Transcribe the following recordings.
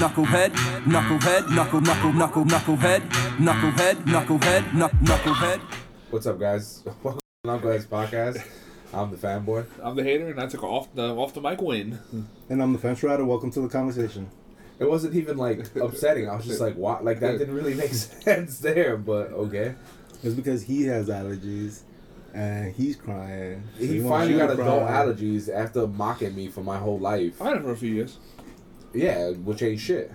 knucklehead, knucklehead, knuckle, knuckle, knuckle, knucklehead, knucklehead, knucklehead, knuck, knucklehead. What's up, guys? Welcome to the Uncle podcast. I'm the fanboy. I'm the hater, and I took off the off the mic win. And I'm the fence rider. Welcome to the conversation. It wasn't even like upsetting. I was just like, what? Like that didn't really make sense there, but okay. It's because he has allergies, and he's crying. so He finally got adult allergies after mocking me for my whole life. I had it for a few years. Yeah, which ain't shit.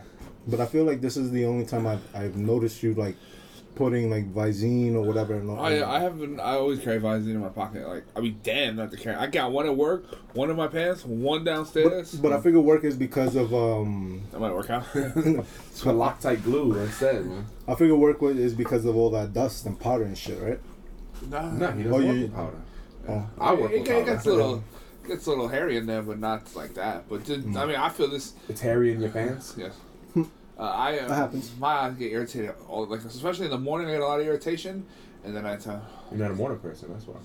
But I feel like this is the only time I've, I've noticed you like putting like Visine or whatever. In I I haven't. I always carry Visine in my pocket. Like I mean, damn, not to carry. I got one at work, one in my pants, one downstairs. but I figure work is because of um. that might work out. It's for Loctite glue instead, man. I figure work wa- is because of all that dust and powder and shit, right? nah, No, he doesn't Oh, work you- with powder. Oh. I work it, with it, powder. gets a little, gets a little hairy in there, but not like that. But just, Mm. I mean, I feel this. It's hairy in your pants. Yes. Uh, I uh, That happens. My eyes get irritated, all like especially in the morning. I get a lot of irritation, and then I tell. You're not a morning person, that's why.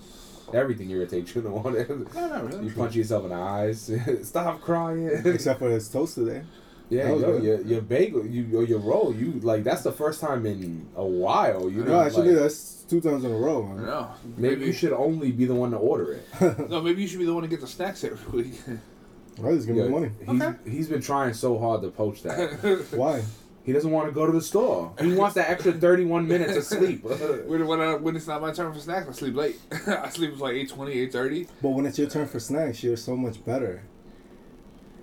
Everything irritates you in the morning. No, not really. You punch yourself in the eyes. Stop crying. Except for his toast today. Yeah, yo, your, your bagel, you or your roll, you like that's the first time in a while. You know, No, actually, like, that's two times in a row. Man. No, maybe you should only be the one to order it. No, maybe you should be the one to get the snacks every week. Well, just give me Yo, money. He's, Okay. he's been trying so hard to poach that. Why? he doesn't want to go to the store. He wants that extra thirty-one minutes of sleep. When, when, I, when it's not my turn for snacks, I sleep late. I sleep like 8.20, 8.30. But when it's your turn for snacks, you're so much better.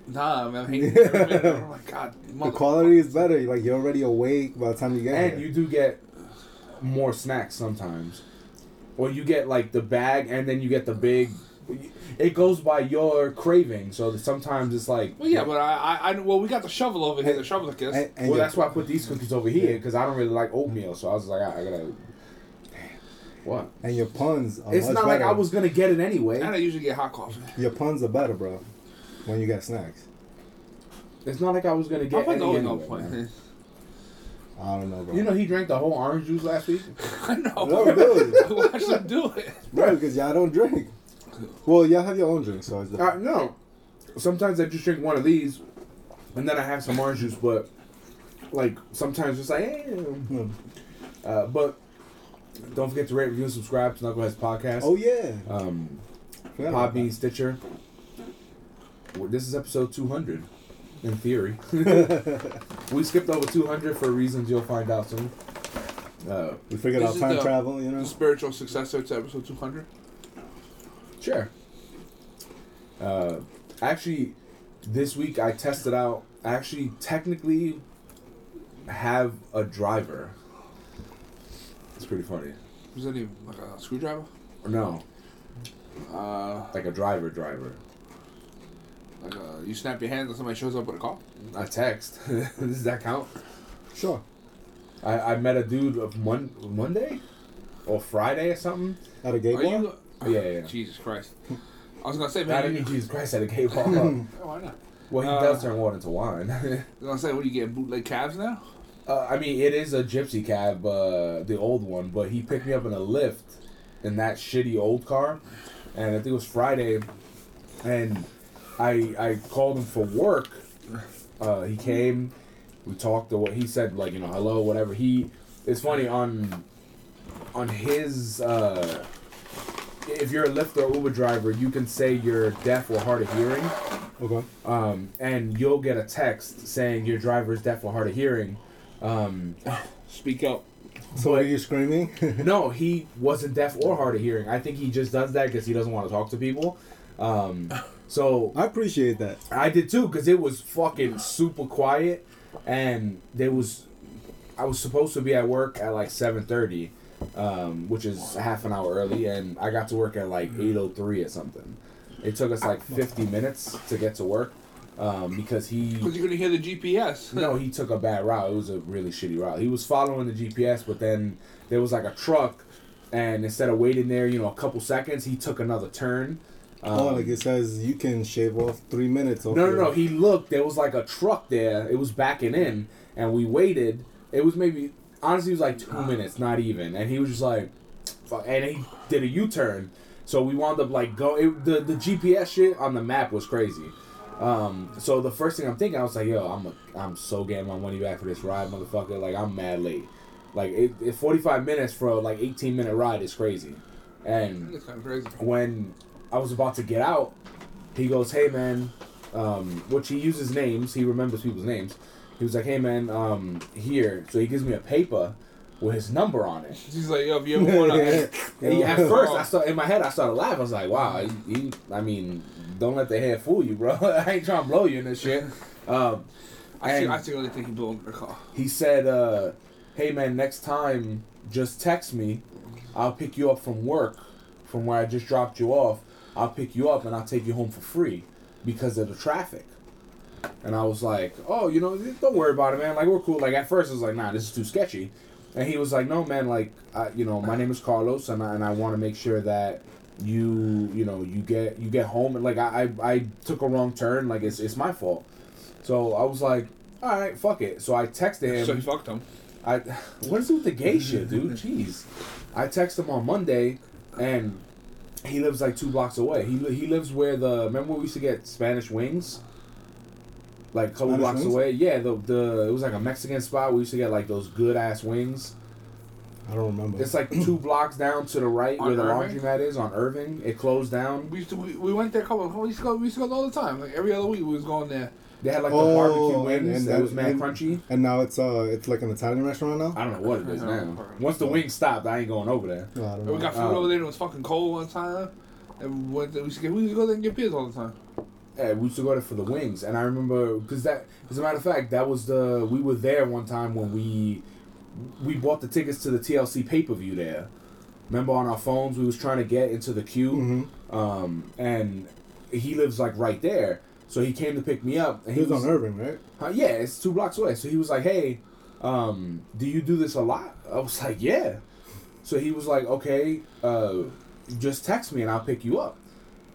Nah, man, I'm hanging every minute. Oh my god. The quality is better. Like you're already awake by the time you get and here. you do get more snacks sometimes, or you get like the bag, and then you get the big. It goes by your craving, so sometimes it's like. Well, yeah, but I, I, I, well, we got the shovel over here, the shovel kiss. And, and well, your- that's why I put these cookies over here because I don't really like oatmeal. So I was like, I, I gotta. What? and your puns. Are It's much not like. I was gonna get it anyway. and I usually get hot coffee. Your puns are better, bro. When you get snacks. It's not like I was gonna I get put any no, anyway. no point. man. I don't know, bro. You know, he drank the whole orange juice last week. I know. No, dude. Watch them do it. bro, because y'all don't drink. Well, y'all have your own drink, so it's Uh, no, sometimes I just drink one of these, and then I have some orange juice. But like sometimes it's like, hey. Hmm. Uh, but don't forget to rate, review, and subscribe to Knuckleheads Podcast. Oh yeah. Um, Forgot about Podbean, Stitcher. Well, This is episode 200, in theory. we skipped over 200 for reasons you'll find out soon. Uh, We figured out time the- travel, you know. The spiritual successor to episode 200. sure. Uh, actually, this week I tested out. I actually technically have a driver. It's pretty funny. Was that even like a screwdriver? No, Uh, like a driver driver. Like uh, you snap your hands and somebody shows up with a call? A text. Does that count? Sure. I, I met a dude of mon- Monday or Friday or something. At a gay Are bar. you? Oh, yeah, yeah, yeah. Jesus Christ. I was gonna say, man. I man. didn't You, mean Jesus Christ at a gay bar. Oh, why not? well, he Uh, does turn water into wine. I was gonna say, what are you getting bootleg cabs now? uh, I mean, it is a gypsy cab, uh, the old one, but he picked me up in a Lyft in that shitty old car, and I think it was Friday, and I I called him for work. Uh, he came, we talked. To what he said, like you know, hello, whatever. He, it's funny on, on his. Uh, if you're a Lyft or Uber driver, you can say you're deaf or hard of hearing, Okay. um, and you'll get a text saying your driver is deaf or hard of hearing. Um, Speak up. So are you screaming? no, he wasn't deaf or hard of hearing. I think he just does that because he doesn't want to talk to people. Um, so I appreciate that. I did too because it was fucking super quiet, and there was, I was supposed to be at work at like seven thirty, um, which is half an hour early, and I got to work at like eight oh three or something. It took us like fifty minutes to get to work, um, because he. Because you're gonna hear the GPS. No, he took a bad route. It was a really shitty route. He was following the GPS, but then there was like a truck, and instead of waiting there, you know, a couple seconds, he took another turn. Oh, Um, like it says you can shave off three minutes. Off no, no, no. He looked. There was like a truck there. It was backing in, and we waited. It was maybe honestly, it was like two minutes, not even. And he was just like, fuck. And he did a U turn. So we wound up like go. It, the the GPS shit on the map was crazy. Um, so the first thing I'm thinking, I was like, yo, I'm a, I'm so getting my money back for this ride, motherfucker. Like I'm mad late. Like it, it 45 minutes for a, like 18 minute ride is crazy. And It's kind of crazy. when I was about to get out, he goes, "Hey man," um, which he uses names. He remembers people's names. He was like, "Hey man, um, here." So he gives me a paper with his number on it. She's like, yo, if you ever want to. At first, I saw in my head. I started laughing. I was like, "Wow, he, he, I mean, don't let the hair fool you, bro. I ain't trying to blow you in this shit." Um, I, and- I secretly think he blew under the car. he said, uh, "Hey man, next time just text me. I'll pick you up from work, from where I just dropped you off. I'll pick you up and I'll take you home for free because of the traffic." And I was like, "Oh, you know, don't worry about it, man. Like we're cool." Like at first, I was like, "Nah, this is too sketchy," and he was like, "No, man. Like, I, you know, my name is Carlos, and I, and I want to make sure that." You you know you get you get home and like I, I I took a wrong turn like it's it's my fault, so I was like all right fuck it so I texted him So he fucked him. I what is it with the gay shit, dude? Jeez. I texted him on Monday, and he lives like two blocks away. He li- he lives where the remember when we used to get Spanish wings, like a couple Spanish blocks wings? away. Yeah, the the it was like a Mexican spot. We used to get like those good ass wings. I don't remember. It's like two blocks down to the right where the Irving? laundromat is on Irving. It closed down. We used to we, we went there a couple. We used to go. We used to go all the time. Like every other week, we was going there. They had like the Oh, barbecue wings and that that- was mad and- crunchy. and now it's uh it's like an Italian restaurant now. I don't know what it is now. Once the wings stopped, I ain't going over there. No, I don't we know. got food Oh. over there. and It was fucking cold one time. And we went. There, we used to get. We used to go there and get beers all the time. Yeah, we used to go there for the wings, and I remember because that, as a matter of fact, that was the we were there one time when we we bought the tickets to the TLC pay per view there. Remember on our phones, we was trying to get into the queue, Mhm. um, and he lives like right there, so he came to pick me up. And He was on Irving, right? yeah, it's two blocks away. So he was like, "Hey, um, do you do this a lot?" I was like, "Yeah." So he was like, "Okay, uh, just text me and I'll pick you up."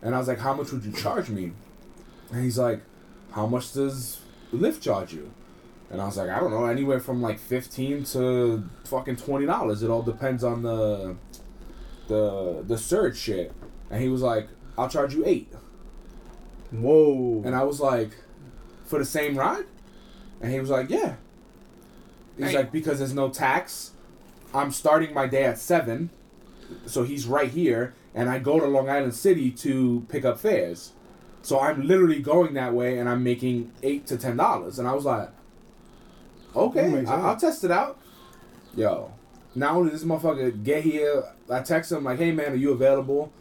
And I was like, "How much would you charge me?" And he's like, "How much does Lyft charge you?" And I was like, "I don't know, anywhere from like fifteen to fucking twenty dollars. It all depends on the the the surge shit." And he was like, "I'll charge you eight. Whoa. And I was like, for the same ride? And he was like, yeah. He's Hey. like, because there's no tax. I'm starting my day at 7. So he's right here. And I go to Long Island City to pick up fares. So I'm literally going that way and I'm making 8 to $10. And I was like, okay, oh I- I'll test it out. Yo, not only this motherfucker get here, I text him like, hey man, are you available?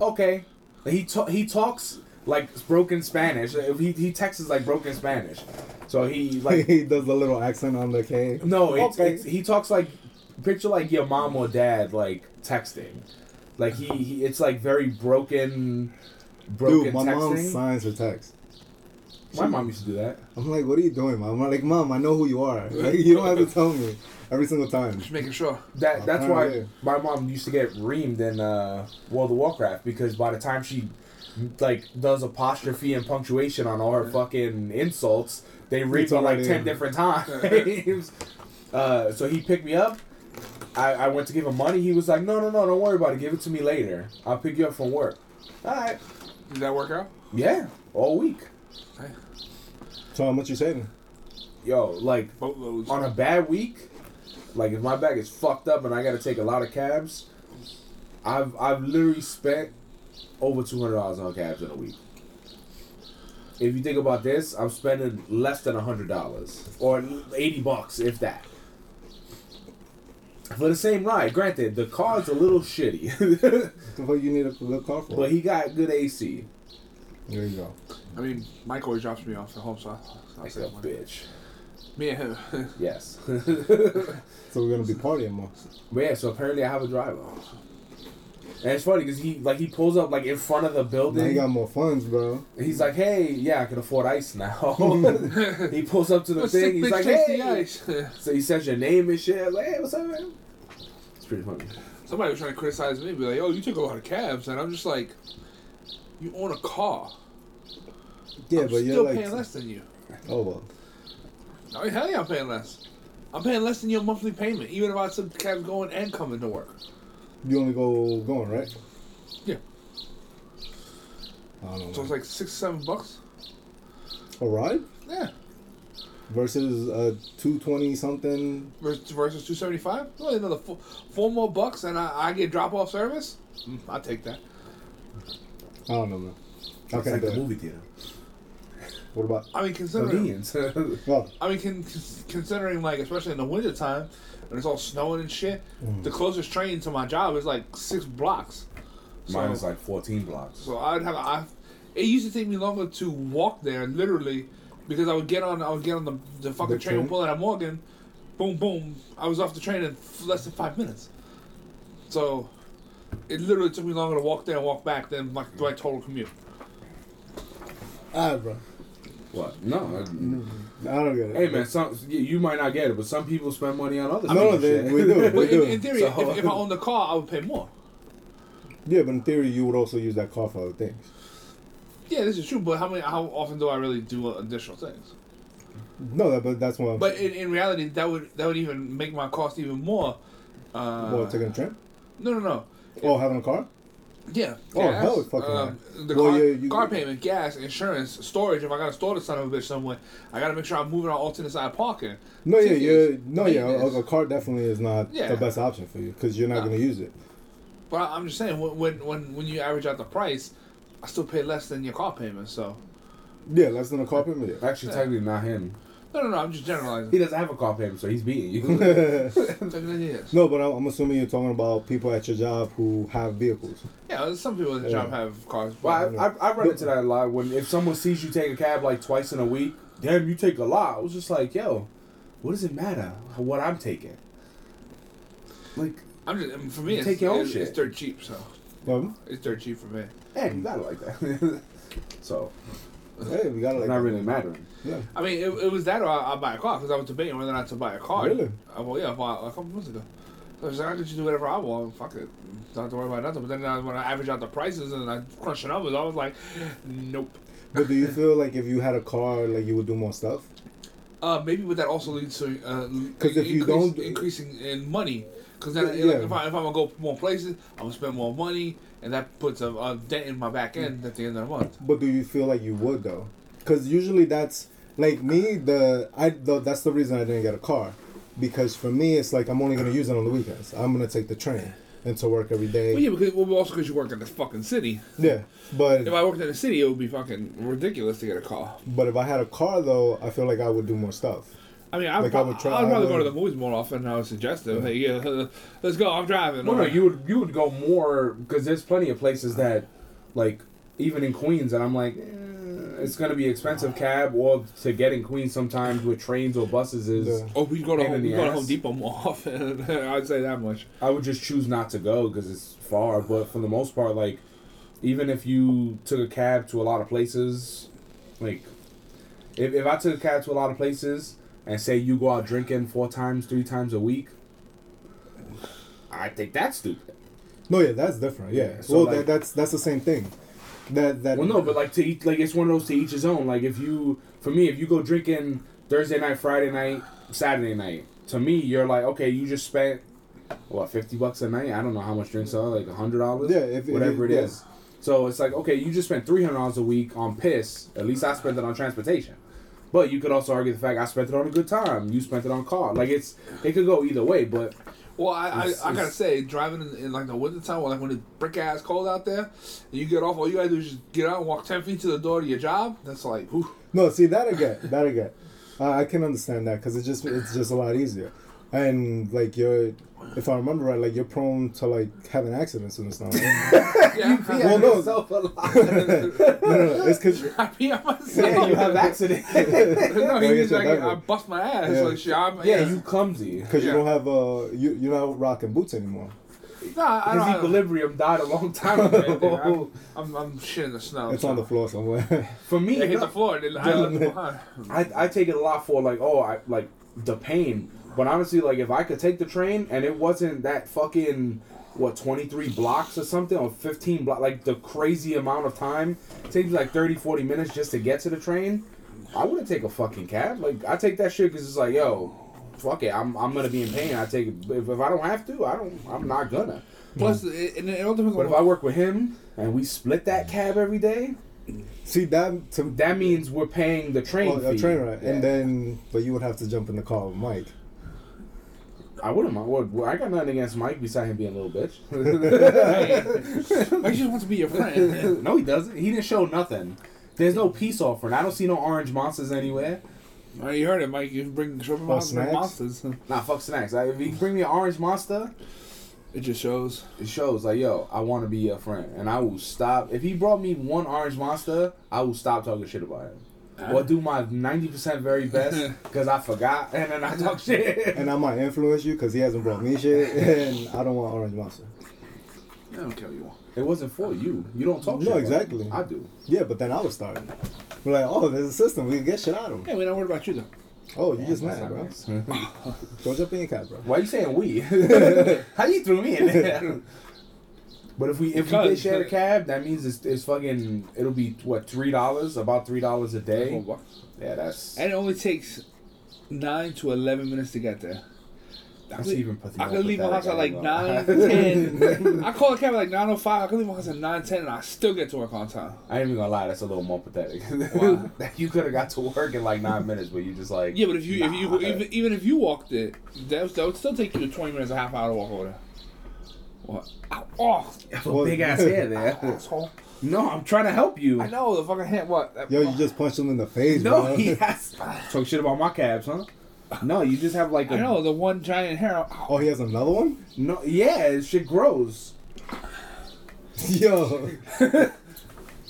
Okay. He ta- he talks like broken Spanish. He he texts like broken Spanish. So he like he does the little accent on the K. no, it's, Okay. it's he talks like picture like your mom or dad like texting. Like he, he it's like very broken broken Dude, my mom signs her text. My mom used to do that. I'm like, what are you doing, mom? I'm like, mom, I know who you are. Like, you don't have to tell me every single time. Just making sure. That that's why my mom used to get reamed in uh, World of Warcraft because by the time she like does apostrophe and punctuation on all her fucking insults, they read It's her like ten different times. uh, so he picked me up. I, I went to give him money. He was like, "No, no, no, don't worry about it. Give it to me later. I'll pick you up from work." All right. Did that work out? Yeah, all week. So how much you saving? Yo, like Boatloads. on a bad week, like if my bag is fucked up and I got to take a lot of cabs, I've I've literally spent over two hundred dollars on cabs in a week. If you think about this, I'm spending less than hundred dollars or eighty bucks, if that, for the same ride. Granted, the car's a little shitty, What you need a good car for? but he got good AC. there you go. I mean, Mike always drops me off at home, so I, I Like a money. bitch. Me and him. Yes. So we're gonna be partying more. But yeah, so apparently I have a driver. And it's funny because he like he pulls up like in front of the Now building. you got more funds, bro. He's like, "Hey, yeah, I can afford ice now." he pulls up to the Let's thing. sick He's bitch like, taste "Hey," the ice. so he says your name and shit. Like, "Hey, what's up, man?" It's pretty funny. Somebody was trying to criticize me, be like, "Oh, you took a lot of cabs," and I'm just like, "You own a car. Yeah, I'm but still you're like, paying less than you." oh well. Oh hell yeah, I'm paying less. I'm paying less than your monthly payment, even if I took cabs going and coming to work. You only go going, right? Yeah. I don't know. So it's like six, seven bucks. A ride Yeah. versus a two twenty something. Versus, versus two seventy five. Only another four, four more bucks, and I, I get drop off service. Mm, I'll take that. I don't know, man. I It's like do the movie theater. What about? I mean, considering Well, I mean, con- considering like especially in the winter time when it's all snowing and shit, the closest train to my job is like six blocks. So, Mine is like 14 blocks. so I'd have I, it used to take me longer to walk there literally because I would get on I would get on the the fucking The train, train? and pull it at Morgan, boom boom. I was off the train in less than five minutes. So it literally took me longer to walk there and walk back than my, my total commute. ah, bro. What? No. I- I don't get it. Hey man, some you- you might not get it, but some people spend money on other No, no, they, we do. We But in, do. in theory, So- if, if I owned the car, I would pay more. Yeah, but in theory, you would also use that car for other things. Yeah, this is true. But how many? How often do I really do additional things? No, that, but that's one. But in, in reality, that would that would even make my cost even more. Uh, what taking a train? no, no, no. Oh, having a car? Yeah. Oh, gas, hell, fucking um, the Well, car, yeah, you- car payment, gas, insurance, storage. If I gotta store the son of a bitch somewhere, I gotta make sure I'm moving on alternate side of parking. No, yeah, yeah, no, yeah. A, a car definitely is not Yeah. the best option for you because you're not No. going to use it. But I- I'm just saying, when, when when when you average out the price, I still pay less than your car payment. So Yeah, less than a car payment. Yeah. Actually, technically not him. No, no, no. I'm just generalizing. He doesn't have a car payment, so he's beating you. No, but I'm, I'm assuming you're talking about people at your job who have vehicles. Yeah, some people at the Yeah. job have cars. but- well, I, I, I run into that a lot. When if someone sees you take a cab like twice in a week, damn, you take a lot. I was just like, yo, what does it matter what I'm taking? Like, I'm just I mean, for me. You It's, take your own it's, shit. it's dirt cheap, so it's dirt cheap for me. hey, you got it like that. so hey, we got it it's like not that. really mattering. Yeah. I mean, it, it was that or I, I buy a car because I was debating whether or not to buy a car. Really? Uh, well, yeah, about a couple months ago. So I was like, I could just do whatever I want. Fuck it. Don't have to worry about nothing. But then uh, when I average out the prices and I crunch the numbers, I was like, nope. But do you feel like if you had a car, like you would do more stuff? Uh, maybe but that also leads to uh, 'Cause if you increase- don't- increasing in money. Because then, Yeah, like, if, I, if I'm gonna go more places, I'm gonna spend more money, and that puts a, a dent in my back end at the end of the month. But do you feel like you would though? Because usually that's like me. The I the, that's the reason I didn't get a car, because for me it's like I'm only gonna use it on the weekends. I'm gonna take the train into work every day. Well, yeah, because well, also because you work in this fucking city. Yeah, but If I worked in the city, it would be fucking ridiculous to get a car. but if I had a car though, I feel like I would do more stuff. I mean, I'd, Like, I would I'd try- rather go to the movies more often. I would suggest it. Hey, yeah, let's go. I'm driving. No, Or- no, you would you would go more because there's plenty of places that, like, even in Queens, and I'm like, eh, it's gonna be expensive cab or to get in Queens sometimes with trains or buses is. Yeah. Oh, we go to home, we the go to ass. Home Depot more often. I'd say that much. I would just choose not to go because it's far. But for the most part, like, even if you took a cab to a lot of places, like, if, if I took a cab to a lot of places and say you go out drinking four times, three times a week, I think that's stupid. No, yeah, that's different. Yeah, Yeah, so, well, like- that, that's that's the same thing. That that Well, no, but like to each, like it's one of those to each his own. Like if you, for me, if you go drinking Thursday night, Friday night, Saturday night, to me, you're like, okay, you just spent what fifty bucks a night. I don't know how much drinks are, like a hundred dollars. Yeah, if- if whatever it- it yeah. is. So it's like, okay, you just spent three hundred dollars a week on piss. At least I spent it on transportation. But you could also argue the fact I spent it on a good time. You spent it on car. Like it's, it could go either way. But Well, I, I, It's- I gotta say, driving in, in like the wintertime, like when it's brick ass cold out there, and you get off, all you gotta do is just get out and walk ten feet to the door to your job. That's like, whew. No, see that I get. That I get. Uh, I can understand that because it's just it's just a lot easier, and like you're, if I remember right, like you're prone to like having accidents and stuff. yeah, Well, no. yourself a lot. no, no, no, it's because I pee on myself. yeah, you have accidents. no, he you was like. I bust my ass. Yeah. Like, shit, I'm, yeah, you clumsy. because you don't have uh you you're not rocking boots anymore. No, I His don't. have- equilibrium died a long time ago. I'm, I'm, I'm shit in the snow. It's so. on the floor somewhere. For me, It hit no, the floor. And then I left it behind. I, I take it a lot for like oh I like the pain, but honestly like if I could take the train and it wasn't that fucking what twenty three blocks or something or fifteen block like the crazy amount of time it takes like 30, 40 minutes just to get to the train, I wouldn't take a fucking cab. Like I take that shit because it's like yo, fuck it, I'm I'm gonna be in pain. I take it if, if I don't have to, I don't I'm not gonna. Plus, it, it all depends But on if I work with him and we split that cab every day, See that to That means we're paying the train oh, a fee. train ride, Yeah. and then but you would have to jump in the car with Mike. I wouldn't mind. What, well, I got nothing against Mike besides him being a little bitch. Mike just wants to be your friend. no, he doesn't. He didn't show nothing. There's no peace offering. I don't see no orange monsters anywhere. All right, you heard it, Mike. You bring shrimp and Oh, monsters, bring snacks? monsters. Nah, fuck snacks. Like, if you bring me an orange monster, It just shows. it shows like, yo, I want to be your friend, and I will stop. If he brought me one orange monster, I will stop talking shit about him. Or do my ninety percent very best because I forgot, and then I talk shit. And I might influence you because he hasn't brought me shit, and I don't want orange monster. I don't care what you want. It wasn't for you. You don't talk. No, shit about exactly. me. I do. Yeah, but then I was starting. We're like, oh, there's a system. We can get shit out of him. Hey, we're not worried about you though. Oh, you just That's mad, bro. nice. Go jump in your cat, bro. Why you saying we? How you threw me in there? But if we if we did Because- share a cab, that means it's, it's fucking it'll be what three dollars, about three dollars a day. Yeah, that's And it only takes nine to eleven minutes to get there. That's even pathetic. I could leave my house at like nine, I ten. I call a cab at like nine oh five. I could leave my house at nine ten, and I still get to work on time. I ain't even gonna lie, that's a little more pathetic. Why? you could have got to work in like nine minutes, but you just like Yeah, but if you if you even, even if you walked it, that, would- that would still take you twenty minutes, a half hour to walk over there. What? Ow, oh, have a big ass hair there. asshole! No, I'm trying to help you. I know the fucking hand. What? Yo, you just punched him in the face, No, bro. he has talk shit about my cabs, huh? No, you just have like a I know the one giant hair. Ow. Oh, he has another one? no. Yeah, shit grows. Yo.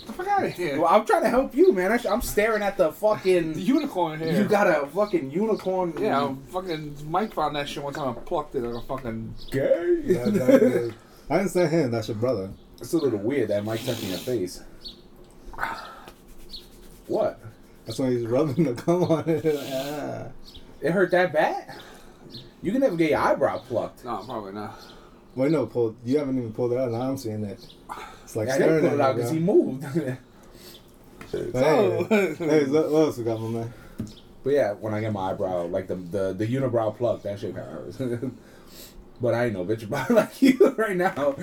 Get the fuck out of here! Well, I'm trying to help you, man. I sh- I'm staring at the fucking. The unicorn here. You got a fucking unicorn. Yeah, fucking Mike found that shit one time and plucked it like a fucking. gay. That- that is- I understand him. That's your brother. it's a little weird that Mike touching your face. What? That's why he's rubbing the cum on it. Ah. It hurt that bad? You can never get your eyebrow plucked. No, probably not. Wait, no, pull. You haven't even pulled it out. Now I'm seeing it. It's like I didn't staring pull it out because he moved. But Oh. hey, hey, what what else we got, my man? but yeah, when I get my eyebrow, like the the, the unibrow plucked, that shit kind of hurts. but I ain't no bitch about it like you right now.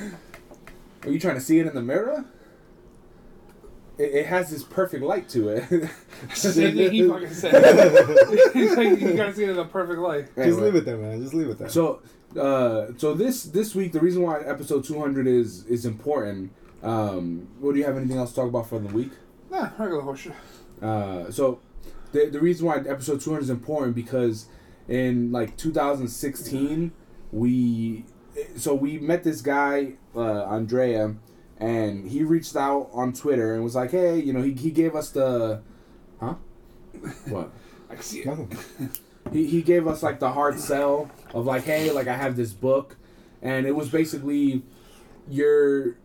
Are you trying to see it in the mirror? It, it has this perfect light to it. He fucking said. He's like, you gotta see it in the perfect light. Just leave it there, man. Just leave it there. So, uh, so this this week, the reason why episode two hundred is is important. Um, what do you have anything else to talk about for the week? Nah, regular horseshit. Uh, so, the the reason why episode two hundred is important because in like 2016, we so we met this guy uh, Andrea, and he reached out on Twitter and was like, hey, you know, he he gave us the, huh? What? I can see it. Nothing. he, he gave us like the hard sell of like hey like i have this book and it was basically your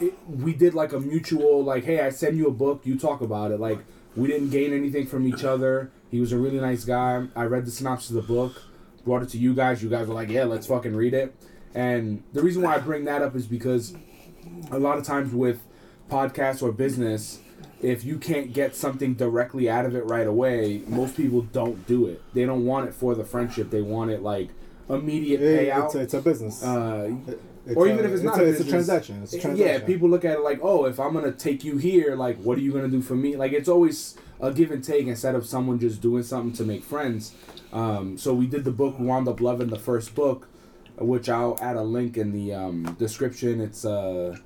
it, we did like a mutual like hey i send you a book you talk about it like we didn't gain anything from each other he was a really nice guy i read the synopsis of the book brought it to you guys you guys were like yeah let's fucking read it and the reason why i bring that up is because a lot of times with podcasts or business if you can't get something directly out of it right away, most people don't do it. They don't want it for the friendship. They want it like immediate payout. it's, a, it's a business. uh, It's or a- even if it's, not a, a, it's a transaction. It's a yeah, people look at it like, oh, if I'm gonna take you here, like, what are you gonna do for me? Like, it's always a give and take instead of someone just doing something to make friends. Um, so we did the book. We wound up loving the first book, which I'll add a link in the um, description. It's uh,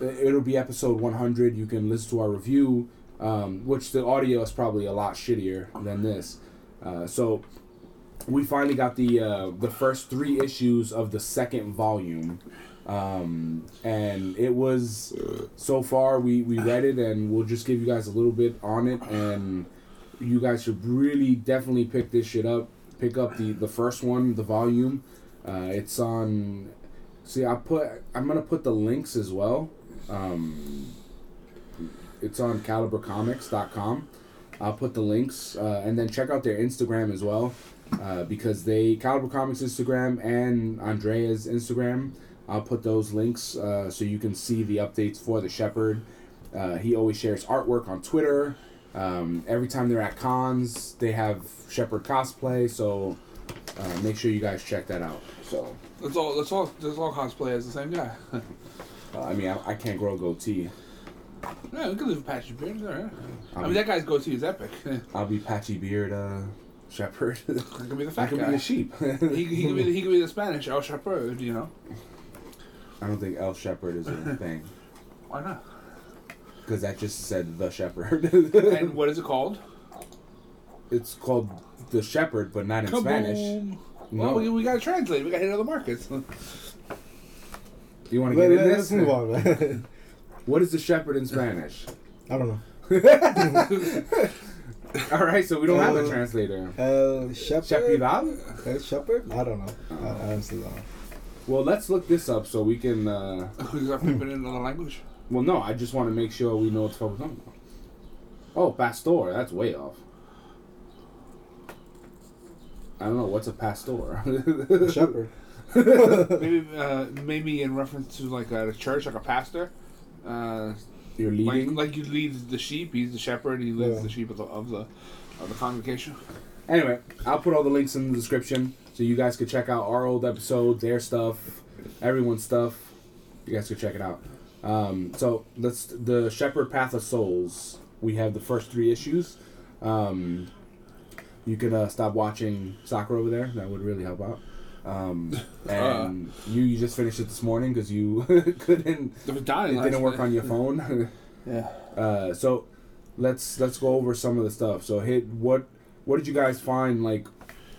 it'll be episode 100. You can listen to our review, um, which the audio is probably a lot shittier than this. Uh, so we finally got the uh, the first three issues of the second volume, um, and it was so far we we read it, and we'll just give you guys a little bit on it, and you guys should really definitely pick this shit up. Pick up the the first one, the volume. Uh, it's on. See, I put. I'm gonna put the links as well. Um, it's on calibercomics.com. I'll put the links uh, and then check out their Instagram as well uh, because they Caliber Comics Instagram and Andrea's Instagram. I'll put those links uh, so you can see the updates for the Shepherd. Uh, he always shares artwork on Twitter. Um, every time they're at cons, they have Shepherd cosplay. So uh, make sure you guys check that out. So That's all. That's all. That's all cosplayers. The same guy. uh, I mean, I, I can't grow a goatee. Yeah, we could live with Patchy Beard. All right. I mean, that guy's go-to is epic. I'll be Patchy Beard Shepherd. could be the I fat could guy. be a sheep. he, he could be the, he could be the Spanish El Chapeau, you know. I don't think El Shepherd is a thing Why not? because that just said the Shepherd. And what is it called? it's called the Shepherd, but not in Spanish. No. Well, we, we gotta translate. We gotta hit other markets. You want to Let, get in us this? move on, man. What is the Shepherd in Spanish? I don't know. All right, so we don't have a Uh, translator. El Shepherd. Shepherdad? El Shepherd? I don't know. I, I honestly don't know. Well, let's look this up so we can. Uh, Who's that flipping in another language? well, no, I just want to make sure we know what the fuck we're talking about. Oh, pastor. That's way off. I don't know what's a pastor. El Shepherd. maybe uh, maybe in reference to like a church, like a pastor. Uh, You're like, leading. like you lead the sheep. He's the shepherd. He leads Yeah. the sheep of the of the of the congregation. Anyway, I'll put all the links in the description so you guys could check out our old episode, their stuff, everyone's stuff. You guys could check it out. Um, so let's the Shepherd Path of Souls. We have the first three issues. Um, you could uh, stop watching soccer over there. That would really help out. Um, and you, you just finished it this morning because you couldn't. It was dying. It didn't work night. on your phone. Yeah. Uh, so let's let's go over some of the stuff. So hit what what did you guys find like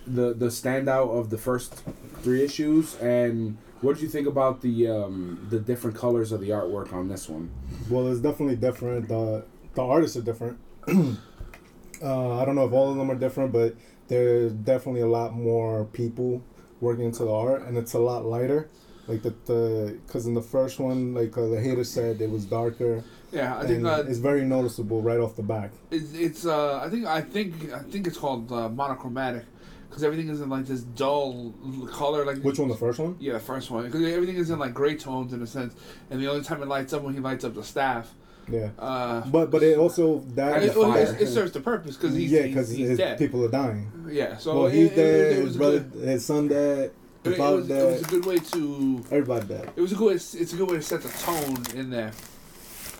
the the standout of the first three issues and what did you think about the um, the different colors of the artwork on this one? Well, it's definitely different. The the artists are different. uh, I don't know if all of them are different, but there's definitely a lot more people working into the art, and it's a lot lighter. Like the the because in the first one, like uh, the hater said, it was darker, Yeah, I think uh, it's very noticeable right off the back. it's, it's uh, I think I think I think it's called uh, monochromatic because everything is in like this dull color. Like Which one? The first one? Yeah, the first one because everything is in like gray tones in a sense, and the only time it lights up when he lights up the staff. Yeah. Uh, But but it also that and it, well, it, it serves the purpose because he's yeah because he's dead. people are dying. Yeah, so well, he's it- dead. His brother, good, his son dead. it, His father was, it was a good way to Everybody dead. It was a good. Way, it's a good way to set the tone in there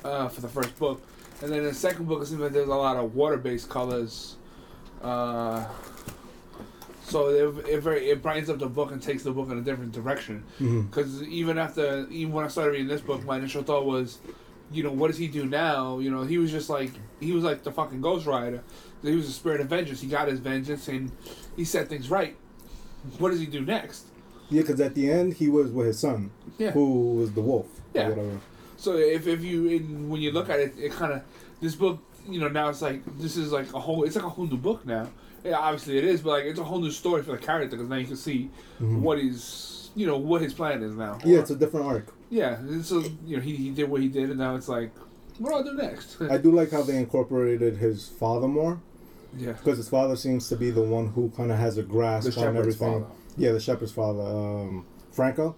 uh, for the first book, and then the second book it seems like there's a lot of water-based colors. Uh, so it, it very it brightens up the book and takes the book in a different direction. Because even after even when I started reading this book, my initial thought was, you know, what does he do now? You know, he was just like he was like the fucking Ghost Rider. He was a spirit of vengeance. He got his vengeance and he set things right. What does he do next? Yeah, because at the end he was with his son, Yeah. who was the wolf. Yeah. whatever. So if, if you in, when you look at it, it kind of this book, you know, now it's like this is like a whole. It's like a whole new book now. Yeah, obviously it is, but like it's a whole new story for the character because now you can see Mhm. what he's, you know, what his plan is now. Yeah, Or- it's a different arc. yeah. So you know, he, he did what he did, and now it's like, what do I do next? I do like how they incorporated his father more yeah. because his father seems to be the one who kind of has a grasp The on everything. father. Yeah, the shepherd's father, um, Franco.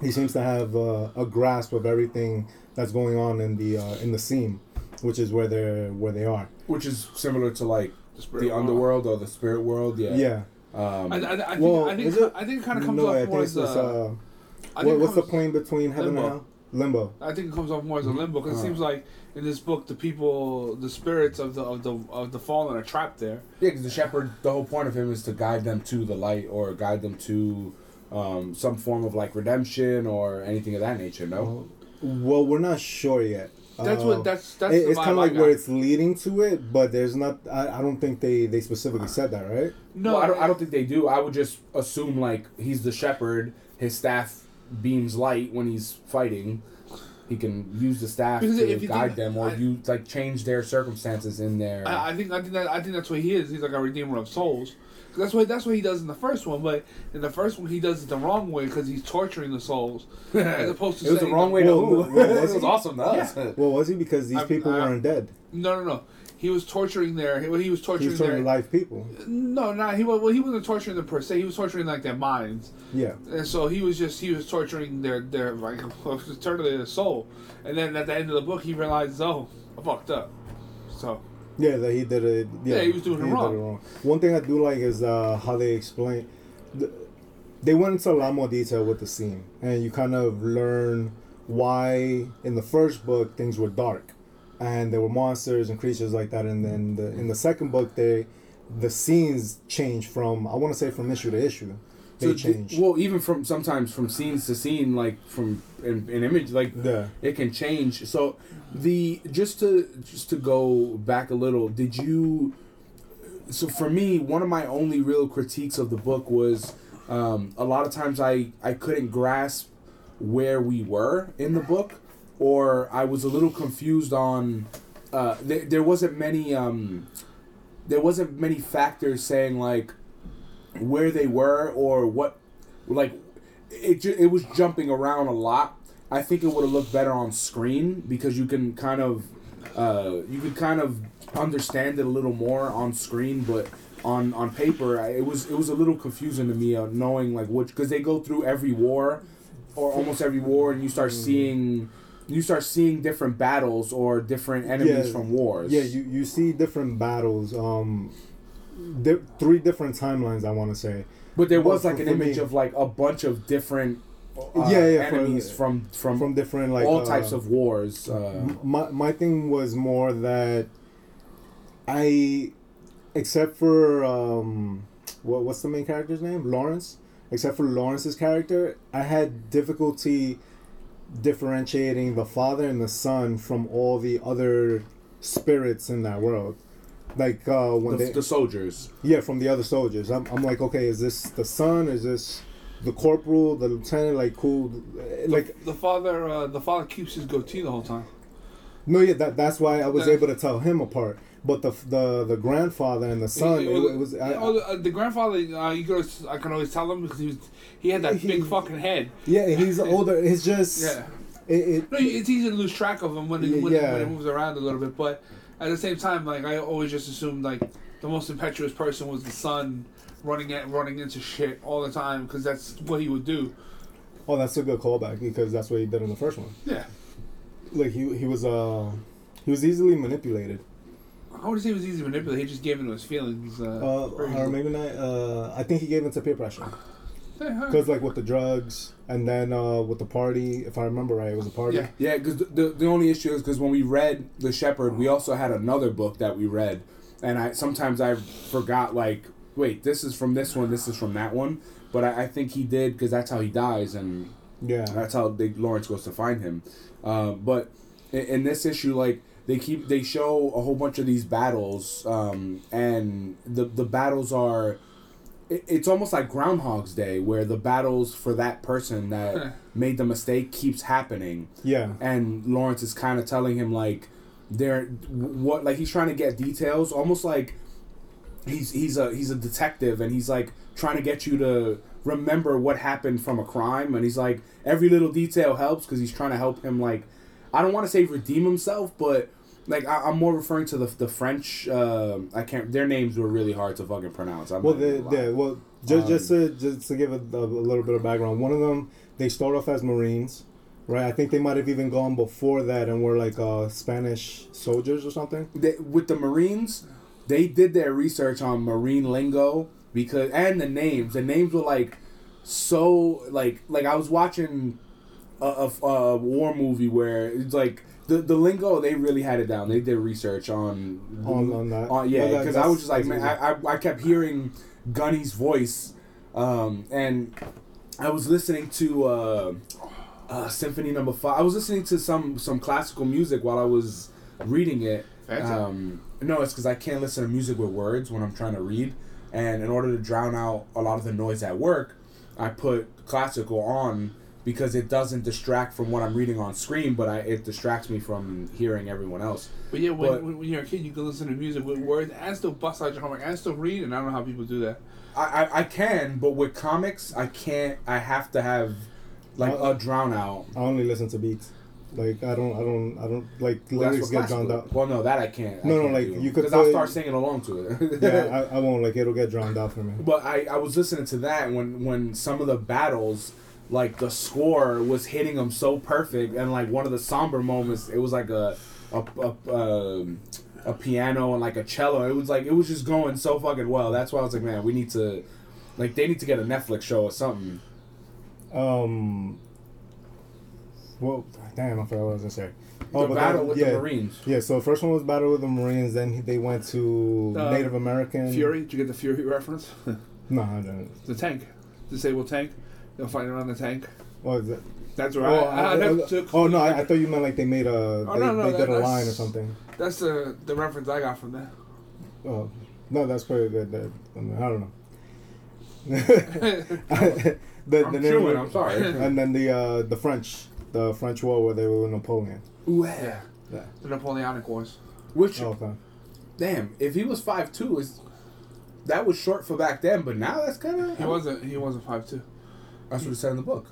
He seems to have uh, a grasp of everything that's going on in the uh, in the scene, which is where they're where they are. Which is similar to like spirit the world. underworld or the spirit world. Yeah. Yeah. Um, I, I, I think, I think, it- I think it kind of comes no, off I more it's as this, a, uh, what, it what's the comes- point between heaven Limbo. and hell? Limbo. I think it comes off more as a limbo because Uh. it seems like in this book the people, the spirits of the of the of the fallen are trapped there. Yeah, because the shepherd, the whole point of him is to guide them to the light or guide them to um, some form of like redemption or anything of that nature. No, Well, we're not sure yet. That's Uh, what that's that's it- the it's kind of like where it's leading to it, but there's not. I, I don't think they they specifically said that, right? no, Well, I don't. I don't think they do. I would just assume like he's the shepherd. His staff beams light when he's fighting. He can use the staff Because to if you guide think- them, or I- you like change their circumstances in there. I, I think I think that I think that's what he is. He's like a redeemer of souls. 'Cause That's what that's what he does in the first one, but in the first one he does it the wrong way because he's torturing the souls as opposed to it was the saying- wrong way to Well, who? well, it was was he? awesome to us. Well, was he because these I- people I- weren't dead? No, no, no. He was torturing their. Well, he was He torturing was their. turning live people. No, not he. wa- Well, he wasn't torturing them per se. He was torturing like their minds. Yeah. And so he was just he was torturing their their like eternally their soul, and then at the end of the book he realizes oh I fucked up, so Yeah, that he did it. Yeah, Yeah, he was doing it did wrong. One thing I do like is uh, how they explain. th- They went into a lot more detail with the scene, and you kind of learn why in the first book things were dark, and there were monsters and creatures like that, and then the, in the second book they the scenes change from I want to say from issue to issue. They So, change. well, even from sometimes from scenes to scene, like from an, an image, like yeah. it can change. So the just to just to go back a little, did you? So for me, one of my only real critiques of the book was um, a lot of times I I couldn't grasp where we were in the book, or I was a little confused on. Uh, there, there wasn't many. Um, there wasn't many factors saying like where they were or what like it ju- it was jumping around a lot. I think it would have looked better on screen because you can kind of uh, you could kind of understand it a little more on screen, but on on paper I- it was it was a little confusing to me uh, knowing like which because they go through every war or almost every war and you start seeing you start seeing different battles or different enemies Yeah. from wars. Yeah, you, you see different battles. Um, di- three different timelines. I want to say. But there was like an image me- of like a bunch of different uh, Yeah, yeah, for- enemies from from, from different like all uh, types of wars. Uh, my my thing was more that I, except for um, what what's the main character's name? Lawrence. Except for Lawrence's character, I had difficulty differentiating the father and the son from all the other spirits in that world. Like uh, when the, they the soldiers. yeah, from the other soldiers. I'm, I'm like, okay, is this the son? Is this the corporal, the lieutenant? Like, who? Like, The father, uh, the father keeps his goatee the whole time. no, yeah, that, that's why I was Yeah. able to tell him apart. But the the the grandfather and the son, it, it was. I, oh, the, uh, the grandfather. Uh, you could I can always tell him because he was he had that He- big fucking head. yeah, he's older. It's just. Yeah. It, it, No, it's easy to lose track of him when it, Yeah, when, yeah. when it moves around a little bit. But at the same time, like I always just assumed like the most impetuous person was the son running at running into shit all the time because that's what he would do. oh, that's a good callback because that's what he did in the first one. Yeah. Like he he was uh he was easily manipulated. I would say he was easy to manipulate. He just gave into his feelings. Uh, Uh, or maybe not. Uh, I think he gave into peer pressure. Yeah, huh. Because like with the drugs and then uh, with the party, if I remember right, it was a party. Yeah. Yeah, because the, the the only issue is because when we read The Shepherd, we also had another book that we read, and I sometimes I forgot like, wait, this is from this one, this is from that one, but I, I think he did because that's how he dies, and Yeah. that's how they, Lawrence goes to find him. Uh, but in, in this issue, like they keep they show a whole bunch of these battles, um, and the the battles are. It- It's almost like Groundhog's Day, where the battles for that person that made the mistake keeps happening, Yeah. and Lawrence is kind of telling him like, they're what like he's trying to get details, almost like he's he's a he's a detective and he's like trying to get you to remember what happened from a crime. And he's like every little detail helps because he's trying to help him like I don't want to say redeem himself but like I, I'm more referring to the the French uh, I can't their names were really hard to fucking pronounce I'm Well, not they, gonna lie. they, well, just just Um, to just to give a, a little bit of background, one of them they start off as Marines, right? I think they might have even gone before that and were like uh, Spanish soldiers or something. they, with the Marines, they did their research on Marine lingo because and the names. The names were like so like like I was watching a, a, a war movie where it's like the the lingo they really had it down. They did research on On- on that. on- yeah, Well, that- because I was just like man, I, I I kept hearing Gunny's voice, um, and I was listening to. Uh, uh, Symphony Number Five. I was listening to some some classical music while I was reading it. Um, no, it's because I can't listen to music with words when I'm trying to read, and in order to drown out a lot of the noise at work, I put classical on because it doesn't distract from what I'm reading on screen, but I, it distracts me from hearing everyone else. But yeah, when, But- when, when you're a kid, you can listen to music with words and still bust out your homework and still read. And I don't know how people do that. I, I, I can, but with comics, I can't. I have to have like Uh, a drown out. I only listen to beats. Like I don't, I don't, I don't like Well, lyrics get drowned out. Well, no, that I can't. No, no, can't like, do. you could because I'll start singing along to it. yeah, I, I won't like it'll get drowned out for me. But I, I was listening to that when when some of the battles, like the score was hitting them so perfect, and like one of the somber moments, it was like a a a, um, a piano and like a cello. It was like it was just going so fucking well. That's why I was like, man, we need to, like, they need to get a Netflix show or something. Um, Well, damn, I forgot what I was gonna say. the but battle then- with yeah, the Marines. Yeah, so the first one was battle with the Marines. Then they went to Uh, Native American. Fury. Did you get the Fury reference? No, I didn't. the tank, disabled tank. They're fighting around the tank. What is it? That's right. Oh, I, I I- I- took- oh no, I, I thought you meant like they made a Oh, they, no, no, they that- did a line or something. That's the the reference I got from there. Oh, no, that's pretty good. That, I, mean, I don't know. the, the I'm Native chewing, Amer- I'm sorry. And then the uh, the French, the French War where they were with Napoleon. yeah. Yeah. The Napoleonic Wars. Which, Oh, okay. damn, if he was five two, is that was short for back then, but now that's kind of He wasn't. He wasn't five two. That's what it said in the book.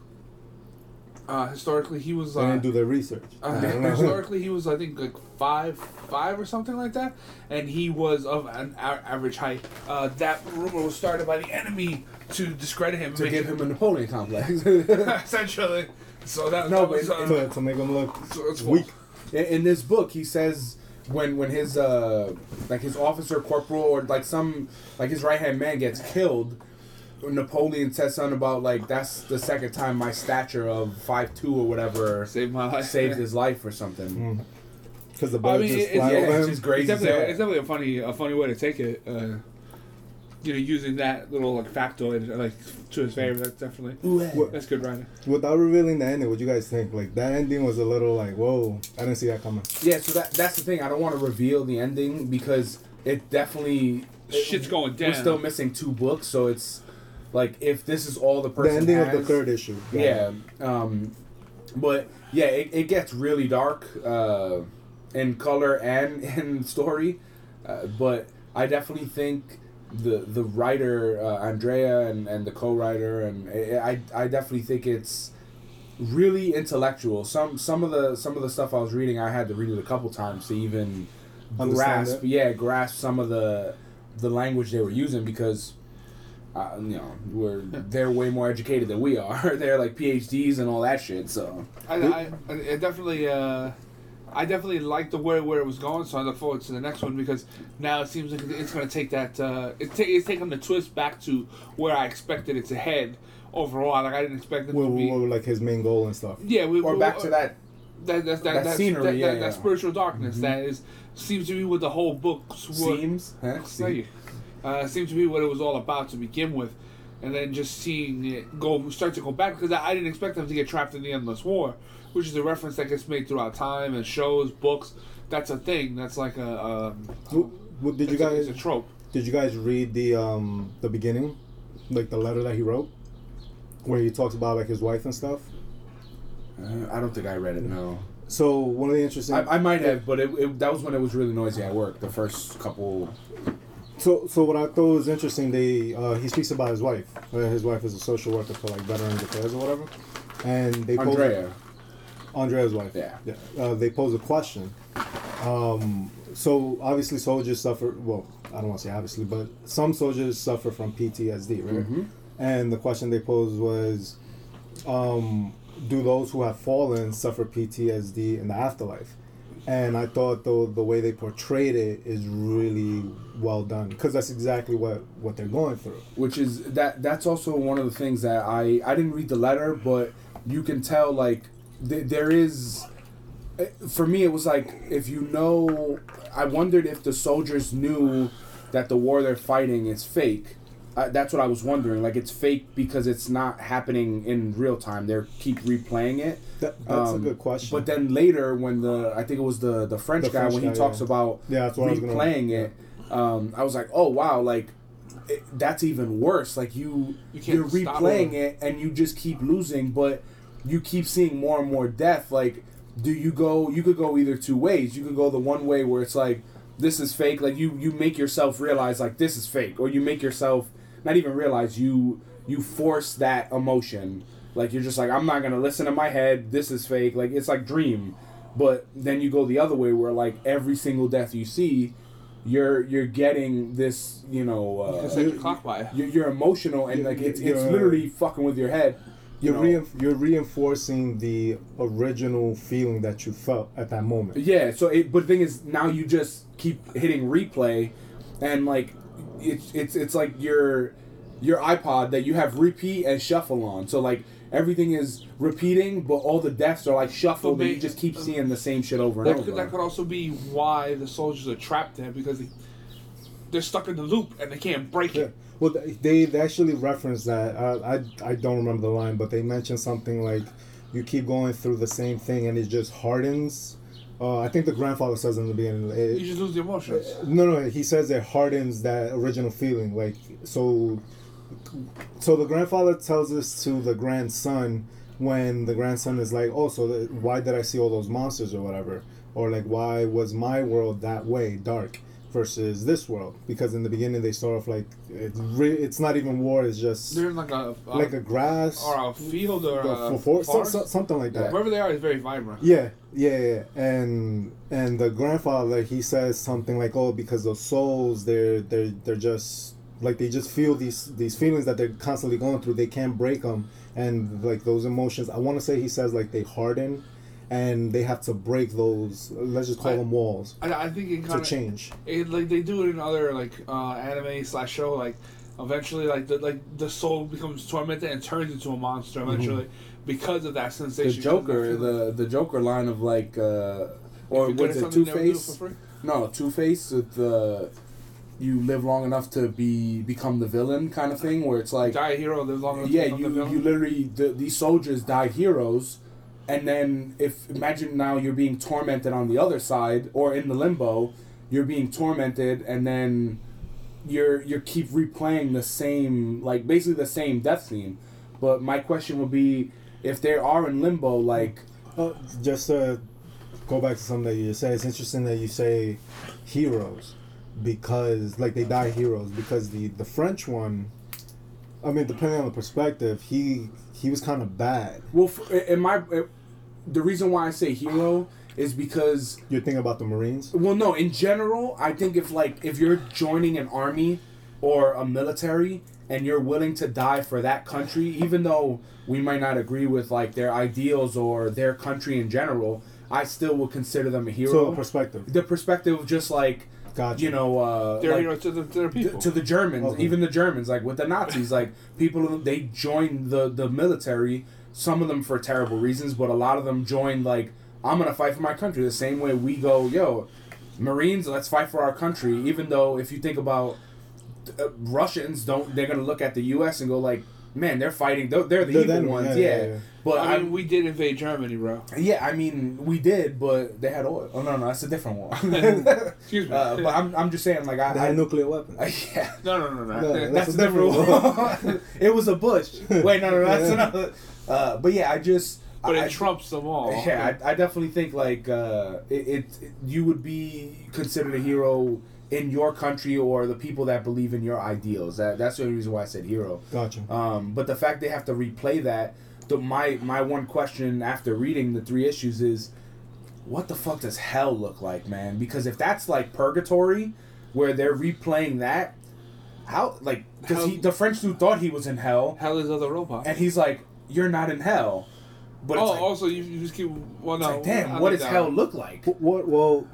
Uh, historically, he was. They Uh, didn't do their research. uh, I historically, he was I think like five five or something like that, and he was of an a- average height. Uh, that rumor was started by the enemy to discredit him, To give him a Napoleon complex. essentially. So that, No, that was, but- uh, to, to make him look so weak. in, in this book, he says when when his uh like his officer corporal or like some like his right hand man gets killed. Napoleon says something about like that's the second time my stature of five two or whatever saved my life. saved his life or something. Mm. Because the I mean, just it's- fly Yeah, over it's him. just crazy. It's definitely, it's definitely a funny, a funny way to take it. Uh, you know, using that little like factoid like to his favor. That's definitely What- that's good writing. Without revealing the ending, what you guys think? Like that ending was a little like, whoa, I didn't see that coming. Yeah, so that that's the thing. I don't want to reveal the ending because it definitely Shit's going down. We're still missing two books, so it's like if this is all the person. The ending of the third issue. Yeah, um, but yeah, it, it gets really dark uh, in color and in story, uh, but I definitely think the the writer uh, Andrea and, and the co-writer and I, I I definitely think it's really intellectual. Some some of the some of the stuff I was reading, I had to read it a couple times to even Understand grasp. it? Yeah, grasp some of the the language they were using because. Uh, you know, we're they're way more educated than we are. they're like PhDs and all that shit. So I, I, I definitely, uh, I definitely like the way where it was going. So I look forward to the next one because now it seems like it's going to take that. Uh, it's, ta- it's taking the twist back to where I expected it to head overall. Like I didn't expect it What, to be. what, like his main goal and stuff. yeah, we, or we- back to that. that that, that, that that's- scenery, that, yeah, that, yeah. that spiritual darkness that is seems to be what the whole book. Seems, huh? Thank you. Uh, seemed to be what it was all about to begin with, and then just seeing it go start to go back because I, I didn't expect them to get trapped in the endless war, which is a reference that gets made throughout time and shows, books. That's a thing. That's like a. Um, What, what, did you it's a- guys a trope. did you guys read the um the beginning, like the letter that he wrote, where he talks about like his wife and stuff? Uh, I don't think I read it. No, So one of the interesting. I, I might have, but it, it, that was when it was really noisy at work. The first couple. So, so what I thought was interesting, they uh, he speaks about his wife. Uh, his wife is a social worker for like Veterans Affairs or whatever, and they pose- Andrea. Andrea's wife. Yeah. yeah. Uh, they pose a question. Um, so obviously, soldiers suffer. Well, I don't want to say obviously, but some soldiers suffer from PTSD, right? Mhm. And the question they posed was, um, do those who have fallen suffer PTSD in the afterlife? And I thought though the way they portrayed it is really well done because that's exactly what what they're going through. which is that that's also one of the things that I I didn't read the letter, but you can tell like th- there is eh, for me it was like if you know I wondered if the soldiers knew that the war they're fighting is fake. Uh, that's what I was wondering. Like it's fake because it's not happening in real time. They keep replaying it. That, that's Um, a good question. But then later, when the I think it was the the French The guy French when he guy, talks yeah. about Yeah, that's what I was gonna- replaying it, um, I was like, oh wow, like it, that's even worse. Like you, You you are can't stop replaying it. it and you just keep losing, but you keep seeing more and more death. Like, do you go? You could go either two ways. You could go the one way where it's like this is fake. Like you you make yourself realize like this is fake, or you make yourself not even realize you you force that emotion. Like you're just like I'm not gonna listen to my head. This is fake. Like it's like dream, but then you go the other way where like every single death you see, you're you're getting this you know uh, It's like a clock by. you're, you're emotional and like it's it's literally fucking with your head. You you're know? reinf- you're reinforcing the original feeling that you felt at that moment. Yeah. So it, but the thing is, now you just keep hitting replay, and like it's it's it's like your your iPod that you have repeat and shuffle on. So like everything is repeating, but all the deaths are like shuffled, But and you just keep seeing the same shit over and That over. could, that could also be why the soldiers are trapped there because they, they're stuck in the loop and they can't break Yeah. it. Well, they they actually referenced that. Uh, I I don't remember the line, but they mentioned something like, "You keep going through the same thing, and it just hardens." Uh, I think the grandfather says in the beginning. It, You just lose the emotions. no, no, he says it hardens that original feeling. Like so, so the grandfather tells this to the grandson when the grandson is like, "Oh, so the, why did I see all those monsters or whatever?" Or like, "Why was my world that way, dark?" Versus this world, because in the beginning they start off like it's re- it's not even war; it's just They're like a, a like a grass or a field or a for, so, so- something like that. Wherever they are is very vibrant. Yeah, yeah, yeah. And and the grandfather he says something like, "Oh, because those souls, they're they're they're just like they just feel these these feelings that they're constantly going through. They can't break them, and like those emotions. I want to say he says like they harden, and they have to break those. Let's just call I- them walls I, I think it to kind of change. it, like they do it in other like uh, anime slash show like eventually like the like the soul becomes tormented and turns into a monster eventually because of that sensation. the. Joker, the the Joker line of like, uh, or was it Two never do it Face? No, Two Face with the you live long enough to be become the villain kind of thing, where it's like Die a hero, live long enough to yeah, the you you literally the, these soldiers died heroes, and then if imagine now you're being tormented on the other side or in the limbo, you're being tormented, and then you're you keep replaying the same like basically the same death scene. But my question would be if they are in limbo, like Oh, just to go back to something that you just said, it's interesting that you say heroes because like they die heroes because the the French one, I mean, depending on the perspective, he he was kind of bad. well, in my the reason why I say hero is because You're thinking about the Marines. Well, no. In general, I think if like if you're joining an army or a military and you're willing to die for that country, even though we might not agree with like their ideals or their country in general, I still would consider them a hero. So perspective. the perspective, of just like Gotcha. you know, uh, They're like, heroes to the, to their th- people. to the Germans, Okay. even the Germans, like with the Nazis, like people they joined the the military. Some of them for terrible reasons, but a lot of them joined like I'm gonna fight for my country. The same way we go, yo, Marines, let's fight for our country. Even though if you think about uh, Russians, don't they're gonna look at the U.S. and go like, man, they're fighting. They're, they're the They're evil them, ones, yeah, yeah. yeah, yeah. But I I mean, we did invade Germany, bro. yeah, I mean, we did, but they had oil. Oh no, no, that's a different one. Excuse me. uh, but I'm, I'm just saying, like I, They I had nuclear weapons. yeah. no, no, no, no. No, That's, That's a a different different one. it was a Bush. Wait, no, no, that's Yeah. another. Uh, but yeah, I just. but I, it trumps them all. Yeah, I, I definitely think like uh, it, it, You would be considered a hero in your country or the people that believe in your ideals. That that's the only reason why I said hero. Gotcha. Um, but the fact they have to replay that, the my my one question after reading the three issues is, what the fuck does hell look like, man? Because if that's like purgatory, where they're replaying that, how like because he the French dude thought he was in hell, Hell is other robots. and he's like, you're not in hell. But oh, it's like, also you, you just keep. Well, it's no. like, damn, I what does hell look like? What? Well,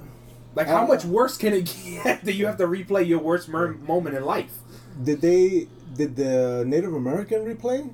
Like, how much worse can it get that you have to replay your worst mer- moment in life? did they? Did the Native American replay?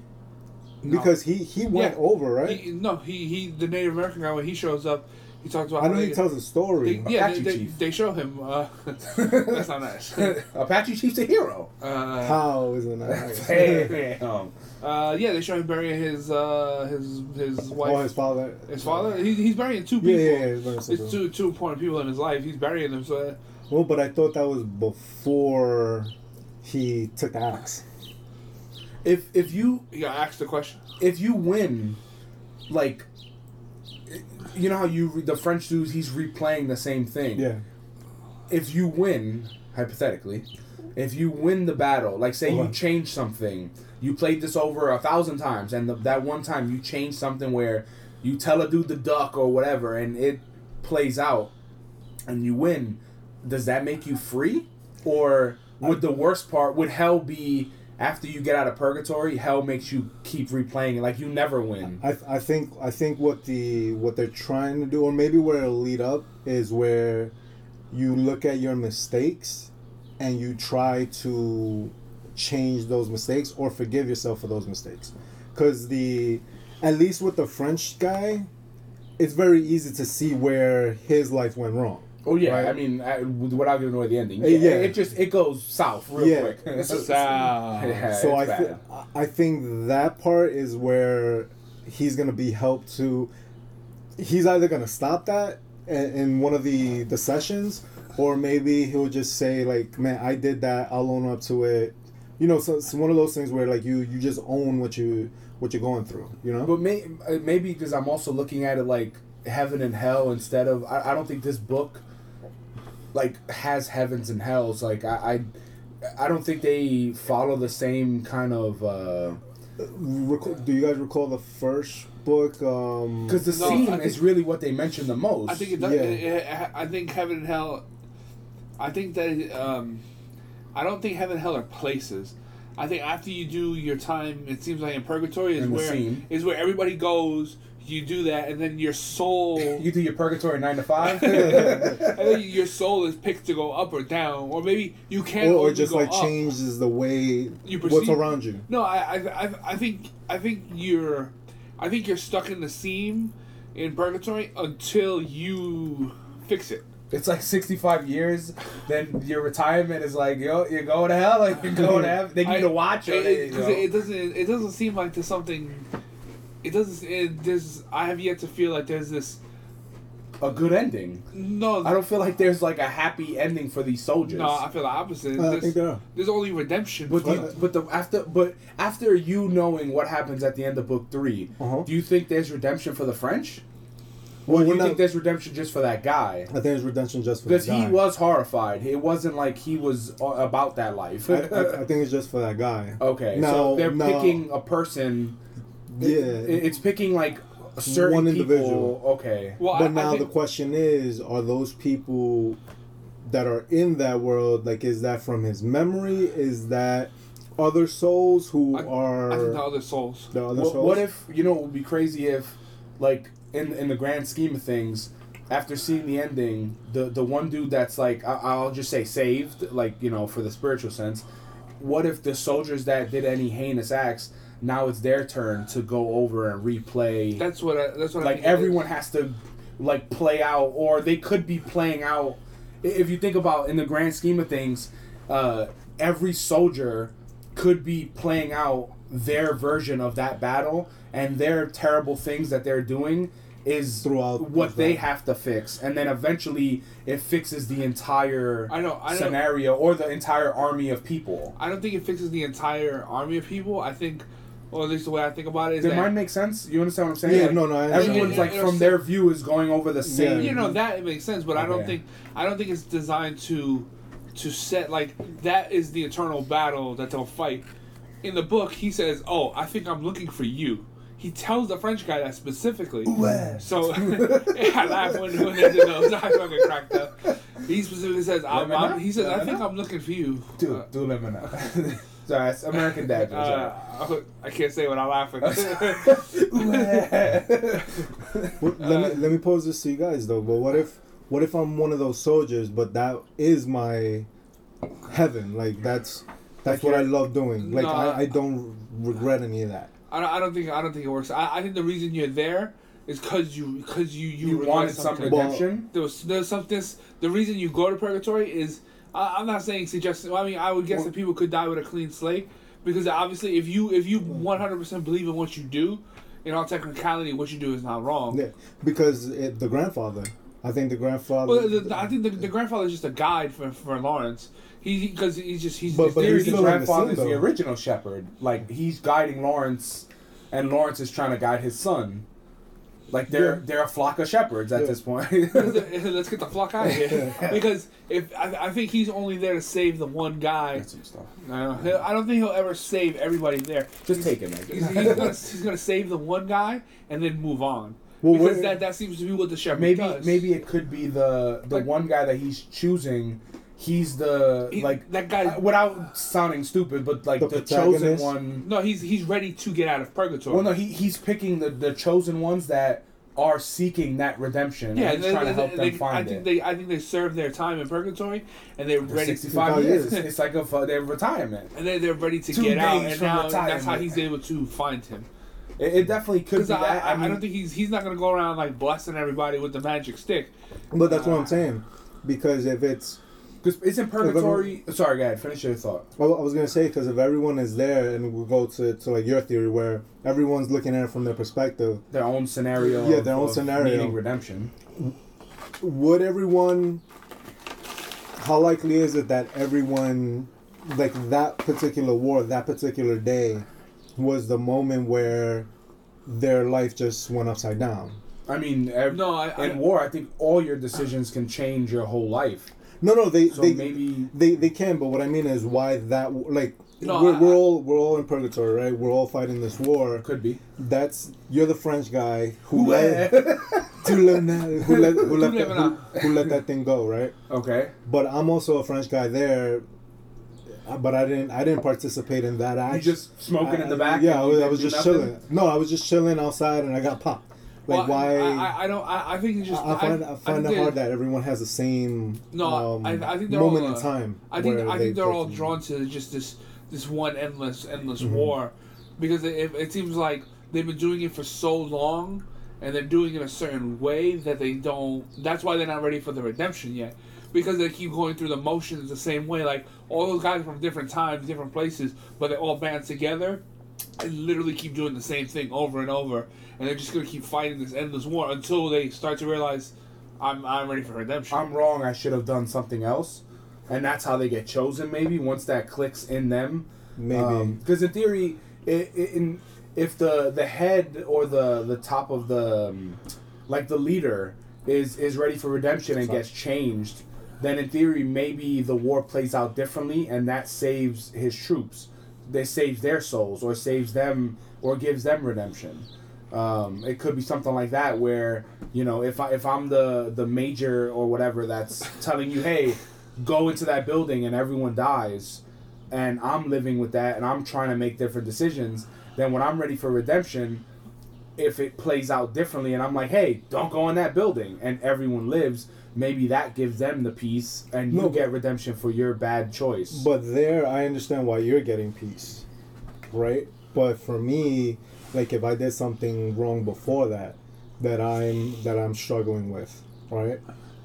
Because he he went Yeah. over right. He, no, he he the Native American guy when he shows up, he talks about. I how know he they- tells a story. They, yeah, they, Apache they, chief. they show him. Uh, that's not nice. Apache Chief's a hero. Uh, How is it not? Damn. Uh, yeah, they show him burying his uh, his his wife. Oh, his father. His father. He, he's burying two people. yeah, yeah. he's very It's simple. two two important people in his life. He's burying them. So Well, but I thought that was before he took the axe. If if you you gotta ask the question. if you win, like, you know how you the French dude he's replaying the same thing. Yeah. If you win, hypothetically, if you win the battle, like say you Uh-huh. change something, you played this over a thousand times, and the, that one time you change something where you tell a dude to duck or whatever, and it plays out, and you win. Does that make you free, or would the worst part would hell be? After you get out of purgatory, hell makes you keep replaying it, like you never win. I, I think I think what the what they're trying to do, or maybe where it'll lead up, is where you look at your mistakes and you try to change those mistakes or forgive yourself for those mistakes. Because the, at least with the French guy, it's very easy to see where his life went wrong. Oh yeah, Right. I mean, I, without giving away the ending, yeah, yeah. it just it goes south real Yeah. quick. So- Yeah, so I, th- I think that part is where he's gonna be helped to. He's either gonna stop that in, in one of the the sessions, or maybe he'll just say like, "Man, I did that. I'll own up to it." You know, so it's one of those things where like you you just own what you what you're going through. You know. But may, uh, maybe because I'm also looking at it like heaven and hell instead of I, I don't think this book like has heavens and hells like I, I I don't think they follow the same kind of uh Recall, do you guys recall the first book? Um, because the No, scene I is really what they mention the most. I think it does. Yeah. It, it, I think heaven and hell. I think that um, I don't think heaven and hell are places. I think after you do your time, it seems like in purgatory is In where is where everybody goes. You do that, and then your soul, you do your purgatory nine to five. and then your soul is picked to go up or down, or maybe you can or, or just like up. changes the way You perceive, what's around you. No, I, I, I, I think, I think you're, I think you're stuck in the seam in purgatory until you fix it. It's like sixty five years. Then your retirement is like yo, you're going to hell. Like you're going to heaven. They give you to watch it, it. because it, it doesn't. It doesn't seem like there's something. It doesn't. It, there's. I have yet to feel like there's this. a good ending. No, I don't feel like there's like a happy ending for these soldiers. No, I feel the opposite. Uh, I there's, think there are. there's only redemption. But for- the, but the after but after you knowing what happens at the end of book 3 Uh-huh. do you think there's redemption for the French? Well, Or do you not- think there's redemption just for that guy? I think there's redemption just for Because he was horrified. It wasn't like he was uh, about that life. I, I, I think it's just for that guy. okay, Now- so they're now- picking a person. Yeah. it- it's picking like certain One people. individual. Okay, well, but I, now I the question is, are those people that are in that world like is that from his memory? Is that other souls who I- are I think the other souls. the other what, souls? what if you know? It would be crazy if, like, in in the grand scheme of things, after seeing the ending, the the one dude that's like, I, I'll just say saved, like you know, for the spiritual sense. What if the soldiers that did any heinous acts now it's their turn to go over and replay? That's what. I, that's what. Like think it is. everyone has to like play out or they could be playing out if you think about in the grand scheme of things uh, every soldier could be playing out their version of that battle and their terrible things that they're doing is Throughout what they battle. have to fix and then eventually it fixes the entire I know. I know. scenario or the entire army of people I don't think it fixes the entire army of people. I think, or at least the way I think about it is Does that mine make sense you understand what i'm saying Yeah, Like, no, no, I understand. everyone's like yeah, from their view is going over the same Yeah. you know that makes sense, but I don't think I don't think it's designed to to set like that is the eternal battle that they'll fight. In the book, he says, "Oh, I think I'm looking for you." He tells the French guy that specifically. So I laugh when, when they do those. I fucking cracked up. He specifically says, I'm, I'm, "He says I think. I'm looking for you." Do do let me know. Sorry, it's American Dad. jokes, Uh, I can't say what I'm laughing. sorry. Well, let me let me pose this to you guys though. But what if what if I'm one of those soldiers, but that is my heaven? Like that's that's Like what I love doing. Like No. I, I don't regret any of that. I don't, I don't think I don't think it works. I, I think the reason you're there is because you because you you, you wanted some something. Well- redemption. there was there's something. The reason you go to purgatory is I, I'm not saying suggesting. Well, I mean, I would guess Well- that people could die with a clean slate because obviously, if you if you mm. 100 percent believe in what you do, in all technicality, what you do is not wrong. Yeah, because it, the grandfather. I think the grandfather. Well, the, the- I think the, the grandfather is just a guide for for Lawrence. He because he's just he's But- but he's the He's- the the original shepherd. Like he's guiding Lawrence, and Lawrence is trying to guide his son. Like they're Yeah. they're a flock of shepherds at Yeah. this point. Let's get the flock out of here because if I, I think he's only there to save the one guy. That's some stuff. No, I don't think he'll ever save everybody there. Just take it, man. He's, he's, gonna, he's gonna save the one guy and then move on. Well, because what- that, that seems to be what the shepherd maybe does. maybe it could be the the Like- one guy that he's choosing. He's the He- like that guy- uh, without sounding stupid, but like The the, chosen one. No, he's he's ready to get out of purgatory. Well, no, he he's picking the the chosen ones that are seeking that redemption. Yeah, and they, he's trying to they- help them they- find I think it. they I think they served their time in purgatory and they're For ready 65 65 years. years. It's, it's like a fu- their retirement. and they they're ready to Two get out and from now that's how he's able to find him. It, it definitely could be I, that. I, I, mean, I don't think he's he's not gonna go around like blessing everybody with the magic stick. But that's what I'm saying. Because if it's, because it's in purgatory. Sorry, go ahead. Finish your thought. well, I was gonna say because if everyone is there, and we go to, to like your theory where everyone's looking at it from their perspective, Their own scenario. Yeah, of- their own of scenario. Needing redemption. would everyone? How likely is it that everyone, like that particular war, that particular day, was the moment where their life just went upside down? I mean, ev- No, I- I- in war, I think all your decisions can change your whole life. No, no, they So they maybe they they can, but what I mean is why that like No, we're, I- we're all we're all in purgatory, right? We're all fighting this war. could be. That's you're the French guy who let who let that- who let who let, that, who, who let that thing go, right? okay. But I'm also a French guy there. But I didn't. I didn't participate in that You just smoking in the back. Yeah, I was, I was just nothing? chilling. No, I was just chilling outside, and I got popped. Like Well, why? I, I, I don't. I, I think it's just. I find I, think find it hard that everyone has the same No, um, I, I think they're moment all, in uh, time. I think I think they're all drawn to just this this one endless endless Mm-hmm. war, because it, it seems like they've been doing it for so long, and they're doing it a certain way that they don't. That's why they're not ready for the redemption yet, because they keep going through the motions the same way. Like all those guys from different times, different places, but they all band together and literally keep doing the same thing over and over, and they're just gonna keep fighting this endless war until they start to realize. I'm, I'm ready for redemption. I'm wrong. I should have done something else, and that's how they get chosen. Maybe once that clicks in them. Maybe. because in theory, i i in if the the head or the the top of the um, like the leader is is ready for redemption and gets changed, then in theory maybe the war plays out differently, and that saves his troops. That saves their souls, or saves them, or gives them redemption. Um, it could be something like that where you know if I if I'm the the major or whatever that's telling you, hey, go into that building and everyone dies, and I'm living with that and I'm trying to make different decisions. Then when I'm ready for redemption, if it plays out differently and I'm like, hey, don't go in that building, and everyone lives, maybe that gives them the peace and you No, but- get redemption for your bad choice. But there, I understand why you're getting peace, right? But for me, like if I did something wrong before that, that I'm that I'm struggling with, right?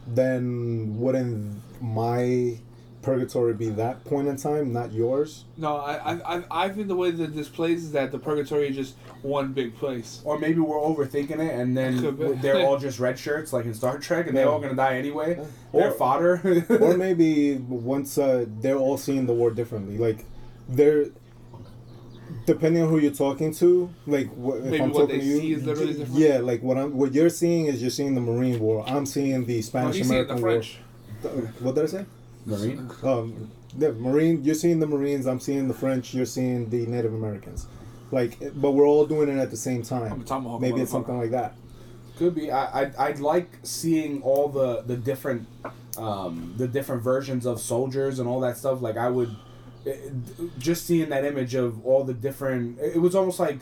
Then wouldn't my purgatory be that point in time, not yours? No, I, I, I, I think the way that this plays is that the purgatory is just one big place. Or maybe we're overthinking it, and then they're all just red shirts, like in Star Trek, and they're all gonna die anyway. Or- They're fodder. or maybe once uh, they're all seeing the war differently, like they're depending on who you're talking to, like wh- if I'm what talking they to you, see is literally different? yeah, like what I'm what you're seeing is you're seeing the Marine War. I'm seeing the Spanish you see it in American the War. French. What did I say? Marine. Um, the Marine. You're seeing the Marines. I'm seeing the French. You're seeing the Native Americans. Like, but we're all doing it at the same I'm a time. Maybe it's something like that. Could be. I I'd, I'd like seeing all the the different um, the different versions of soldiers and all that stuff. Like I would it, just seeing that image of all the different. It was almost like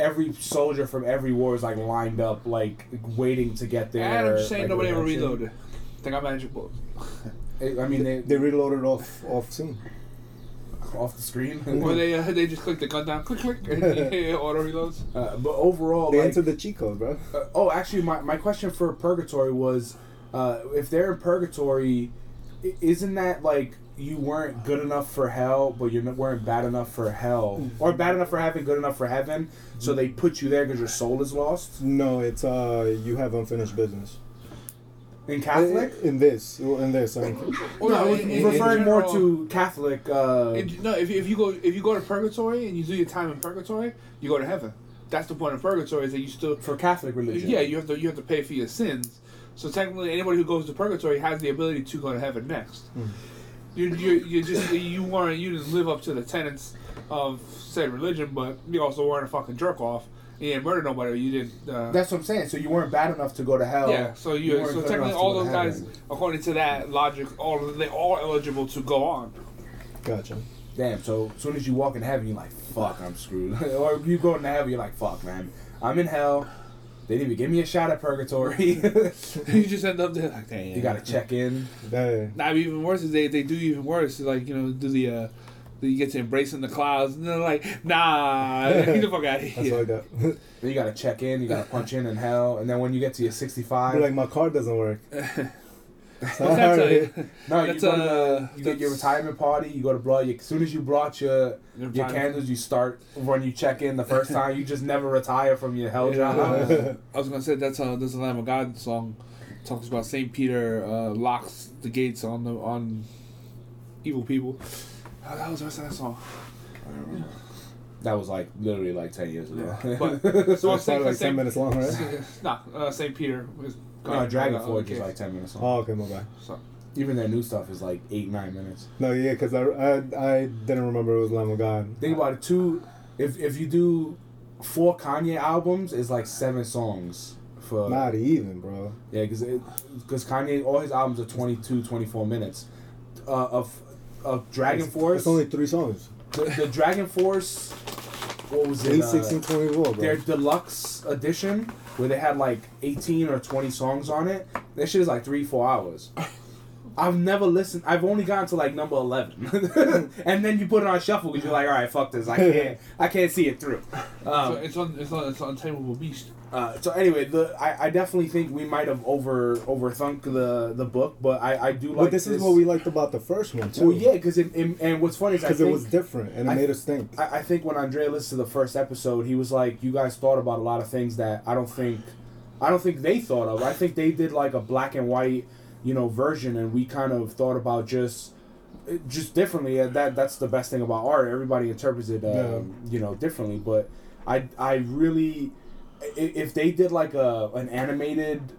every soldier from every war is like lined up, like waiting to get there. And I'm just saying like, nobody ever redemption. reloaded. They got magic I mean, they, They reloaded off off scene. off the screen. Or they uh, they just click the gun down, click click, and auto reloads. Uh, but overall, They like, entered the cheat code, bro. Uh, oh, actually, my, my question for purgatory was, uh, if they're in purgatory, isn't that like you weren't good enough for hell, but you weren't bad enough for hell, or bad enough for heaven, good enough for heaven? So they put you there because your soul is lost. No, it's uh, you have unfinished business. In Catholic, In this, in this, I mean, Well, no, I in- in- in referring more to Catholic. Uh, in- no, if, you- if you go if you go to purgatory and you do your time in purgatory, you go to heaven. That's the point of purgatory is that you still for Catholic religion, yeah you have to you have to pay for your sins. So technically, anybody who goes to purgatory has the ability to go to heaven next. You you you just you weren't you didn't live up to the tenets of said religion, but you also weren't a fucking jerk off. You didn't murder nobody. You didn't. Uh, That's what I'm saying. So you weren't bad enough to go to hell. yeah, so you, weren't so technically all those guys, heaven. according to that logic, all they all eligible to go on. gotcha. Damn, so as soon as you walk in heaven, you're like, fuck, I'm screwed. or you go into heaven, you're like, fuck, man, I'm in hell. They didn't even give me a shot at purgatory. you just end up there like, damn. you gotta check in. Hey, Nah, but even worse is they, they do even worse. Like, you know, do the, uh, you get to embrace in the clouds, and they're like, nah, get the fuck out of that's here. like that. You gotta check in. You gotta punch in in hell, and then when you get to your sixty-five, Be like my card doesn't work. What's that tell you? no, you That's, go to the, uh, you get your retirement party. You go to blow. You, as soon as you brought your Your your candles, you start when you check in the first time. You just never retire from your hell Yeah. job. I was gonna say that's uh there's a Lamb of God song talks about Saint Peter uh, locks the gates on the on evil people. How the hell was the rest of that song? That was like literally like ten years ago. But so So I'm it's saying like ten minutes long, right? nah, uh, Saint Peter was. no, Dragon uh, Force is like ten minutes long. Oh, okay, my bad. So, Even their new stuff is like eight nine minutes. No, yeah, because I, I I didn't remember it was Lamb of God. Think about it. Two, if if you do four Kanye albums, it's like seven songs for Not even, bro. yeah, because because Kanye all his albums are 22, 24 minutes. Uh, of of Dragon It's- Force, It's only three songs. the, the Dragon Force. What was it? 8, uh, 16, 24, bro. their deluxe edition where they had like 18 or 20 songs on it that shit is like three four hours i've never listened i've only gotten to like number 11 and then you put it on shuffle because you're like all right fuck this i can't i can't see it through so um, it's on it's on it's on Untamable Beast. Uh, so anyway the I, I definitely think we might have over overthunk the the book but i i do like but this, is what we liked about the first one too. well yeah because it, it- and what's funny is because it was different and it I- made us think. I, I think when Andrea listened to the first episode, he was like, "You guys thought about a lot of things that I don't think, I don't think they thought of. I think they did like a black and white, you know, version, and we kind of thought about just, just differently. And that that's the best thing about art. Everybody interprets it, um, Yeah. you know, differently. But I I really, if they did like a an animated,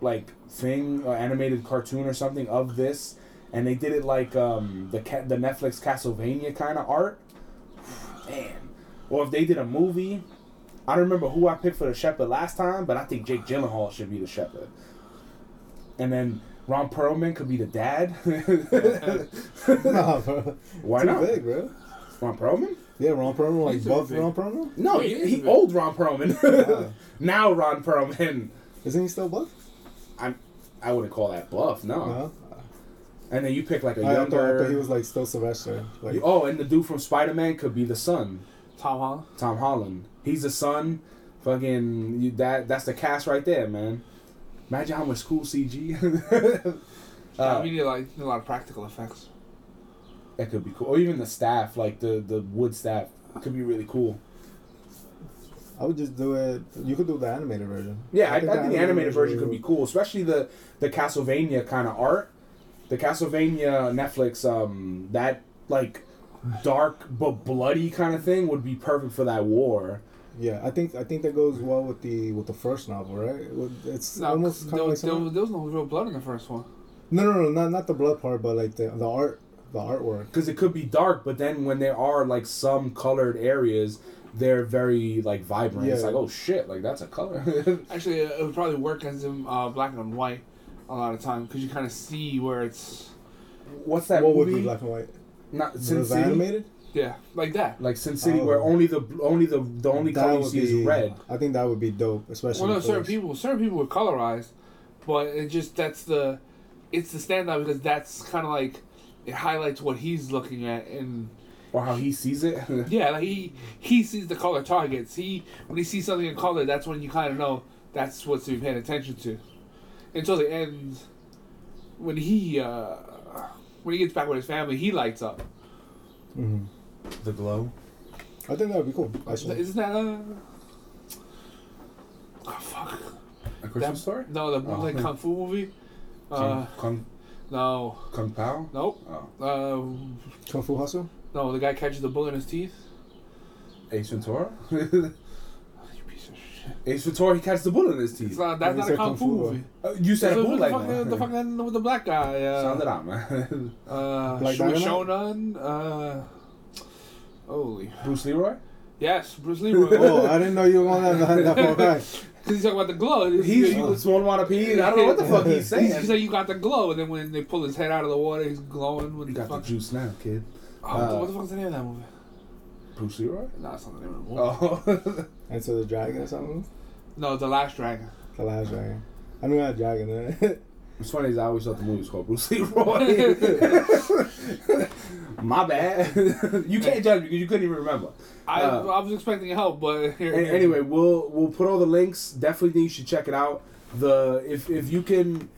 like thing, or animated cartoon or something of this. And they did it like um, the ca- the Netflix Castlevania kind of art man. Or if they did a movie, I don't remember who I picked for the Shepherd last time, but I think Jake Gyllenhaal should be the Shepherd. And then Ron Perlman could be the dad. nah, bro. Why Too not? big, bro. Ron Perlman? Yeah, Ron Perlman, like He's buff big. Ron Perlman. No, He he, he big. old Ron Perlman. Ah. now Ron Perlman. Isn't he still buff? I'm, I wouldn't call that buff, no. No. And then you pick like a I, I, thought, I younger. thought he was like still Sylvester. Like, oh, and the dude from Spider Man could be the son. Tom Holland. Tom Holland. He's the son. Fucking you, that. That's the cast right there, man. Imagine how much cool CG. Uh, uh, we need like a lot of practical effects. That could be cool. Or even the staff, like the the wood staff, could be really cool. I would just do it. You could do the animated version. Yeah, I, I think, the animated version could be cool, especially the the Castlevania kind of art. The Castlevania Netflix, um, that like dark but bloody kind of thing would be perfect for that war. Yeah, I think I think that goes well with the with the first novel, right? It's No, almost there, kind of like there, there was no real blood in the first one. no, no, no, not not the blood part, but like the the art, the artwork. because it could be dark, but then when there are like some colored areas, they're very like vibrant. It's like oh shit, like that's a color. Actually, it would probably work as in uh, black and white a lot of time because you kind of see where it's What's that what would movie? be black and white? Not Was Sin City. animated? yeah like that. Like Sin City, Oh. where only the only the the only color you would see is red. I think that would be dope, especially. Well, no, for certain this. people, certain people were colorized, but it just that's the, it's the standout because that's kind of like, it highlights what he's looking at and Or how he sees it. yeah, like he he sees the color targets. He when he sees something in color, that's when you kind of know that's what's to be paying attention to, until the end. When he uh, when he gets back with his family, he lights up. Mhm. the glow. I think that would be cool. Actually, Isn't that a? Oh fuck! A Christmas That- story. No, the Oh. like kung fu movie. Uh, Kung, Kung no, Kung Pow. nope. Oh, Uh, Kung Fu Hustle. no, the guy catches the bullet in his teeth. Ace Ventura. Oh, you piece of shit. Ace Ventura. He catches the bullet in his teeth. not, that's not a kung kung fu fu, movie. Uh, you said a It's the bootleg. fucking, man. the fucking with the black guy. Uh, Sound it out, man. Uh, Black Sh- Dynamite? Sho'nuff. Uh, holy. Bruce Leroy. Yes, Bruce Leroy. oh, I didn't know you were going that that, that far back. Because he's talking about the glow. He's you, small wanna pee. I don't know what the fuck he's He's, saying. he's like, you got the glow, and then when they pull his head out of the water, he's glowing with You the got the fuck. juice now, kid. Oh, Uh, what the fuck is the name of that movie? Bruce Leroy. Nah, it's not the name of the movie. Oh, Enter the Dragon or something. No, the Last Dragon. The Last Dragon. I knew that dragon in it. It's funny is I always thought the movie was called Bruce Leroy. My bad. you can't judge me because you couldn't even remember. I, Uh, I was expecting help, but here, here. anyway, we'll we'll put all the links. Definitely think you should check it out. The if if you can,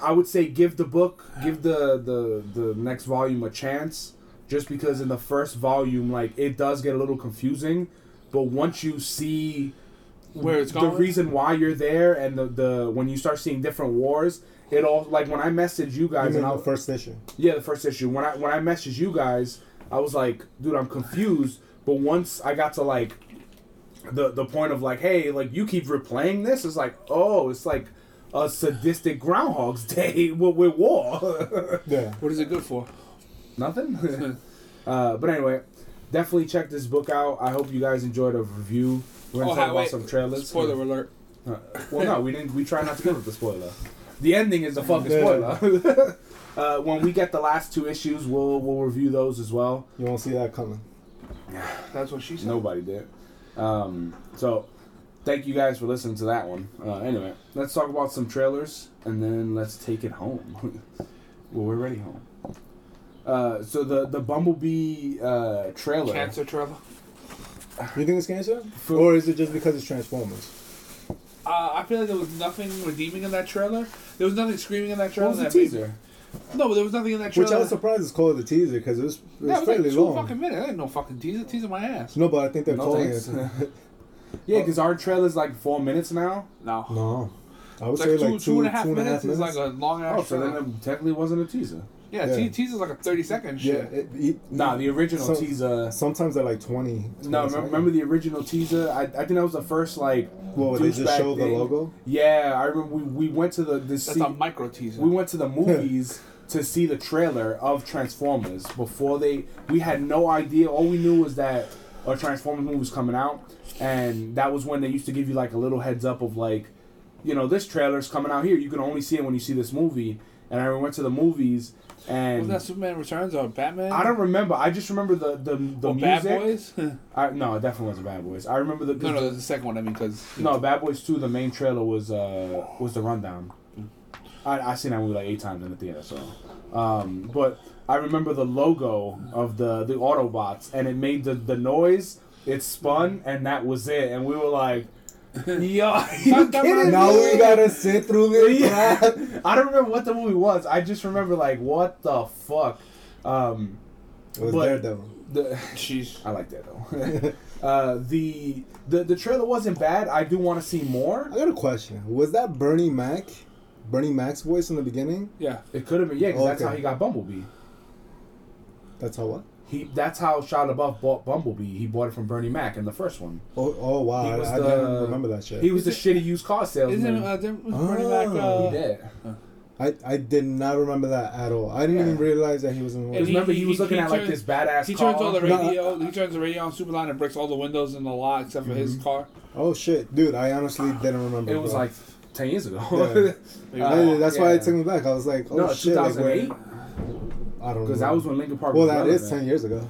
I would say give the book, give the the the next volume a chance. Just because in the first volume, like it does get a little confusing, but once you see Where it's the going? reason why you're there and the the when you start seeing different wars, it all like when I messaged you I guys mean, and I the first issue. yeah, the first issue. When I when I messaged you guys, I was like, dude, I'm confused. But once I got to like the the point of like, hey, like you keep replaying this, it's like, oh, it's like a sadistic Groundhog's Day with, with war. Yeah. what is it good for? Nothing. uh, but anyway, definitely check this book out. I hope you guys enjoyed a review. We're gonna Oh, talk hi- about wait. some trailers. Spoiler alert. Uh, well, no, we didn't. We try not to give it the spoiler. The ending is a fucking Yeah. spoiler. uh, when we get the last two issues, we'll we'll review those as well. You won't see that coming. Yeah. That's what she said. Nobody did. Um, so, thank you guys for listening to that one. Uh, anyway, let's talk about some trailers and then let's take it home. well, we're ready home. Uh, so the the Bumblebee uh, trailer. Cancer trailer. You think it's cancer? For- or is it just because it's Transformers? Uh, I feel like there was nothing redeeming in that trailer. There was nothing screaming in that trailer. What trailer. was the that made- teaser? No, but there was nothing in that trailer. Which. I was surprised it's called the teaser because it was, it was yeah, it was like fairly two long. fucking minutes. That ain't no fucking teaser. Teaser my ass. No, but I think they're No calling thanks. it. Yeah, because our trailer's like four minutes now. No. no. I would It's say like two, like two and a half two and a minutes half is like a long ass Oh, so trailer. then it technically wasn't a teaser. Yeah, Yeah. Te- teaser's like a 30 second Yeah. shit. It, it, Nah, the original So- teaser. Sometimes they're like 20. 20 No, seconds. remember the original teaser? I, I think that was the first like. Well, they just douchebag show the logo. Yeah, I remember we, we went to the the That's see, a micro teaser. we went to the movies to see the trailer of Transformers before they. We had no idea. All we knew was that a Transformers movie was coming out, and that was when they used to give you like a little heads up of like, you know, this trailer's coming out here. You can only see it when you see this movie. And I went to the movies, and Wasn't that Superman Returns or Batman? I don't remember. I just remember the the the or music. Bad Boys? no, I, no, it definitely wasn't Bad Boys. I remember the no, that's the second one. I mean, because no Bad Boys Two. The main trailer was uh was the rundown. I I seen that movie like eight times in the theater. So, um, but I remember the logo of the the Autobots, and it made the the noise. It spun, and that was it. And we were like, "Yo, you kidding Now me?" we gotta sit through this. Yeah. I don't remember what the movie was. I just remember like, what the fuck. Um, It was But- Daredevil. the she's I like that though. uh, the the the trailer wasn't bad. I do want to see more. I got a question. Was that Bernie Mac? Bernie Mac's voice in the beginning? yeah. It could have been yeah, because that's how he got Bumblebee. That's how what? He that's how Shia LaBeouf bought Bumblebee. He bought it from Bernie Mac in the first one. Oh, oh wow. He I, was I the- didn't remember that shit. He was the Is shitty used car salesman. Isn't uh, there, was Bernie Oh. Mac? he Uh, did. I, I did not remember that at all. I didn't Yeah. even realize that he was in the And Because he- remember he was looking at like this badass he car. turns all the No, radio. he turns the radio on Superline and breaks all the windows in the lot except for his car. Oh shit, dude! I honestly didn't remember. it was bro. like ten years ago. Yeah. Uh, Yeah, that's why yeah. it took me back. I was like, oh no, shit, like, where- 2008. I don't know. Because that was when Linkin Park. Well, was that is relevant. ten years ago.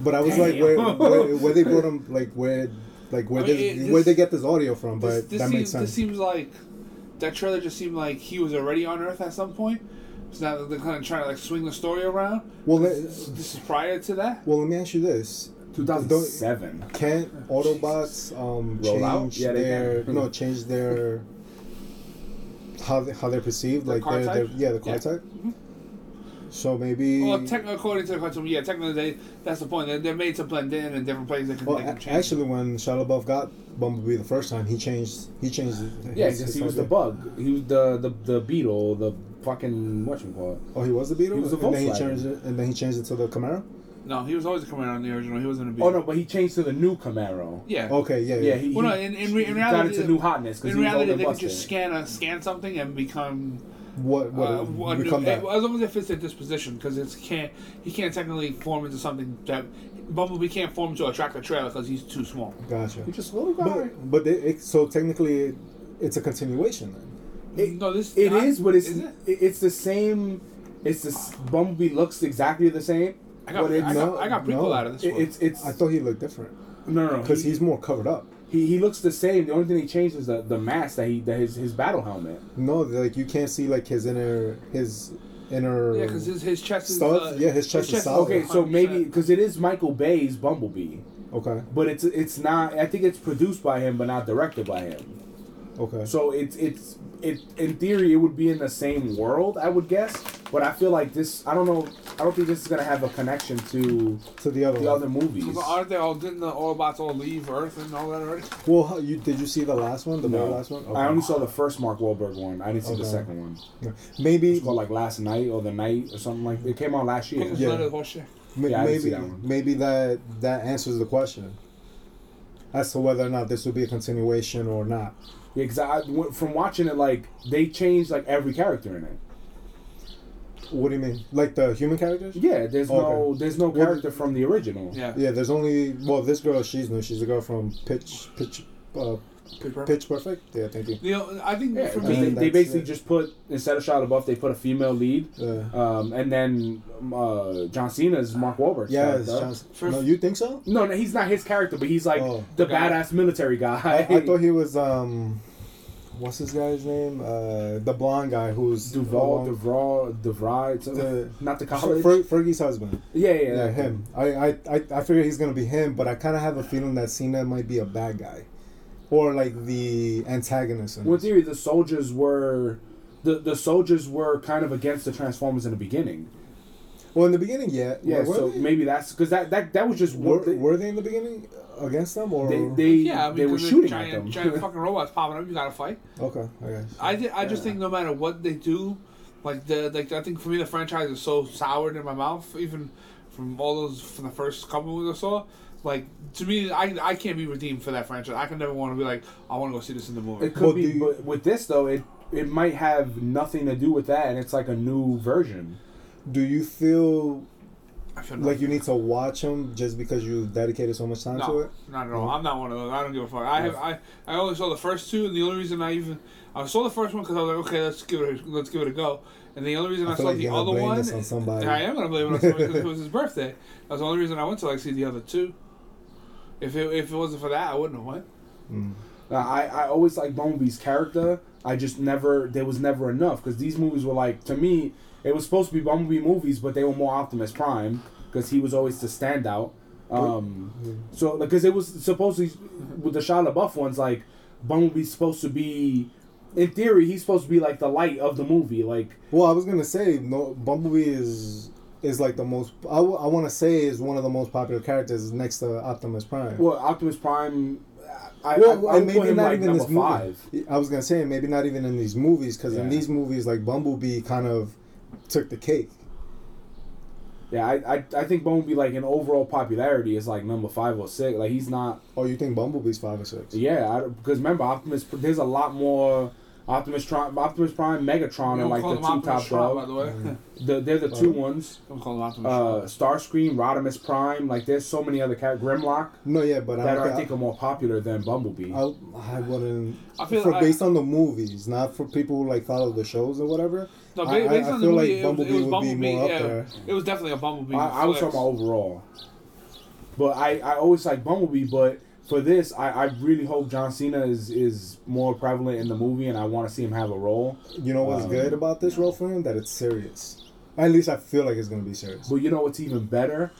But I was like, where, where, where they brought him, like where, like where I mean, they it- where they get this audio from? This, But this that seems makes sense. this seems like that trailer just seemed like he was already on Earth at some point. So now they're kind of trying to like swing the story around. well, let, This is prior to that. well, let me ask you this: 2007. Can't Autobots um, Roll out? change Yeah, they their can. no change their how they, how they're perceived? The like car their, their yeah the car Yeah. type. So maybe Well, technically, according to the cartoon, yeah, technically, they, that's the point. They're, they're made to blend in in different places. They can, well they can change. actually when Shia LaBeouf got Bumblebee the first time, he changed he changed. Yeah, because he was the bug. He was the the the beetle. The fucking what you call it. Oh, he was the Beetle, He was a and then he changed it, and then he changed it to the Camaro. no, he was always a Camaro in the original. He wasn't a oh, Beetle. Oh no, but he changed to the new Camaro. Yeah. Okay, yeah, Yeah, yeah. he, Well, no, in- in re- in he reality- got into new hotness because In reality, they and can just scan a scan something and become what what uh, what become new, that? as long as it fits their disposition, because it's can't he can't technically form into something that Bumblebee can't form to attract a trailer because he's too small. Gotcha. He's just a little guy. But but it, it, so technically, it's a continuation then. It- no, this It I- is, but it's is it? it- it's the same. It's the s- Bumblebee looks exactly the same. I got, but I it's got, no- I got prequel no. out of this It, one. it's it's I thought he looked different no no because he- he's more covered up. He, he looks the same. The only thing he changed is the, the mask that he that his his battle helmet. No, like you can't see like his inner his inner. Yeah, because his, his chest is. Stuff? Uh, Yeah, his chest is solid. Okay, so 100%. maybe because it is Michael Bay's Bumblebee, Okay. but it's it's not. I think it's produced by him, but not directed by him. Okay. So it's it's it in theory it would be in the same world, I would guess. But I feel like this. I don't know. I don't think this is gonna have a connection to to the other the one. other movies. So aren't they all? Didn't the Autobots all leave Earth and all that already? Well, how- you did you see the last one? The very last one. I only saw the first Mark Wahlberg one. I didn't see the second one. maybe It's called like last night or the night or something like. It came out last year. Focus Yeah. on the whole shit. ma- Yeah, I didn't see maybe that maybe that that answers the question as to whether or not this would be a continuation or not. Yeah, 'cause I, w- from watching it, like they changed like every character in it. What do you mean? Like the human characters? Yeah, there's no Okay. there's no What- character from the original. Yeah. Yeah, there's only well, this girl she's new. She's a girl from Pitch Pitch uh, Pitch Perfect. Pitch Perfect. Yeah, thank you. You know, I think Yeah, for 'cause me, they, they basically it. just put instead of Shia LaBeouf, they put a female lead, Yeah. um, and then um, uh, John Cena's Mark Wahlberg. Yeah, it's character. Johnson. For- no, you think so? No, no, he's not his character, but he's like Oh. the Guy. badass military guy. I, I thought he was um, what's this guy's name? Uh, the blonde guy who's Duval, Duval, DeVry, the- not the college. Fer- Fergie's husband. yeah, yeah, Yeah, that him. I, I, I, I figure he's gonna be him, but I kind of have a feeling that Cena might be a bad guy, or like the antagonist. in Well, in theory, the soldiers were. The, the soldiers were kind of against the Transformers in the beginning. Well, in the beginning, yeah. Yeah, were, so they? maybe that's because that, that that was just were, they, were they in the beginning against them or they, they, yeah, they were shooting giant, at them. giant fucking robots popping up. You gotta fight. okay? I guess. I, di- I just think no matter what they do, like the like I think for me the franchise is so soured in my mouth, even from all those from the first couple movies I saw. Like to me, I I can't be redeemed for that franchise. I can never want to be like I want to go see this in the movie. It could Well, be, do but with this though, it it might have nothing to do with that, and it's like a new version. Do you feel I feel like you need to watch them just because you dedicated so much time to No, it? not at all. I'm not one of those. I don't give a fuck. I have I, I only saw the first two, and the only reason I even I saw the first one because I was like, okay, let's give it a, let's give it a go. And the only reason I, I feel saw like the you're gonna other blame one, this on somebody. I am gonna blame it on somebody because it was his birthday. That's the only reason I went to like see the other two. If it if it wasn't for that, I wouldn't have went. Mm. I I always like Bumblebee's character. I just never there was never enough because these movies were like to me it was supposed to be Bumblebee movies, but they were more Optimus Prime because he was always the standout. Um, so because it was supposed supposedly with the Shia LaBeouf ones, like Bumblebee's supposed to be. In theory, he's supposed to be like the light of the movie. Like, Well, I was gonna say no. Bumblebee is is like the most. I, w- I want to say is one of the most popular characters next to Optimus Prime. well, Optimus Prime. I, Well, I, I maybe not like even this movie. I was gonna say maybe not even in these movies because in these movies like Bumblebee kind of took the cake. Yeah, I, I I think Bumblebee like in overall popularity is like number five or six. Like he's not. Oh, you think Bumblebee's five or six? Yeah, because remember Optimus. There's a lot more Optimus Prime, Optimus Prime, Megatron, We and don't like call the two Optimus top Prime, by the way. Mm. The, they're the two ones. Don't call him Optimus Uh, Prime. Starscream, Rodimus Prime. Like there's so many other characters. Grimlock No, yeah, but that I, are, I don't think are more popular than Bumblebee. I, I wouldn't. I feel for like- based on the movies, not for people who like follow the shows or whatever. No, I- I- based I on feel the like movie, it was- Bumblebee it was would be Bumblebee, more up there. It was definitely a Bumblebee. I, I was flex. talking about overall. But I, I always like Bumblebee, but for this, I, I really hope John Cena is, is more prevalent in the movie, and I want to see him have a role. You know what's Um, good about this role for him? That it's serious. At least I feel like it's gonna be serious. But you know what's even better?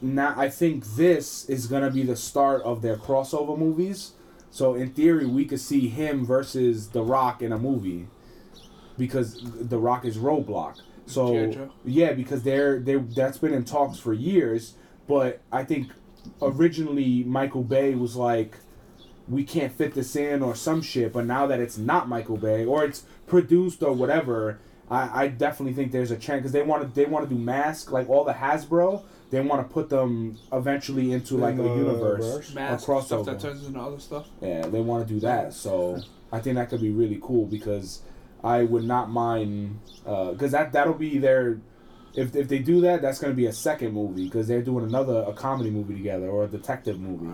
Now I think this is gonna be the start of their crossover movies. So in theory, we could see him versus The Rock in a movie, because The Rock is Roadblock. So yeah, because they're they that's been in talks for years. But I think originally Michael Bay was like, we can't fit this in or some shit. But now that it's not Michael Bay or it's produced or whatever, I, I definitely think there's a chance because they want to they want to do mask like all the Hasbro. They want to put them eventually into like In a universe, verse? a crossover. stuff that turns into other stuff. Yeah, they want to do that. So I think that could be really cool because I would not mind uh, because that that'll be their. If, if they do that, that's going to be a second movie because they're doing another a comedy movie together or a detective movie.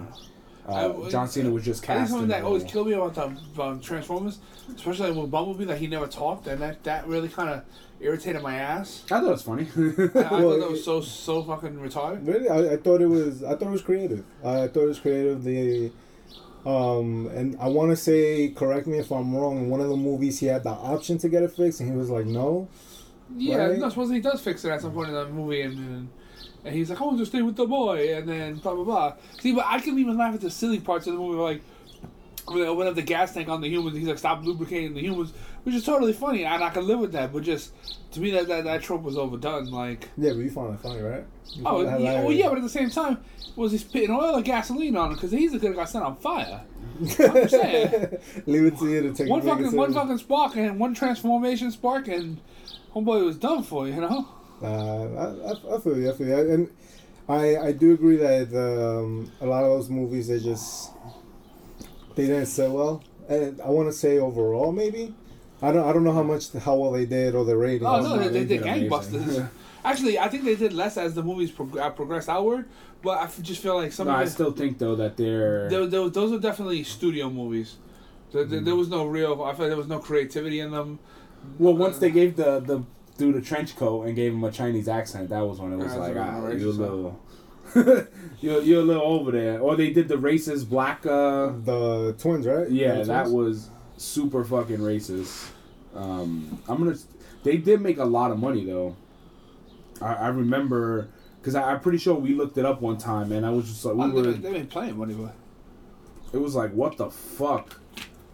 Uh, I- John Cena was just cast. something in that always killed me about the about Transformers, especially with Bumblebee, that he never talked, and that, that really kind of irritated my ass. I thought it was funny. I, I Well, thought that was so so fucking retarded. Really, I, I thought it was. I thought it was creative. I thought it was creative. The Um, and I want to say, correct me if I'm wrong. In one of the movies, he had the option to get it fixed, and he was like, "No." Yeah, Right? no, supposedly he does fix it at some point in the movie, and, and and he's like, "I want to stay with the boy," and then blah blah blah. See, but I can even laugh at the silly parts of the movie, like when they open up the gas tank on the humans, he's like, "Stop lubricating the humans," which is totally funny, and I can live with that. But just to me, that that, that trope was overdone. Like, Yeah, but you found it funny, right? You oh yeah, well, hilarious. yeah, but at the same time, was he spitting oil or gasoline on him? Because he's easily could have got set on fire. I'm saying. Leave it to you to take One fucking one fucking spark and one transformation spark, and homeboy was done for. You know. Uh, I, I, I feel you. I feel you. And I I do agree that um, a lot of those movies they just they didn't sell well. And I want to say overall maybe. I don't I don't know how much how well they did or the rating. Oh no, they, they they did did gangbusters. Actually, I think they did less as the movies prog- uh, progressed outward. But I f- just feel like some No, I of still think though that they're. there, there, those are definitely studio movies. There, there, Mm. there was no real. I feel like there was no creativity in them. Well, once they gave the the dude a trench coat and gave him a Chinese accent, that was when it was Yeah, like, ah, when you're a little, you're you're a little over there. Or they did the racist black. uh the twins, right? Yeah, The that was super fucking racist. Um, I'm gonna. They did make a lot of money though. I, I remember because I'm pretty sure we looked it up one time, and I was just like, we Well, were. they, they been playing money, but it was like what the fuck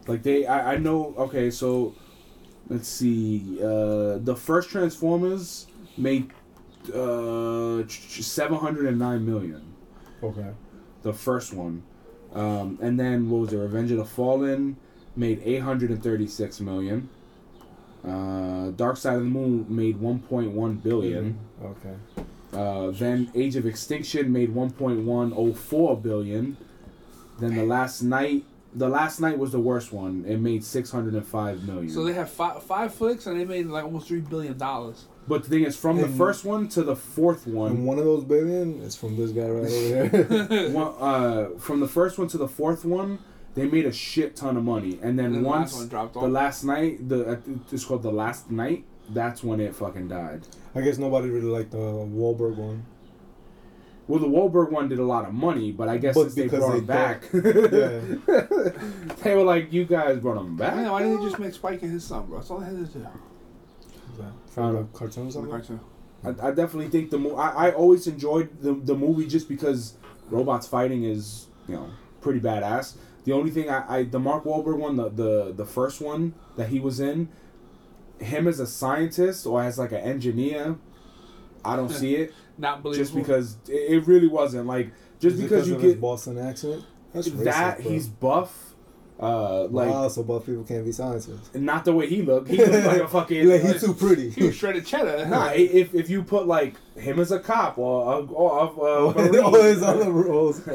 like they i, I know okay so let's see uh the first transformers made uh 709 million Okay. the first one um and then what was it revenge of the fallen made 836 million uh dark side of the moon made 1.1 billion Okay. uh, then Age of Extinction made 1.104 billion. Then the Last Knight, the Last Knight was the worst one. It made 605 million. so they have five, five flicks and they made like almost three billion dollars. but the thing is, from the first one to the fourth And one, one of those billion is from this guy right over here. one, uh, from the first one to the fourth one, they made a shit ton of money. And then And then the once last one dropped the Last Knight, the I it's called the Last Knight. That's when it fucking died. I guess nobody really liked the Wahlberg one. Well, the Wahlberg one did a lot of money, but I guess But since they brought they him back, Yeah. they were like, "You guys brought him back." Man, why didn't they just make Spike and his son, bro? That's all they had to do. From the cartoons. On the or cartoon. I, I definitely think the mo- I, I always enjoyed the the movie just because robots fighting is you know pretty badass. The only thing I, I the Mark Wahlberg one the, the the first one that he was in, him as a scientist or as like an engineer, I don't see it Not believable. just because it, it really wasn't like just Is it because you of his get Boston accent. That's that racist, he's buff, uh like wow, so buff people can't be scientists. not the way he looked. He looked like a fucking like he's too pretty. he was shredded cheddar. Nah, if if you put like him as a cop or a, or a, a marine, Always on the rules.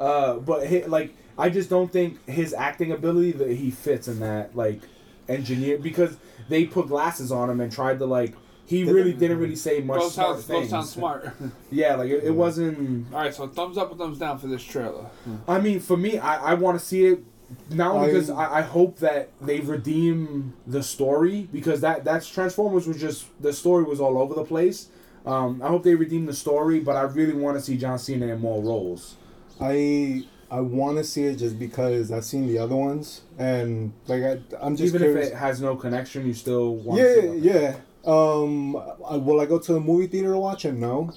uh, but he, like I just don't think his acting ability that he fits in that like engineer because they put glasses on him and tried to like he really didn't really say much Bro smart sounds, bro things. sounds smart. Yeah, like it, it wasn't. all right, so thumbs up or thumbs down for this trailer. I mean, for me, I, I want to see it now I- because I, I hope that they redeem the story because that that's Transformers was just the story was all over the place. Um, I hope they redeem the story, but I really want to see John Cena in more roles. I I want to see it just because I've seen the other ones and like I, I'm just Even curious. if it has no connection, you still want. yeah, to see it. yeah. Um, I, will I go to the movie theater to watch it? No,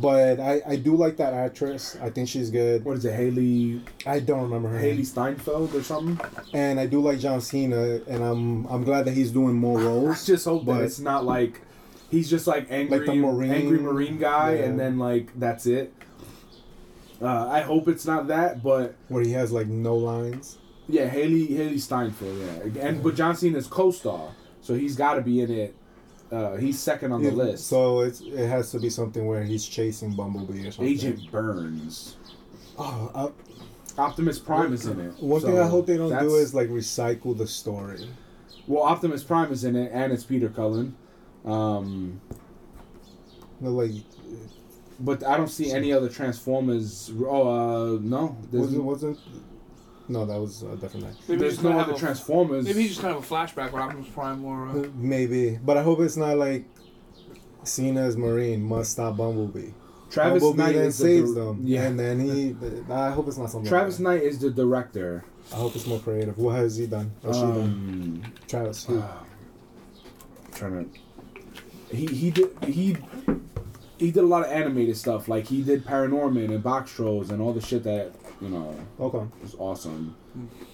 but I I do like that actress. I think she's good. What is it, Hailee I don't remember her Hailee name. Steinfeld or something? And I do like John Cena, and I'm I'm glad that he's doing more I roles. just hope that But- it's not like he's just like angry, Like the Marine- angry Marine guy, yeah. and then like that's it. Uh, I hope it's not that, but Where he has like no lines. yeah, Hailee Hailee Steinfeld, yeah, and but John Cena's co-star, so he's got to be in it. Uh, he's second on the list. So it's it has to be something where he's chasing Bumblebee or something. Agent Burns, Oh, Optimus Prime is in it. one so thing I hope they don't do is like recycle the story. well, Optimus Prime is in it, and it's Peter Cullen. Um, No, like but I don't see any other Transformers. Oh, uh, no, wasn't wasn't. No, that was a different night. Maybe there's he's no gonna other Transformers. Maybe he's just kind of a flashback with Optimus Prime or. Uh, Maybe, but I hope it's not like Cena's Marine must stop Bumblebee. Travis Bumblebee Knight then is the saves dir- them. Yeah. and then he. I hope it's not something. Travis Like Knight is the director. I hope it's more creative. What has he done? Or she done? Um, Travis. Who? trying to. He he did he. He did a lot of animated stuff, like he did Paranorman and Box Trolls and all the shit that you know Okay. was awesome.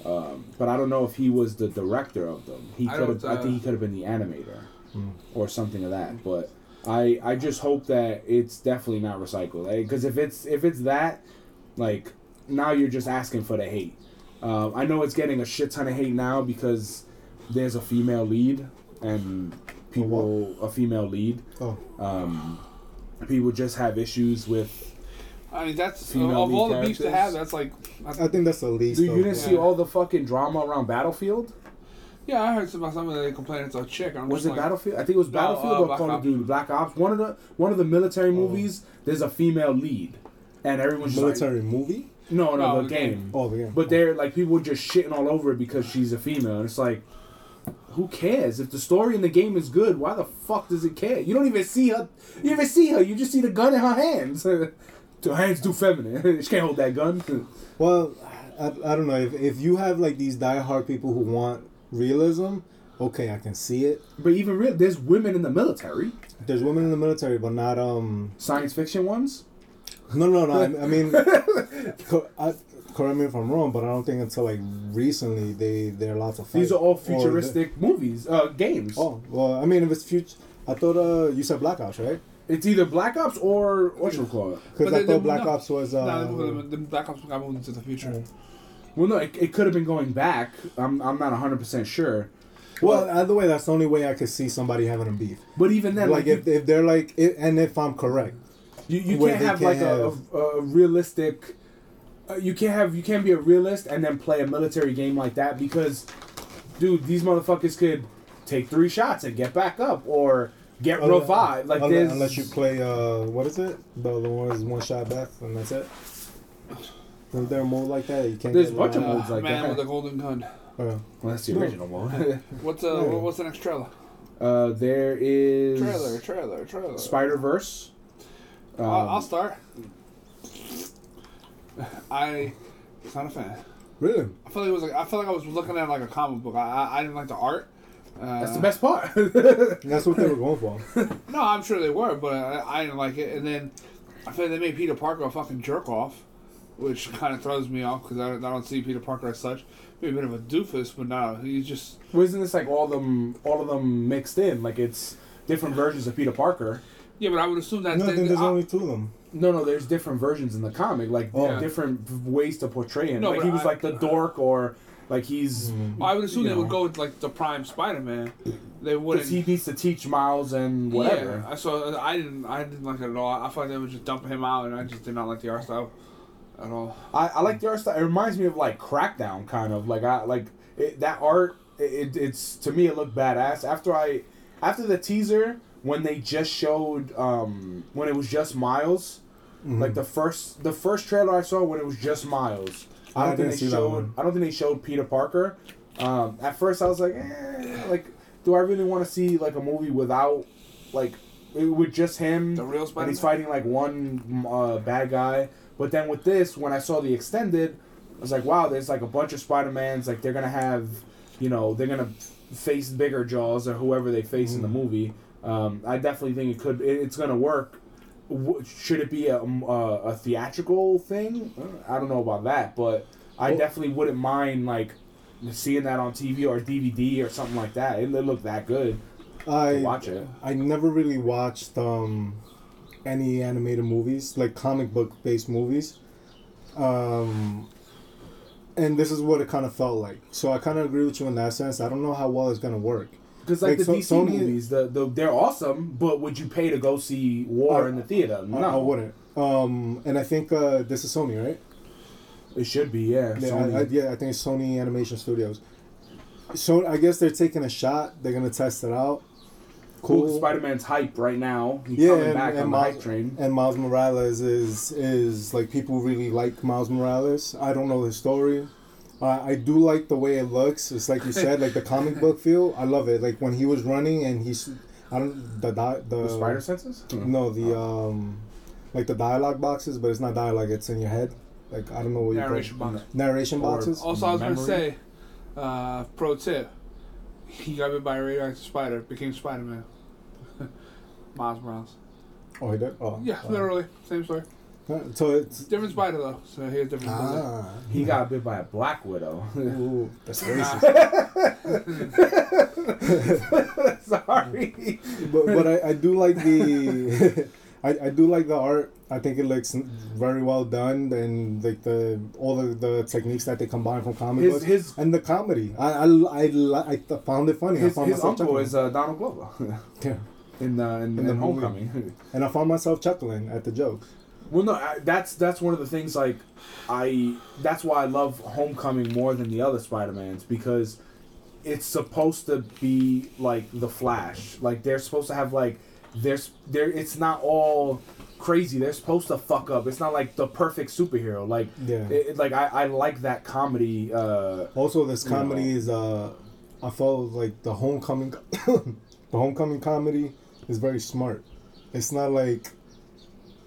Um, but I don't know if he was the director of them. He could have. don't, I uh, think he could have been the animator, Hmm. or something of that. But I I just hope that it's definitely not recycled. Because if it's if it's that, like now you're just asking for the hate. Um, I know it's getting a shit ton of hate now because there's a female lead and people a female lead. Oh. Um, people just have issues with. I mean, that's Female of all the lead beefs to have. That's like, that's, I think that's the least. Dude, you didn't it. see all the fucking drama around Battlefield? yeah. I heard about something that they complained it's a chick. I'm Was it like, Battlefield? I think it was No, Battlefield uh, or Black Call of Ops. Duty Black Ops. One of the one of the military movies. There's a female lead, and everyone's just like, military movie. no, no, No, the the game. game. Oh, the game. But they're like people were just shitting all over it because she's a female, and it's like, who cares if the story in the game is good? Why the fuck does it care? You don't even see her. You even see her. You just see the gun in her hands. her hands too feminine. she can't hold that gun. Well, I, I don't know if if you have like these diehard people who want realism. Okay, I can see it. But even real, there's women in the military. There's women in the military, but not um. Science fiction ones. No, no, no. I, I mean, co- I, correct me if I'm wrong, but I don't think until like recently they they're lots of fight. These are all futuristic movies, uh, games. oh well, I mean, if it's future, I thought uh you said Black Ops, right? It's either Black Ops or what you call it. Because I they- thought Black. Ops was uh. no, the, the Black Ops got moved into the future. Well, no, it, it could have been going back. I'm, I'm not 100 percent sure. well, either way, that's the only way I could see somebody having a beef. But even then, like like, if, if they're like, i and if I'm correct, you, you can't have can't like a, have- a, a realistic. Uh, you can't have you can't be a realist and then play a military game like that because, dude, these motherfuckers could take three shots and get back up or get Unle- revived. Like unle- there's unless you play uh, what is it? The the one is one shot death and that's it. Is there a mode like that? You can't. There's get a bunch of modes like man that. with a golden gun. Oh, well, that's the No. original mode. What's uh, Yeah. what's the next trailer? uh, there is Trailer, trailer, trailer. Spider Verse. Um, I'll, I'll start. I, was not a fan. really? I felt like it was like I felt like I was looking at like a comic book. I I, I didn't like the art. Uh, That's the best part. That's what they were going for. No, I'm sure they were, but I, I didn't like it. And then I feel like they made Peter Parker a fucking jerk off, which kind of throws me off because I, don't- I don't see Peter Parker as such. Maybe a bit of a doofus, but no, he's just Wasn't this like all them, all of them mixed in? Like it's different versions of Peter Parker. yeah. But I would assume that No, I think there's I- only two of them. No, no, there's different versions in the comic, like Oh. different ways to portray him. No, like he was I- like the dork, or like he's I would assume they know. would go with like the Prime Spider-Man. They wouldn't. he needs to teach Miles and whatever. Yeah, so I didn't. I didn't like it at all. I felt like they were just dumping him out, and I just did not like the art style at all. I, I like the art style. It reminds me of like Crackdown, kind of like I like it, that art. It, it's to me it looked badass. After I, after the teaser when they just showed um when it was just Miles, Mm-hmm. like the first the first trailer I saw when it was just Miles. I I don't think they see showed. I don't think they showed Peter Parker. Um, at first I was like, eh, like, do I really want to see like a movie without like it, with just him? The real and Spider-Man. he's fighting like one uh, bad guy. But then with this, when I saw the extended, I was like, wow, there's like a bunch of Spider Mans. Like they're gonna have, you know, they're gonna face bigger jaws or whoever they face in the movie. Um, I definitely think it could. It, it's gonna work. W- Should it be a, um, uh, a theatrical thing? Uh, I don't know about that, but I Well- definitely wouldn't mind like seeing that on TV or DVD or something like that. It, it looked that good. I watch it. I never really watched um, any animated movies, like comic book based movies. Um, and this is what it kind of felt like. So I kind of agree with you in that sense. I don't know how well it's gonna work. Because like, Like, the so- DC Sony- movies, the, the they're awesome, but would you pay to go see War I- in the theater? No, I, wouldn't. Um, and I think uh, this is Sony, right? It should be, yeah. Yeah, Sony. I, I, yeah, I think it's Sony Animation Studios. So I guess they're taking a shot. They're gonna test it out. cool. Spider Man's hype right now. He's Yeah, coming and, back and, on the Miles, hype train. and Miles Morales is is like people really like Miles Morales. I don't know his story. Uh, I do like the way it looks. It's like you said, like the comic book feel. I love it. Like when he was running and he's, I don't the di- the, The spider senses? No, the um, like the dialogue boxes, but it's not dialogue; it's in your head. Like I don't know what you Narration call box. narration Or- boxes. Also, I was gonna say, uh, pro tip: he got bit by a radioactive spider, became Spider Man. Miles Morales. Oh, he did. Oh, Yeah, wow. literally same story. So it's Different spider though, so he has different. ah. He got bit by a black widow. Ooh, that's racist. Sorry. but but I, I do like the I, I do like the art. I think it looks very well done and like the all the, the techniques that they combine from comic His- books his- and the comedy. I I, I, I found it funny. I His, found his uncle is uh, Donald Glover yeah. in uh, in, In in, the movie. Homecoming. and I found myself chuckling at the jokes. Well, no, I, that's that's one of the things. Like, I that's why I love Homecoming more than the other Spider Mans because it's supposed to be like the Flash. Like they're supposed to have like there's there. It's not all crazy. They're supposed to fuck up. It's not like the perfect superhero. Like Yeah. it, like I, I like that comedy. Uh, Also, this You know. comedy is uh, I felt like the homecoming, the homecoming comedy is very smart. It's not like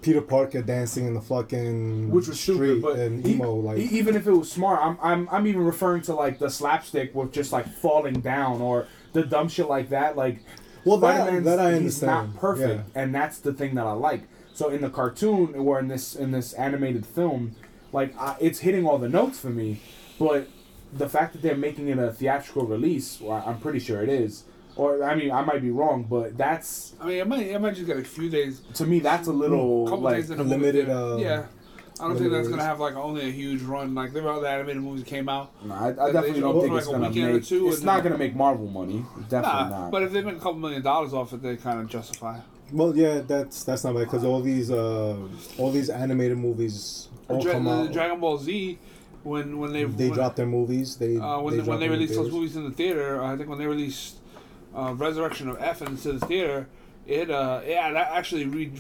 Peter Parker dancing in the fucking which was street stupid, but and emo like. even if it was smart, I'm, I'm I'm even referring to like the slapstick with just like falling down or the dumb shit like that. Like, Well, that- that I He's not perfect, and that's the thing that I like. So in the cartoon or in this in this animated film, like I, it's hitting all the notes for me, but the fact that they're making it a theatrical release, well, I'm pretty sure it is. Or I mean, I might be wrong, but that's I mean, I might, I might just get a few days, to me that's a little couple like days in a limited, Movie uh, yeah, I don't think that's gonna have like only a huge run. Like there were other animated movies that came out. No, I, I definitely don't think like it's a gonna weekend or make. two It's not gonna make Marvel money. Definitely Nah, not. but if they make a couple million dollars off it, they kind of justify. well, yeah, that's that's not bad because all these uh, all these animated movies all Dra- come the out. Dragon Ball Z, when when they they when, drop their movies. They uh, when they they, when they them in released those movies in the theater. I think when they released uh, Resurrection of F into the theater, it uh yeah that actually re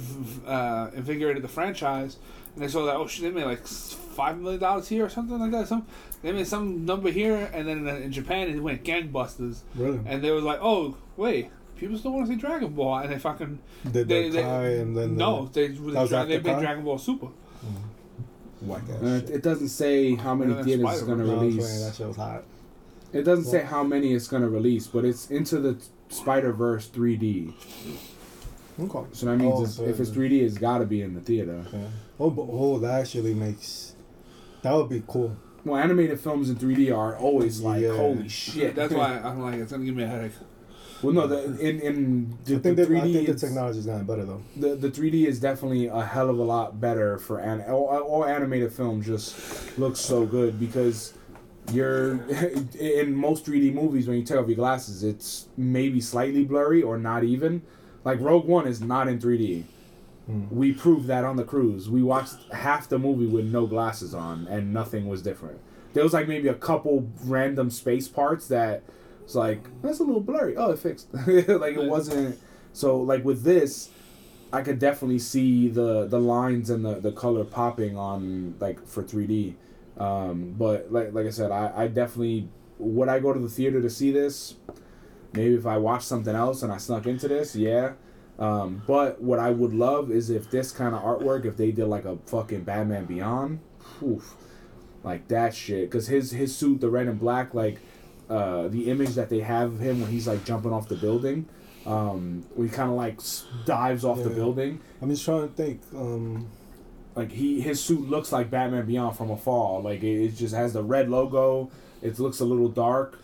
uh, invigorated the franchise, and they saw that oh shit they made like five million dollars here or something like that. Some they made some number here, and then in, in Japan it went gangbusters, Really? and they were like oh wait. People still want to see Dragon Ball, and they fucking Did they, the they, and then no, they was they, after they made Kai? Dragon Ball Super. Whack ass Uh, it- doesn't say how many theaters it's gonna No, I was release. that shit was hot. It doesn't say how many it's gonna release, but it's into the Spider Verse 3D. Okay. So that means Oh, it's, so if it's 3D, it's gotta be in the theater. Yeah. Oh, but, oh, that actually makes. That would be cool. Well, animated films in 3D are always like, Yeah. holy shit. That's why I'm like it's gonna give me a headache. well, no, the, in in the, I think, the 3D, I think the is- technology's gotten better though. the the 3D is definitely a hell of a lot better for an all, all animated film just looks so good because you're in most 3D movies when you take off your glasses it's maybe slightly blurry or not even like Rogue One is not in 3D. Hmm. We proved that on the cruise. We watched half the movie with no glasses on and nothing was different. There was like maybe a couple random space parts that was like that's a little blurry. Oh, it fixed. like it wasn't so like with this I could definitely see the the lines and the, the color popping on like for 3D. Um, but like like I said, I, I definitely would I go to the theater to see this? Maybe if I watched something else and I snuck into this, yeah. Um, but what I would love is if this kind of artwork, if they did like a fucking Batman Beyond, oof, like that shit. Cause his his suit, the red and black, like uh, the image that they have of him when he's like jumping off the building, um, when he kind of like dives off the building. I'm just trying to think. Um, Like he his suit looks like Batman Beyond from afar. Like it, it just has the red logo. It looks a little dark.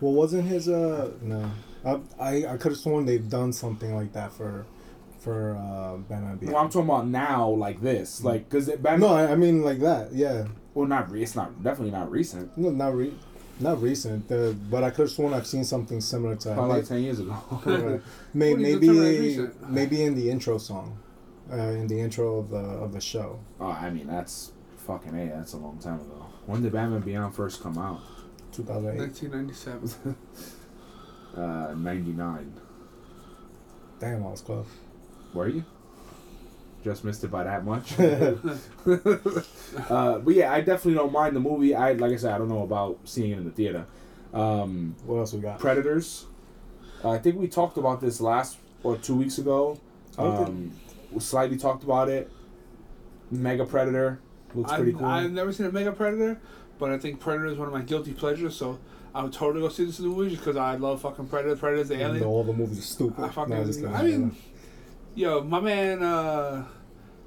well, wasn't his uh no? I I, I could have sworn they've done something like that for for uh, Batman Beyond. Well, I'm talking about now, like this, like because Batman. no, I, I mean like that. Yeah. well, not re- it's not definitely not recent. No, not re, not recent. Uh, but I could have sworn I've seen something similar to that. Probably like ten years ago. Right. May, What do you maybe determine as recent? maybe in the intro song, uh, in the intro of the of the show. oh, I mean that's fucking a. That's a long time ago. When did Batman Beyond first come out? 2008. 1997. Uh, ninety nine. Damn, I was close. Were you? Just missed it by that much. uh, but yeah, I definitely don't mind the movie. I like I said, I don't know about seeing it in the theater. Um, What else we got? Predators. Uh, I think we talked about this last or two weeks ago. Um, we slightly talked about it. Mega Predator looks pretty I've, cool. I've never seen a Mega Predator, but I think Predator is one of my guilty pleasures. So I would totally go see this in the movies because I love fucking Predator. Predator's the alien. all the movies are stupid. I fucking. No, just. I mean, yo, my man, uh,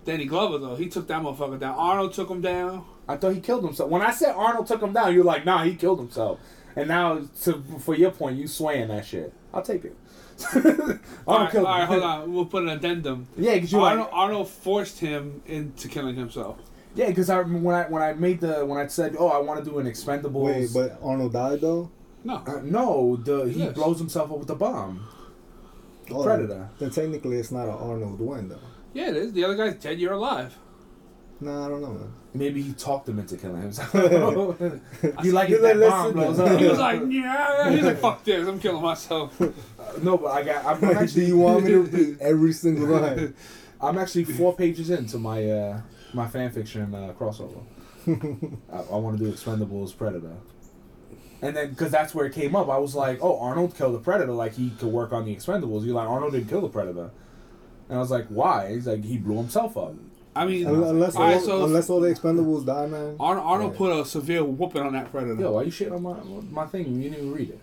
Danny Glover though, he took that motherfucker down. Arnold took him down. I thought he killed himself. When I said Arnold took him down, you're like, nah, he killed himself. And now, to, for your point, you swaying that shit. I'll take it. Arnold All right, killed all right, him. hold on. We'll put an addendum. Yeah, because you Arnold, like, Arnold forced him into killing himself. yeah, because I remember when I when I made the when I said, oh, I want to do an expendable. Wait, but Arnold died though. No. Uh, no, the he Yes. blows himself up with the bomb. Oh, Predator. Then technically, it's not an Arnold win though. Yeah, it is. The other guy's dead. You're alive. Nah, I don't know, man. Maybe he talked him into killing himself. you like it that like, bomb blows up. He was like, yeah. He's like, fuck this. I'm killing myself. no, but I got. I'm, I'm Do you want me to repeat every single line? I'm actually four pages into my uh, my fan fiction uh, crossover. I, I want to do Expendables Predator, and then because that's where it came up, I was like, "Oh, Arnold killed the Predator. Like he could work on the Expendables." You're like, "Arnold didn't kill the Predator," and I was like, "Why?" He's like, "He blew himself up." I mean, unless, all right, all, so unless all the Expendables die, man. Arnold, Arnold Yeah. put a severe whooping on that predator. Yo, why are you shitting on my my thing? You didn't even read it.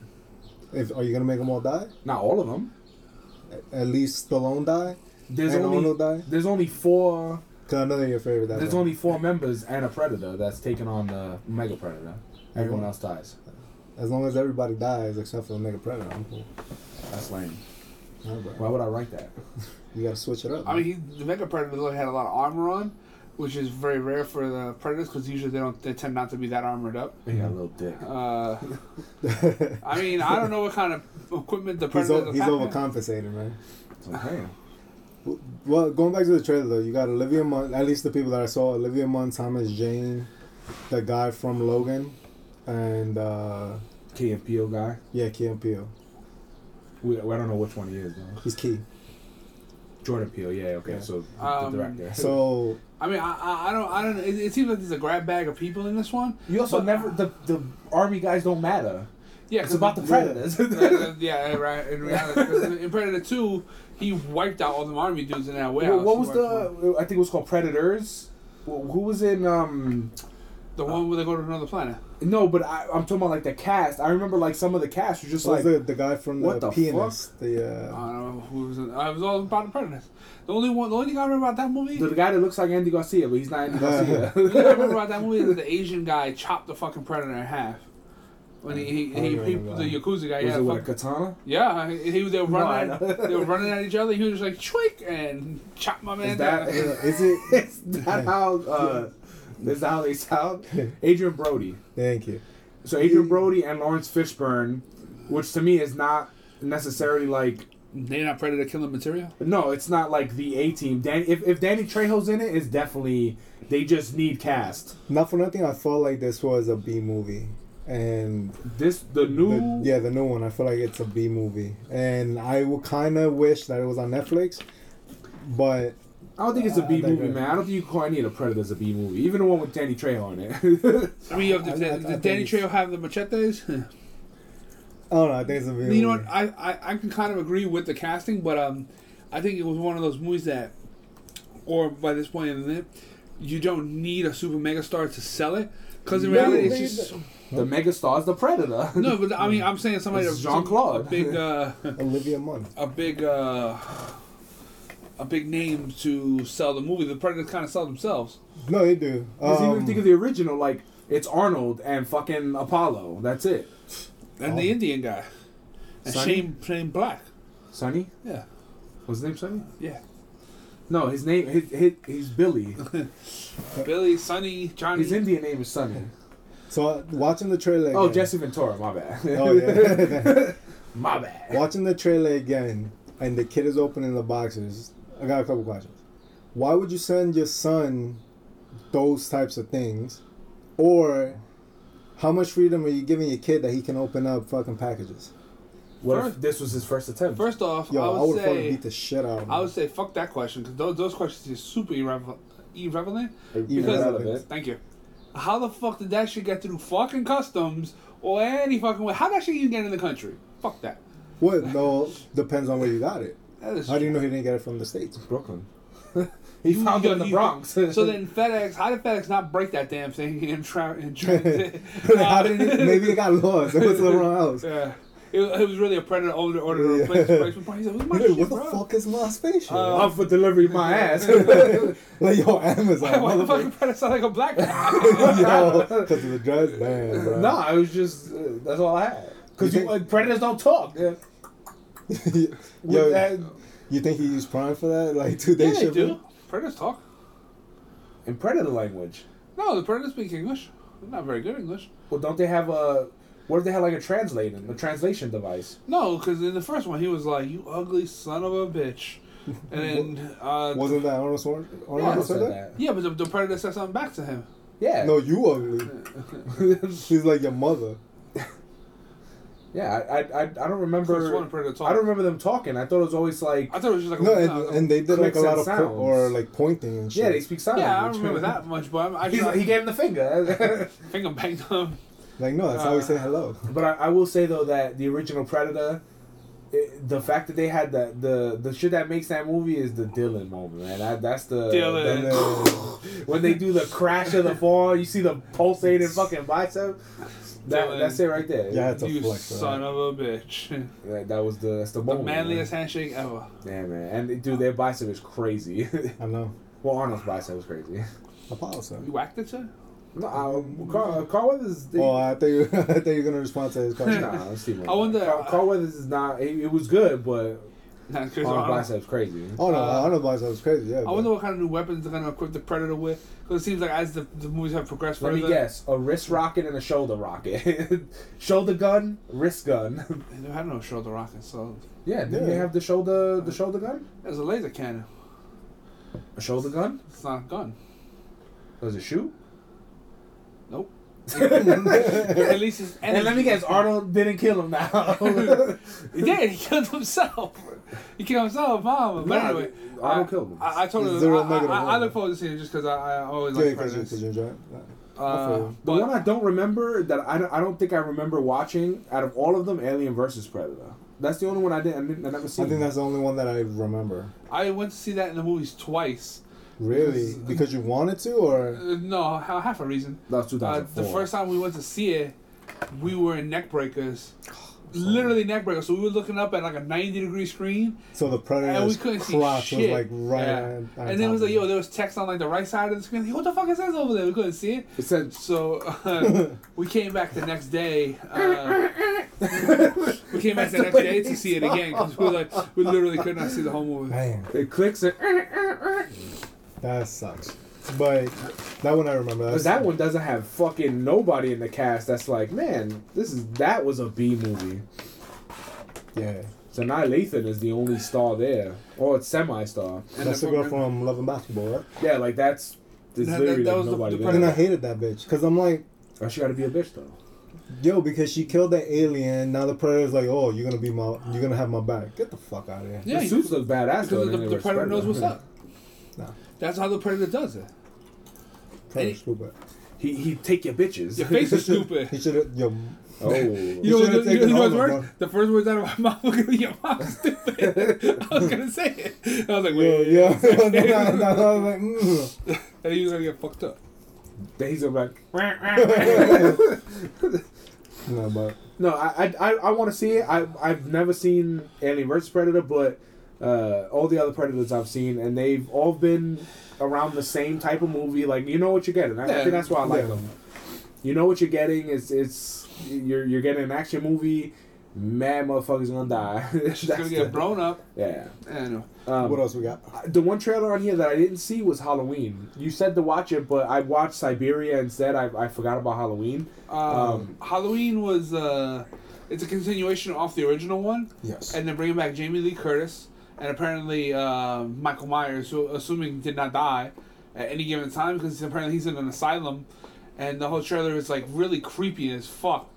If are you gonna make them all die? Not all of them. At least Stallone die. There's and only Arnold die. there's only four Cause I know they're your favorite. That's there's why. only four members and a Predator that's taking on the Mega Predator. Everyone else dies. as long as everybody dies except for the Mega Predator. I'm cool. That's lame. Alright. Why would I write that? You gotta switch it up. I mean, he, the Mega Predator really had a lot of armor on, which is very rare for the Predators because usually they don't they tend not to be that armored up. He got a little dick. Uh. I mean, I don't know what kind of equipment the he's Predators. o- he's attack- overcompensating, man. So, damn. Well, going back to the trailer though, you got Olivia Munn. At least the people that I saw, Olivia Munn, Thomas Jane, the guy from Logan, and uh, Key and Peele guy. yeah, Key and Peele. We, I don't know which one he is though. He's key. Jordan Peele. Yeah. Okay. Yeah. So Um, the director. So I mean, I, I, I don't, I don't. It, it seems like there's a grab bag of people in this one. you also but- never the the army guys don't matter. Yeah, it's about the predators. Uh, yeah, right. In reality, in Predator Two, he wiped out all the army dudes in that warehouse. what, what was He wiped the? I think it was called Predators. Who was in? Um. the one where they go to another planet? No, but I, I'm talking about like the cast. I remember like some of the cast was just what was like. the the guy from the, what the pianist? The I uh, don't know who was. In, I was all about the Predators. The only one, the only thing I remember about that movie. The guy that looks like Andy Garcia, but he's not Andy the only thing I Garcia. remember about that movie is that the Asian guy chopped the fucking Predator in half. When he, he, he, he, the. Yakuza guy, was yeah, it with a katana? yeah, he, he they were No, I running, know. they were running at each other. He was just like chwick and chopped my man Is that down. is it? is that how? Uh, is how they sound? Adrien Brody. Thank you. So Adrien Brody and Laurence Fishburne, which to me is not necessarily like They're not Predator killing material. no, it's not like the A team. Dan, if if Danny Trejo's in it, it's definitely they just need cast. Not for nothing, I felt like this was a B movie, and This the new the, yeah, the new one. I feel like it's a B movie, and I would kind of wish that it was on Netflix, but I don't think it's a B movie, it- man. I don't think you can call any of the Predators a B movie, even the one with Danny Trejo in it. I mean, you have I- the, I- I did think Danny Trejo have the machetes? I don't know. I think it's a B movie. you know what? I, I, I can kind of agree with the casting, but um, I think it was one of those movies that, or by this point in it, you don't need a super mega star to sell it. Because in No, reality, it's they- just the megastar's the Predator. no. But I mean, I'm saying somebody It's Jean-Claude. a big, uh, Olivia Munn. a big, uh, a big name to sell the movie. The Predators kind of sell themselves. No, they do. Because Um, even think of the original, like it's Arnold and fucking Apollo. That's it. And Oh. the Indian guy, and Sonny? Shane Shane Black. Sonny? Yeah, Was his name Sonny? yeah. No, his name his, his, he's Billy. Billy, Sonny, Johnny. His Indian name is Sonny. so uh, watching the trailer. Oh, Jesse Ventura. My bad. Oh yeah. My bad. watching the trailer again, and the kid is opening the boxes. I got a couple questions. Why would you send your son those types of things, or how much freedom are you giving your kid that he can open up fucking packages? What if this was his first attempt? First off, Yo, I I would would fucking say beat the shit out of him. I would say fuck that question because those, those questions are super irrelevant. Irrelevant. Irrelevant. Irrelevant. Thank you. How the fuck did that shit get through fucking customs or any fucking way? How that shit even get in the country? Fuck that. What? No, depends on where you got it. That is How do you know he didn't get it from the states? Brooklyn. He You- found you- it in the you- Bronx. So then FedEx, how did FedEx not break that damn thing and try and transit? How did it, maybe it got lost. It was the wrong house. Yeah. It, it was really a predator order order to Yeah. replace the replacement part. He's like, "Where's my Wait, shit, what the bro?" fuck is my spaceship? Uh, Off for delivery, my ass. like yo, Amazon. Why the fuck motherfucker. you predator sound like a black guy? yo, because of the dress, damn, bro. nah, I was just uh, that's all I had. Cause You you, think- like, predators don't talk. Yeah. yo, that- you think he used Prime for that? Like two yeah, days they shipping? do. Predators talk. in predator language. No, the predators speak English. They're not very good English. Well, don't they have a? What if they had like a translator, a translation device? No, because in the first one he was like, "You ugly son of a bitch," and then uh, Wasn't that Arnold Schwarzenegger? Arnold Yeah, I said said that? that. yeah, but the, the predator said something back to him. Yeah. No, you ugly. She's like your mother. Yeah, I, I, I I don't First one, remember. predator talk. I don't remember them talking. I thought it was always like. I thought it was just like No, a, and, and they did like Clicks a lot and of po- sounds. or like pointing and shit. Yeah, they speak sign yeah, I don't language. remember that much, but I, I He's, just he gave him the finger. finger banged him. Like no, that's how we say hello. but I, I will say though that the original Predator, it, the fact that they had that the the shit that makes that movie is the Dillon moment, man. That, that's the Dillon. And the- then, when they do the crash of the fall, you see the pulsating fucking bicep. That, Dillon. that's it right there. Yeah, it's a You flex. son that. of a bitch. That, that was the that's the moment, The manliest man. handshake ever. Yeah, man. And dude, their bicep is crazy. I know. well, Arnold's bicep was crazy. Apollo said. You whacked it, sir? No, uh, Carl, Carl Weathers. They, Oh, I thought you. I thought you were gonna respond to his question. Nah, Steve I wonder- Carl, Carl Weathers is not. It, it was good, but Nah, Chris Arnold's Arnold. bicep's crazy. Oh no, Uh, Arnold Bicep was crazy. Yeah. I but- wonder what kind of new weapons they're gonna equip the Predator with. Because it seems like as the, the movies have progressed Let further, me guess: a wrist rocket and a shoulder rocket. shoulder gun, wrist gun. they had no shoulder rockets, so yeah, didn't Yeah. they have the shoulder the shoulder gun? there's a laser cannon. A shoulder gun? It's not a gun. Does it shoot? Nope. At least it's And let me guess: Arnold didn't kill him now. He did. He killed himself. He killed himself, mama. But Nah, anyway, Arnold I, killed him. I, I told him. zero I, I, negative I, I one. look forward to seeing it just because I, I always Yeah, like because you, Predators. 'cause you enjoy it. Uh, The one I don't remember that I don't, I don't think I remember watching out of all of them, Alien versus Predator. That's the only one I didn't. I, didn't, I never I think that's the only one that I remember. I went to see that in the movies twice. Really? Because you wanted to, or Uh, no, half a reason. that was Uh, the first time we went to see it, we were in neck breakers. Literally neck breakers. So we were looking up at like a 90 degree screen. so the predator And we couldn't see crotch was shit. like right. Yeah. on- on And then it was like, yo, there was text on like the right side of the screen. Like, what the fuck is that over there? We couldn't see it. it said So uh, we came back the next day. Uh, we came back the next day to see it again because we were like, we literally could not see the whole movie. Man, it clicks it that sucks. But that one I remember. because That's, that one doesn't have fucking nobody in the cast. That's like, man, this is that was a B movie. Yeah, So now Lathan is the only star there, or it's semi-star. And that's the the girl fucking- from Love and Basketball, right? Yeah, like that's. There's That- literally that- that like was the- nobody the there. And I hated that bitch because I'm like, Oh, she got to be a bitch though. yo, because she killed that alien. Now the predator's like, oh, you're gonna be my, you're gonna have my back. Get the fuck out of here. Yeah, the suits look badass though. because the, in the Versus predator knows what's up. Nah. That's how the predator does it. Predator Any- stupid. He he take your bitches. Your face is stupid. He should have yo. oh. You know, should've you, you, taken you know what's all worse? them. The first words out of my mouth were gonna be your mom's stupid. I was gonna say it. I was like, Yo, wait, yo, no, no, no, I was like, mm. and he was gonna get fucked up. Then he's gonna be like, no, but no, I I I, I want to see it. I I've never seen Alien vs Predator, but uh, all the other Predators I've seen, and they've all been around the same type of movie. Like you know what you're getting. I, I Yeah. think that's why I like Yeah. them. You know what you're getting. It's it's you're you're getting an action movie. Mad motherfuckers gonna die. She's gonna get the- blown up. Yeah. And Um, what else we got? The one trailer on here that I didn't see was Halloween. You said to watch it, but I watched Siberia instead. I, I forgot about Halloween. um, Um, Halloween was uh, it's a continuation off the original one, Yes. and then bringing back Jamie Lee Curtis and apparently uh, Michael Myers, who assuming did not die at any given time because apparently he's in an asylum, and the whole trailer is like really creepy as fuck.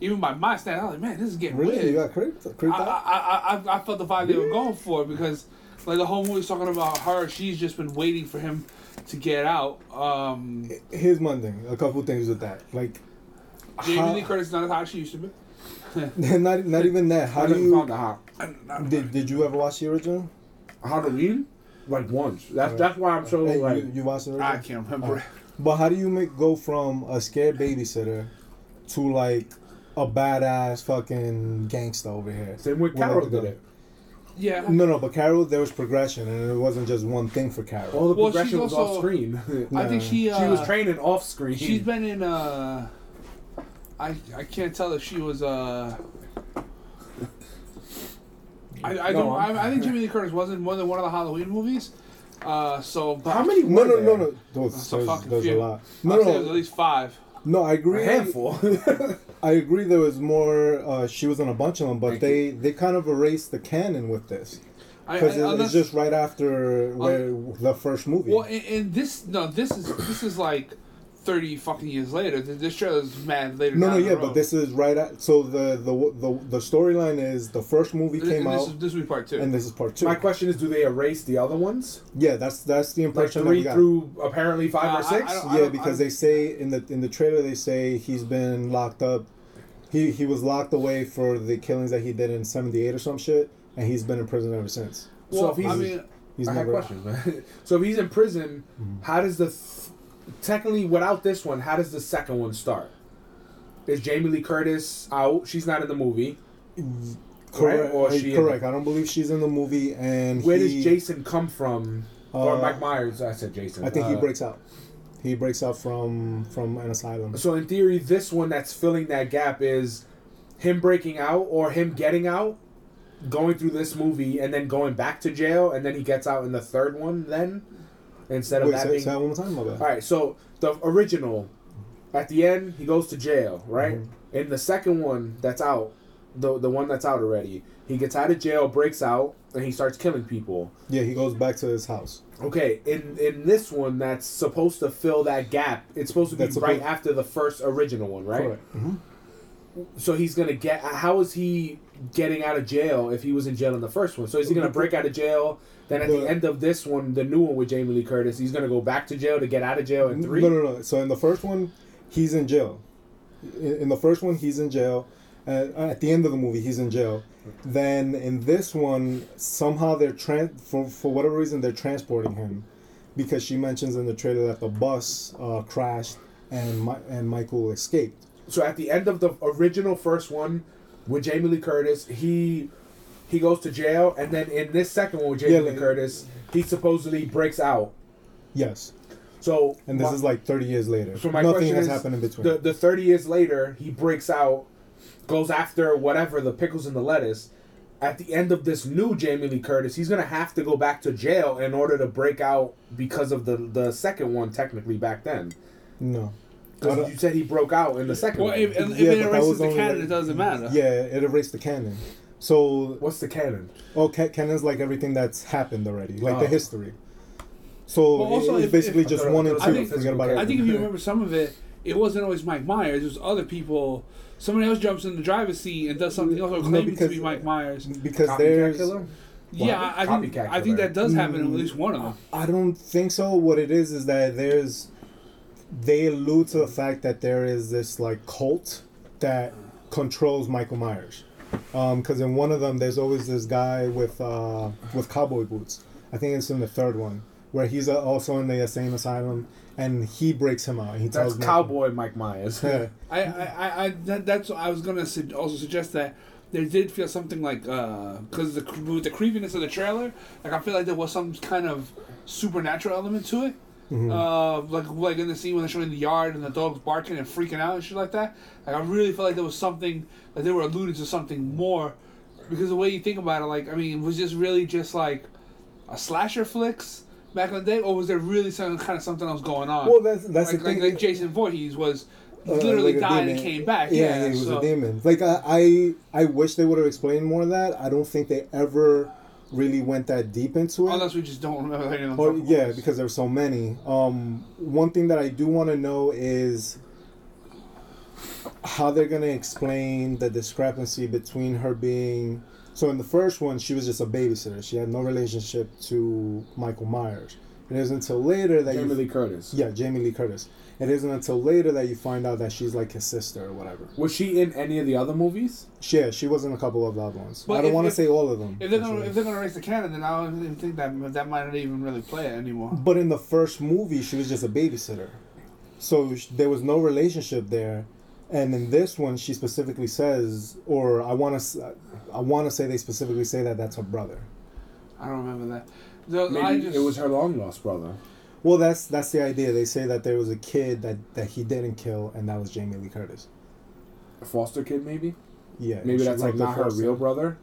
Even by my standards, I was like, man, this is getting really, weird. you got creeped? Creeped I, out? I, I, I, I felt the vibe they were going for because like the whole movie's talking about her. She's just been waiting for him to get out. Um, Here's one thing. A couple things with that. Like, Jamie How- Lee Curtis is not as hot as she used to be. not not even that. How I do you found the hot. did, did you ever watch the original? Halloween? like once. That's Right. that's why I'm so Hey, like. you, you watched it? I can't remember. But how do you make go from a scared babysitter to like a badass fucking gangster over here? Same with With, Carol did it. Yeah. No, no, but Carol, there was progression, and it wasn't just one thing for Carol. All the Well, progression was also- off screen. I think she. Uh, she was training off screen. She's been in. uh I I can't tell if she was. uh I, I No, don't. I'm- I, I think Jamie Lee Curtis wasn't more than one of the Halloween movies. Uh, so but How many? no, were no, there? no, no. Those, That's a there's, fucking there's a few. lot. I'd No, say there's at no, least five. no. I A agree. handful. I agree. There was more. Uh, she was in a bunch of them, but Thank they they kind of erased the canon with this I, because I, it, unless, it's just right after where the first movie. well, and, and this no, this is this is like thirty fucking years later. This show is mad later. no, no, the yeah, road. but this is right at. So the the the, the storyline is the first movie And came this out, is this will be part two. and this is part two. My question is, do they erase the other ones? yeah, that's that's the Like impression that we three got. through apparently five Uh, or I- six. I don't- yeah, because they say in the in the trailer they say he's been locked up. He he was locked away for the killings that he did in '78 or some shit, and he's been in prison ever since. so well, if he's, I mean, He's I never. have questions, man. so if he's in prison, Mm-hmm. how does the th- technically without this one, how does the second one start? Is Jamie Lee Curtis out? She's not in the movie. Correct. Or she- correct. I don't believe she's in the movie, and Where he, does Jason come from? or Uh, Mike Myers? I said Jason. I think he Uh, breaks out. He breaks out from from an asylum. So in theory, this one that's filling that gap is him breaking out or him getting out, going through this movie and then going back to jail, and then he gets out in the third one. Then instead of Wait, that say, being say that one more time, my bad. all right. So the original, at the end, he goes to jail. Right Mm-hmm. in the second one that's out, the the one that's out already, he gets out of jail, breaks out, and he starts killing people. Yeah, he goes back to his house. Okay, in in this one that's supposed to fill that gap, it's supposed to be That's right supposed- after the first original one, right? Correct. hmm So he's gonna get. How is he getting out of jail if he was in jail in the first one? So is he gonna break out of jail? Then at the The- end of this one, the new one with Jamie Lee Curtis, he's gonna go back to jail to get out of jail in three. No, no, no. So in the first one, he's in jail. In, the first one, he's in jail. Uh, at the end of the movie, he's in jail. Then in this one, somehow they're tran- for for whatever reason they're transporting him, because she mentions in the trailer that the bus uh, crashed and Mi- and Michael escaped. So at the end of the original first one with Jamie Lee Curtis, he he goes to jail, and then in this second one with Jamie Yeah, Lee Curtis, he supposedly breaks out. Yes, So and this my- is like thirty years later. So my Nothing question has is, happened in between. The the thirty years later, he breaks out, goes after whatever the pickles and the lettuce. At the end of this new Jamie Lee Curtis, he's gonna have to go back to jail in order to break out because of the the second one technically back then. no. I Because you said he broke out in the second well, one. if, if Yeah, it but erases the canon, like- it doesn't matter. Yeah, it erased the canon. So What's the canon? Oh, ca- canon's like everything that's happened already, like Oh. the history. So Well, also, it's if- basically if- just one and two. it Forget about physical I think if you remember some of it, it wasn't always Mike Myers. It was other people. Somebody else jumps in the driver's seat and does something else, or No, claiming to because- be Mike Myers. because Copycat there's. killer? Yeah, I, I think Copycat I think that does happen in at Mm. least one of them. I don't think so. What it is is that there's. They allude to the fact that there is this like cult that controls Michael Myers. Because in one of them, there's always this guy with uh, with cowboy boots. I think it's in the third one where he's uh, also in the same asylum, and he breaks him out. And he That's tells Michael- Cowboy Mike Myers. I, I, I, I that, that's I was gonna su- also suggest that there did feel something like because the with the creepiness of the trailer, like I feel like there was some kind of supernatural element to it. Mhm. Uh, like like in the scene when they're showing the yard and the dog's barking and freaking out and shit like that. Like I really felt like there was something like they were alluding to something more, because the way you think about it, like I mean, was this really just like a slasher flicks back in the day, or was there really some kind of something else going on? Well, that's that's like, the thing. like, like Jason Voorhees was Uh, literally like died and came back. Yeah, Yeah, he was so, a demon. Like I, I, I wish they would have explained more of that. I don't think they ever really went that deep into it. Unless we just don't remember any of them. Or, yeah, ones. because there's so many. Um, one thing that I do want to know is how they're gonna explain the discrepancy between her being. So in the first one, she was just a babysitter. She had no relationship to Michael Myers. It isn't until later that Jamie you Lee Curtis. yeah Jamie Lee Curtis. It isn't until later that you find out that she's like his sister or whatever. Was she in any of the other movies? She, yeah, she was in a couple of the other ones. But I don't want to say all of them. If they're gonna if they're gonna raise the canon, then I don't even think that that might not even really play it anymore. But in the first movie, she was just a babysitter, so sh- there was no relationship there. And in this one, she specifically says, or I want to, I want to say they specifically say that that's her brother. I don't remember that. The- Maybe I just, it was her long lost brother. Well, that's that's the idea. They say that there was a kid that that he didn't kill, and that was Jamie Lee Curtis. A foster kid, maybe. Yeah, Maybe that's like not her foster- real brother.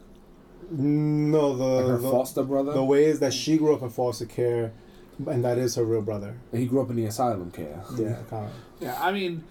No, the Like her the, foster brother. the way is that she grew up in foster care, and that is her real brother. and he grew up in the asylum care. Yeah, kind of. Yeah, I mean,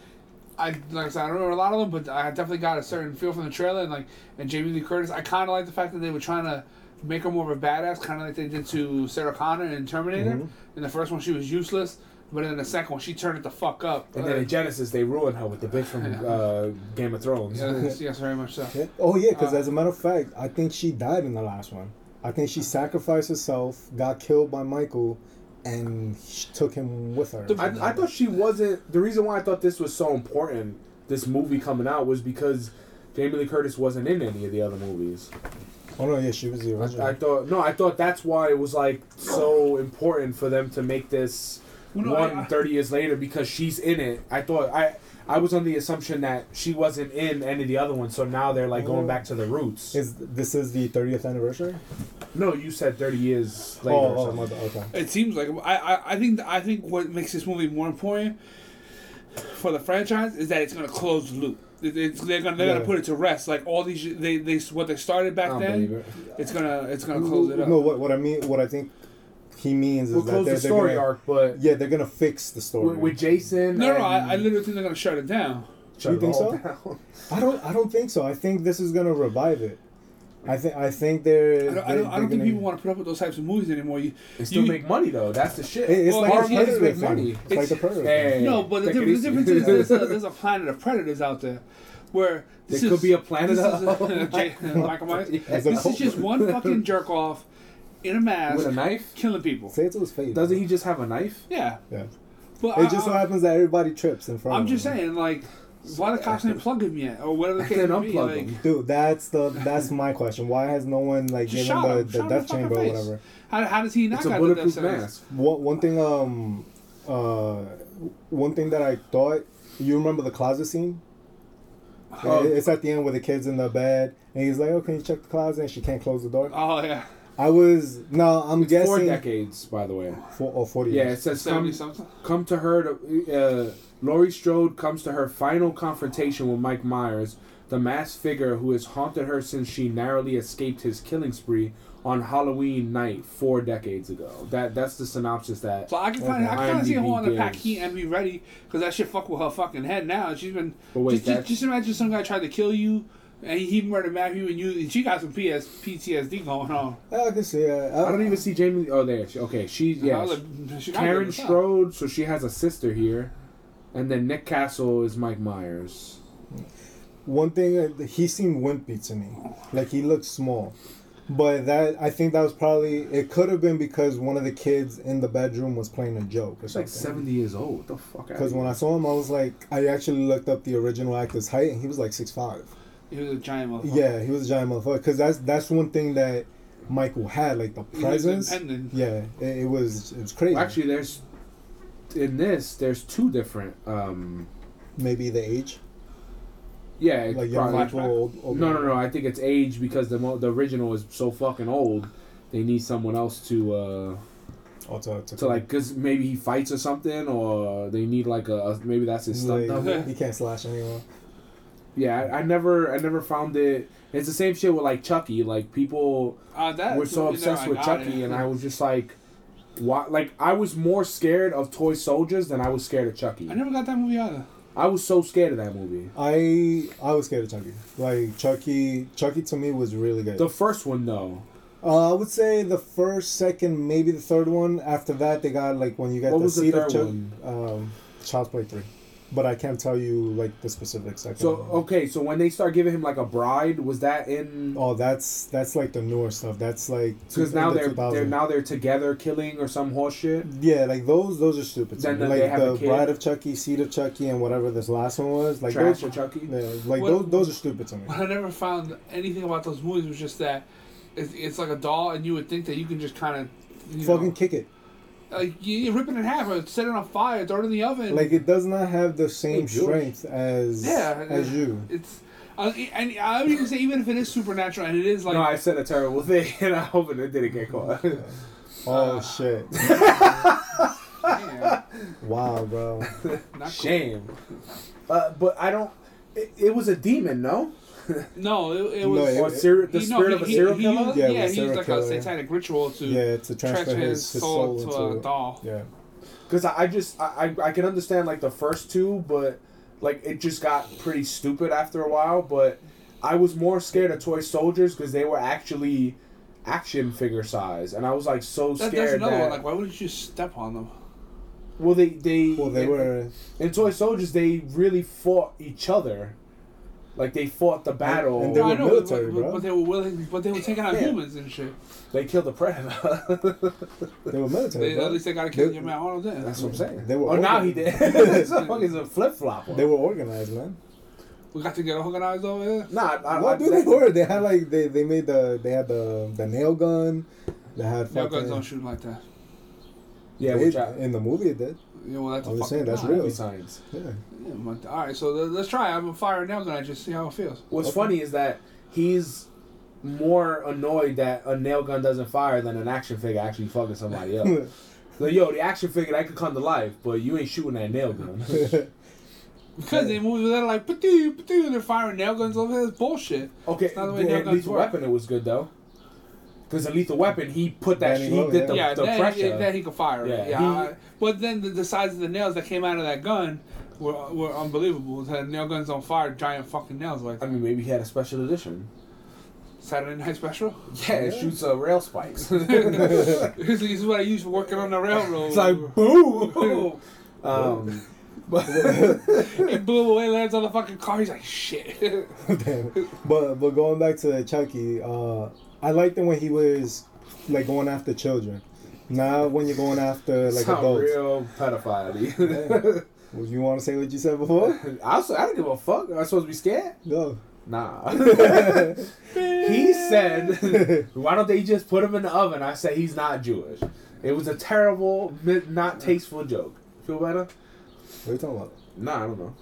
I like I said, I don't remember a lot of them, but I definitely got a certain feel from the trailer and like and Jamie Lee Curtis. I kind of like the fact that they were trying to make her more of a badass, kind of like they did to Sarah Connor in Terminator. Mhm. In the first one, she was useless, but in the second one, she turned it the fuck up. And then in Genisys, they ruined her with the bitch from uh, Game of Thrones. yes, yes, very much so. Yeah. Oh yeah, because Uh, as a matter of fact, I think she died in the last one. I think she sacrificed herself, got killed by Michael, and she took him with her. I, I thought she wasn't. The reason why I thought this was so important, this movie coming out, was because Jamie Lee Curtis wasn't in any of the other movies. Oh no, yeah, she was the I, original. I thought no, I thought that's why it was like so important for them to make this Well, no, one I- I- 30 years later because she's in it. I thought I I was on the assumption that she wasn't in any of the other ones, so now they're like going oh. back to the roots. is this is the 30th anniversary? No, you said 30 years later. Oh, or oh, something. my okay. It seems like I, I I think I think what makes this movie more important for the franchise is that it's gonna close the loop. It- It's, they're gonna they're Yeah. gonna put it to rest. Like all these they they what they started back then. it. It's gonna it's gonna close it up. No, what what I mean, what I think he means is We'll that close they're, the they're gonna, arc, but Yeah, they're gonna fix the story. with, with Jason. No, no, I, I literally think they're gonna shut it down. Shut You it think all so? down. I don't. I don't think so. I think this is gonna revive it. I think. I think they're. I don't, I they're- don't, I don't they're think gonna- people want to put up with those types of movies anymore. You, They still You- make money though. That's the shit. It- it's Well, like horror the movies predator make money. It's, like the predator. Hey, no, but the, difference, the difference is there's a, there's a planet of predators out there, where There this could be a planet this of- is, Michael Myers. As This is just one fucking jerk off in a mask With a knife? killing people. Say it to his face. Doesn't he just have a knife? Yeah, Yeah. but It I, just so happens that everybody trips in front. Of him. I'm of just saying, like, why the cops didn't plug him yet, or whatever the case Then may be. unplug Like, him. Dude, that's the that's my question. Why has no one like given shot the, him. the Shot him death the fucking chamber or whatever? how, how does he not It's a got the death bulletproof mask. One one thing um uh one thing that I thought you remember the closet scene? Oh. It's at the end where the kid's in the bed and he's like, "Oh, can you check the closet?" And she can't close the door. Oh yeah, I was no, I'm It's four guessing decades, by the way. four or forty. Yeah, it says come, something. come to her. To, uh, Laurie Strode comes to her final confrontation with Mike Myers, the masked figure who has haunted her since she narrowly escaped his killing spree on Halloween night four decades ago. That that's the synopsis that. So I can kind of, I kind of see her on the to pack gives. heat and be ready because that shit fuck with her fucking head now. She's been. But wait, just, just, just imagine some guy tried to kill you, and he murdered Matthew, and you, and she got some PS, PTSD going on. I can see it. I don't even see Jamie. Oh, there. She, okay, she I yeah. was she Karen give us up. Strode. So she has a sister here, and then Nick Castle is Mike Myers. One thing uh, he seemed wimpy to me, like he looked small. But that I think that was probably it. Could have been because one of the kids in the bedroom was playing a joke or He's like seventy years old. What the fuck? Because when I saw him, I was like, I actually looked up the original actor's height, and he was like six five. He was a giant motherfucker. Yeah, he was a giant motherfucker. Because that's that's one thing that Michael had, like the He was presence. Yeah, it, it was it was crazy. Well, actually, there's in this. There's two different. um maybe the age, Yeah, like young probably- people, old, old No, no, no. I think it's age because the mo- the original is so fucking old. They need someone else to uh Oh, to, to, to like because maybe he fights or something, or they need like a, a maybe that's his stunt like, double. he can't slash anyone. Yeah, I, I never I never found it. It's the same shit with like Chucky. Like people Uh, that were so obsessed with Chucky, it. and I was just like, why? Like I was more scared of toy soldiers than I was scared of Chucky. I never got that movie either. I was so scared of that movie. I I was scared of Chucky. Like Chucky, Chucky to me was really good. The first one though. Uh, I would say the first, second, maybe the third one. After that, they got like when you got What the was the seed of third Chuck. one? Um, Child's Play three. But I can't tell you like the specifics. I So okay, so when they start giving him like a bride, was that in? Oh, that's that's like the newer stuff. That's like Because now the they're 2000s. they're now they're together killing or some horse shit. Yeah, like those those are stupid. Then to me. they like have a the kid. Bride of Chucky, Seed of Chucky, and whatever this last one was. Like Trash those, or Chucky. yeah, like What- those those are stupid to me. What I never found anything about those movies was just that it's, it's like a doll, and you would think that you can just kind of. Fucking know, kick it. Like you, you rip it in half, or set it on fire, throw it in the oven. Like it does not have the same Hey, Jewish. strength as Yeah, as you. It's. Uh, and I would even say, even if it is supernatural and it is like no, I said a terrible thing, and I hope it didn't get caught. Oh Uh, shit! Wow, bro. not cool. Shame. Uh, but I don't. It, it was a demon, no? No, it, it No, was. it- Or ser- the he- no, spirit he- of a serial he killer. used- Yeah, Yeah, it was he used like killer, a yeah. satanic ritual to Yeah, to transfer transfer his, his his soul, soul, to a doll. Yeah. Because I, I just I, I I can understand like the first two, but like it just got pretty stupid after a while. But I was more scared of toy soldiers because they were actually action figure size, and I was like so That, scared that's another that one. Like, why wouldn't you step on them? well they they Well, they in, were. in toy soldiers they really fought each other, like they fought the battle. and they No, were know, military, but, bro. but they were willing. But they were taking out Yeah. humans and shit. They killed the predator. They were military, They, bro. at least they got to kill They- your man Arnold then. That's what I'm saying. They were oh, now he organized. did. this motherfucker's a flip flop. They were organized, man. We got to get organized over here. Nah, I, What I, dude, they were? They had like they, they made the they had the the nail gun. They had No fucking. guns don't shoot like that. Yeah, They- which I, in the movie it did. Yeah, well, that's I'm just fucking saying, that's lie. real. science. Yeah. Yeah, but, all right, so let- let's try. I'm gonna fire a nail gun. I just see how it feels. What's Okay. funny is that he's more annoyed that a nail gun doesn't fire than an action figure actually fucking somebody else. like, yo, the action figure that could come to life, but you ain't shooting that nail gun. Because they movies they're like, patoo, patoo, they're firing nail guns over there. It's bullshit. okay, it's not the way in nail guns Lethal work. Weapon it was good though. Because in Lethal Weapon, he put that, Danny he Glover, did the, yeah, the then, pressure. then he could fire Yeah, it. Yeah, he- I- but then the, the size of the nails that came out of that gun were were unbelievable. The nail guns on fire, giant fucking nails like I mean, maybe he had a special edition. Saturday Night Special. Yeah, it shoots uh, rail spikes. this is what I use for working on the railroad. it's like boom. um, but it blew away, lands on the fucking car. He's like, shit. Damn. But but going back to the Chucky, uh, I liked it when he was like going after children. Now when you're going after like sound adults. real pedophile. Would you want to say what you said before? I also, I don't give a fuck. Am I supposed to be scared? No. Nah. he said, "Why don't they just put him in the oven?" I said he's not Jewish. It was a terrible, not tasteful joke. Feel better? What are you talking about? Nah, I don't know.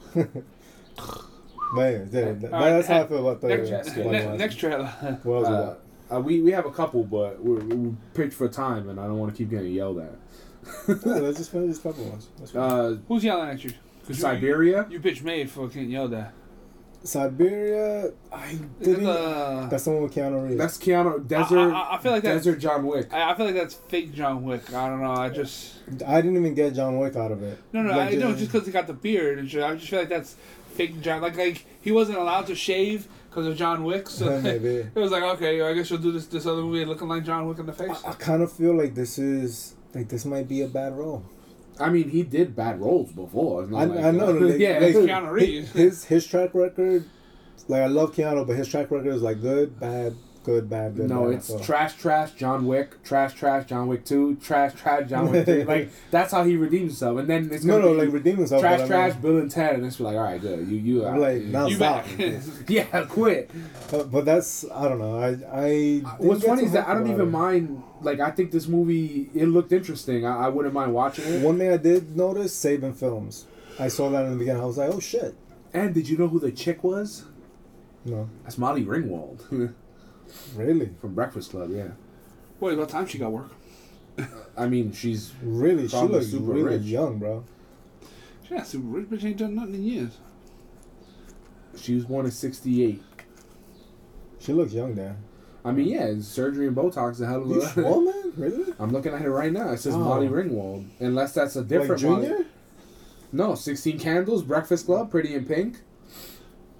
Man, yeah, that, All right, that's how I feel about the. next, next, next trailer. What else we Uh, got? Uh, we we have a couple, but we're, we're picked for time, and I don't want to keep getting yelled at. Yeah, let's just finish these couple ones. That's fine. Uh, Who's yelling at you? 'Cause you- Siberia. You, bitch made for getting yelled at. Siberia, I Is it didn't. the- That's the one with Keanu Reeves. That's Keanu. Desert. I, I, I feel like that's. Desert John Wick. I, I feel like that's fake John Wick. I don't know. I just I didn't even get John Wick out of it. no, no. Like, I know uh, just because he got the beard and shit. I just feel like that's fake John. Like like he wasn't allowed to shave because of John Wick. So Maybe. it was like okay, I guess you'll do this this other movie looking like John Wick in the face. I, I kind of feel like this is like this might be a bad role. I mean, he did bad roles before. It's not I, like, I know. uh, like, yeah. like, Keanu Reeves. His his track record, like I love Keanu, but his track record is like good, bad, good, bad, good. No, bad, it's so. trash, trash, John Wick, trash, trash, John Wick two, trash, trash, John Wick three. Like that's how he redeems himself, and then it's No, no, be like redeem himself. trash, but I trash, mean, Bill and Ted, and it's like, all right, good, you, you, I'm uh, like, now you stop. yeah, quit. Uh, but that's I don't know. I I. What's funny is that I don't even it. mind. Like, I think this movie it looked interesting. I, I wouldn't mind watching it. One thing I did notice, Saban Films. I saw that in the beginning. I was like, oh shit. And did you know who the chick was? No, That's Molly Ringwald really, from Breakfast Club. Yeah, Wait, what time she got work? I mean, she's really, she Probably looks super really rich. young, bro. She not super rich, but she ain't done nothing in years. she was born in '68. She looks young there. I mean, yeah, surgery and Botox a hell of You a. sure, man? Really? I'm looking at it right now. It says Oh. Molly Ringwald. Unless that's a Like different Molly- No, 16 Candles, Breakfast Club, Pretty in Pink,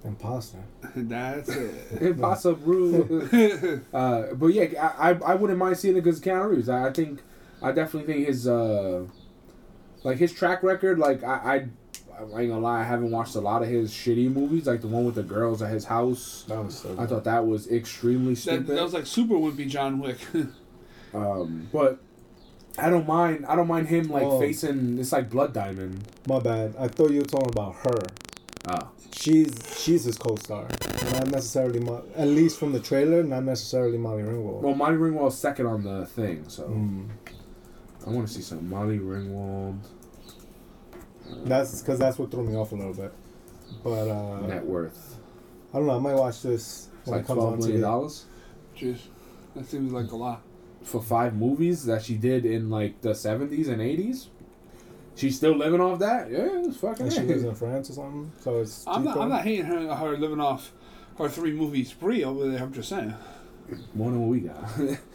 Imposter. That's it. Impossible. uh, but yeah, I, I I wouldn't mind seeing it because Keanu Reeves. I, I think I definitely think his uh like his track record. Like I I ain't gonna lie, I haven't watched a lot of his shitty movies, like the one with the girls at his house. That was so I thought that was extremely That, stupid. that was like super wimpy John Wick. um, but I don't mind. I don't mind him like Oh. facing. It's like Blood Diamond. My bad. I thought you were talking about her. Ah, She's she's his co-star, not necessarily. Mo- at least from the trailer, not necessarily Molly Ringwald. well, Molly Ringwald's second on the thing, so Mm. I want to see some Molly Ringwald That's because that's what threw me off a little bit. But uh, net worth. I don't know. I might watch this It's when like it comes twelve on million TV. dollars Jeez, that seems like a lot. for five movies that she did in like the seventies and eighties. She's still living off that. Yeah, it's fucking. And she it. lives in France or something. So it's. I'm not. cheaper. I'm not hating her. Her living off her three movie spree over there. I'm just saying. More than what we got.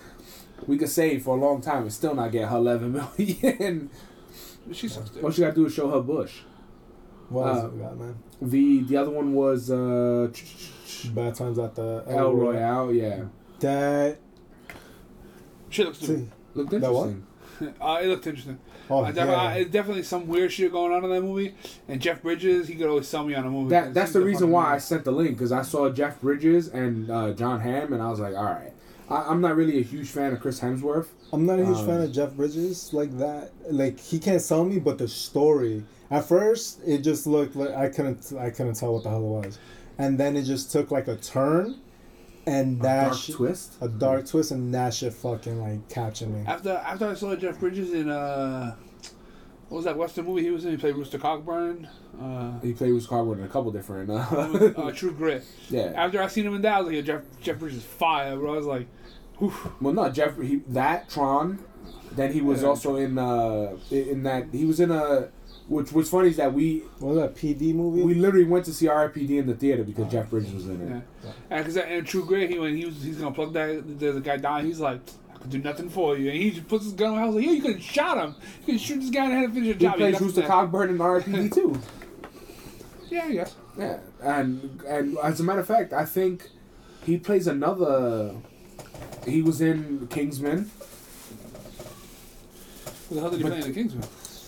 we could save for a long time and still not get her eleven million. She sucks. All she gotta do is show her bush. What else uh, we got, man? The the other one was uh, Bad times at the El Royale. Yeah, That. She looks See, stupid. looked That what? interesting. Uh, it looked interesting. Oh I definitely, yeah. I, it's definitely some weird shit going on in that movie. And Jeff Bridges, he could always sell me on a movie. That 'cause that's the reason fucking why I sent the link because I saw Jeff Bridges and uh, Jon Hamm and I was like, all right. I, I'm not really a huge fan of Chris Hemsworth. I'm not a huge Um, fan of Jeff Bridges like that. Like he can't sell me, but the story. At first, it just looked like I couldn't. I couldn't tell what the hell it was, and then it just took like a turn, and A that dark shit- twist. a dark twist, and that shit fucking like captured me. After after I saw Jeff Bridges in uh, what was that Western movie he was in? He played Rooster Cogburn. Uh, He played with Carwood in a couple different. Uh, uh, True Grit. yeah. After I seen him in that, I was like, Jeff Jeff Bridges is fire, bro. I was like, whew. Well, not Jeff. He, that Tron. Then he was Yeah. also in uh in that he was in a which what's funny is that we What was that PD movie? we literally went to see RIPD in the theater because Jeff Bridges was in it. Yeah. And because in True Grit, he when he was he's gonna plug that there's a guy down. he's like, I could do nothing for you, and he just puts his gun. on I was like, yeah, you could have shot him. You could shoot this guy in the head and finish your He job. You plays got Rooster that. Cogburn in RIPD too. Yeah, I guess. Yeah, and and as a matter of fact, I think he plays another. He was in Kingsman. Who the hell did he But- play in the Kingsman?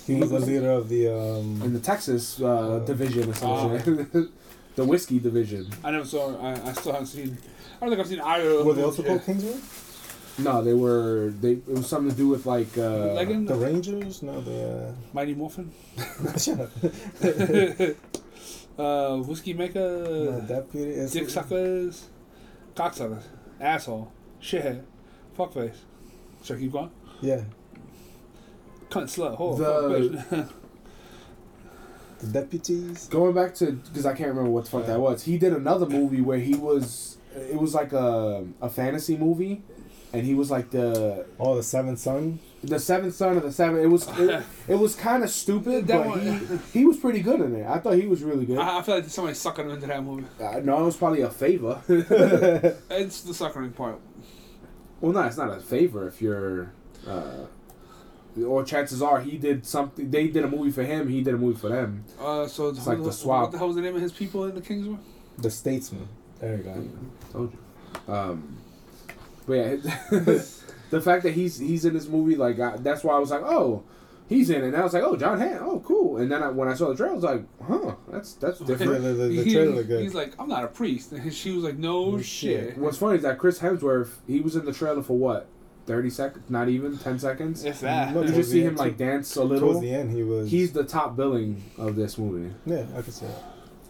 He was the leader of the um. in the Texas uh, Uh, division or Oh. something. the whiskey division. I never saw. I, I still haven't seen. I don't think I've seen either. of were they them. also called Kingsman? No, they were. They it was something to do with like. Uh, Legend? The Rangers? No, the. Mighty Morphin. Uh, shut up. uh, whiskey no, maker. deputy. It's, dick suckers. Cocksuckers. Asshole. Shithead. Fuckface. Should I keep going? Yeah, Cunt slut. Whore. The- fuck, bitch. the deputies. Going back to because I can't remember what the fuck that was. He did another movie where he was. It was like a a fantasy movie, and he was like the Oh, the Seventh Son. the seventh son of the seven. It was it, it was kind of stupid, That but one- he he was pretty good in it. I thought he was really good. I, I feel like somebody sucking him into that movie. Uh, no, it was probably a favor. It's the suckering part. well, no, it's not a favor if you're. Uh, or chances are he did something. They did a movie for him. He did a movie for them. Uh, so It's like who- the swap. What the hell was the name of his people in the Kingsman? The Statesman. There you go. Told you. Um, but yeah, the fact that he's he's in this movie, like I, that's why I was like, oh, he's in it. And I was like, oh, Jon Hamm, oh, cool. And then I, when I saw the trailer, I was like, huh, that's that's different. the, the, the He- trailer looked good. He's like, I'm not a priest. And she was like, No, No shit. shit. What's funny is that Chris Hemsworth, he was in the trailer for what, thirty seconds? Not even ten seconds. If that. You just see him end, like dance a little. Towards little. the end, he was. He's the top billing of this movie. Yeah, I can see it.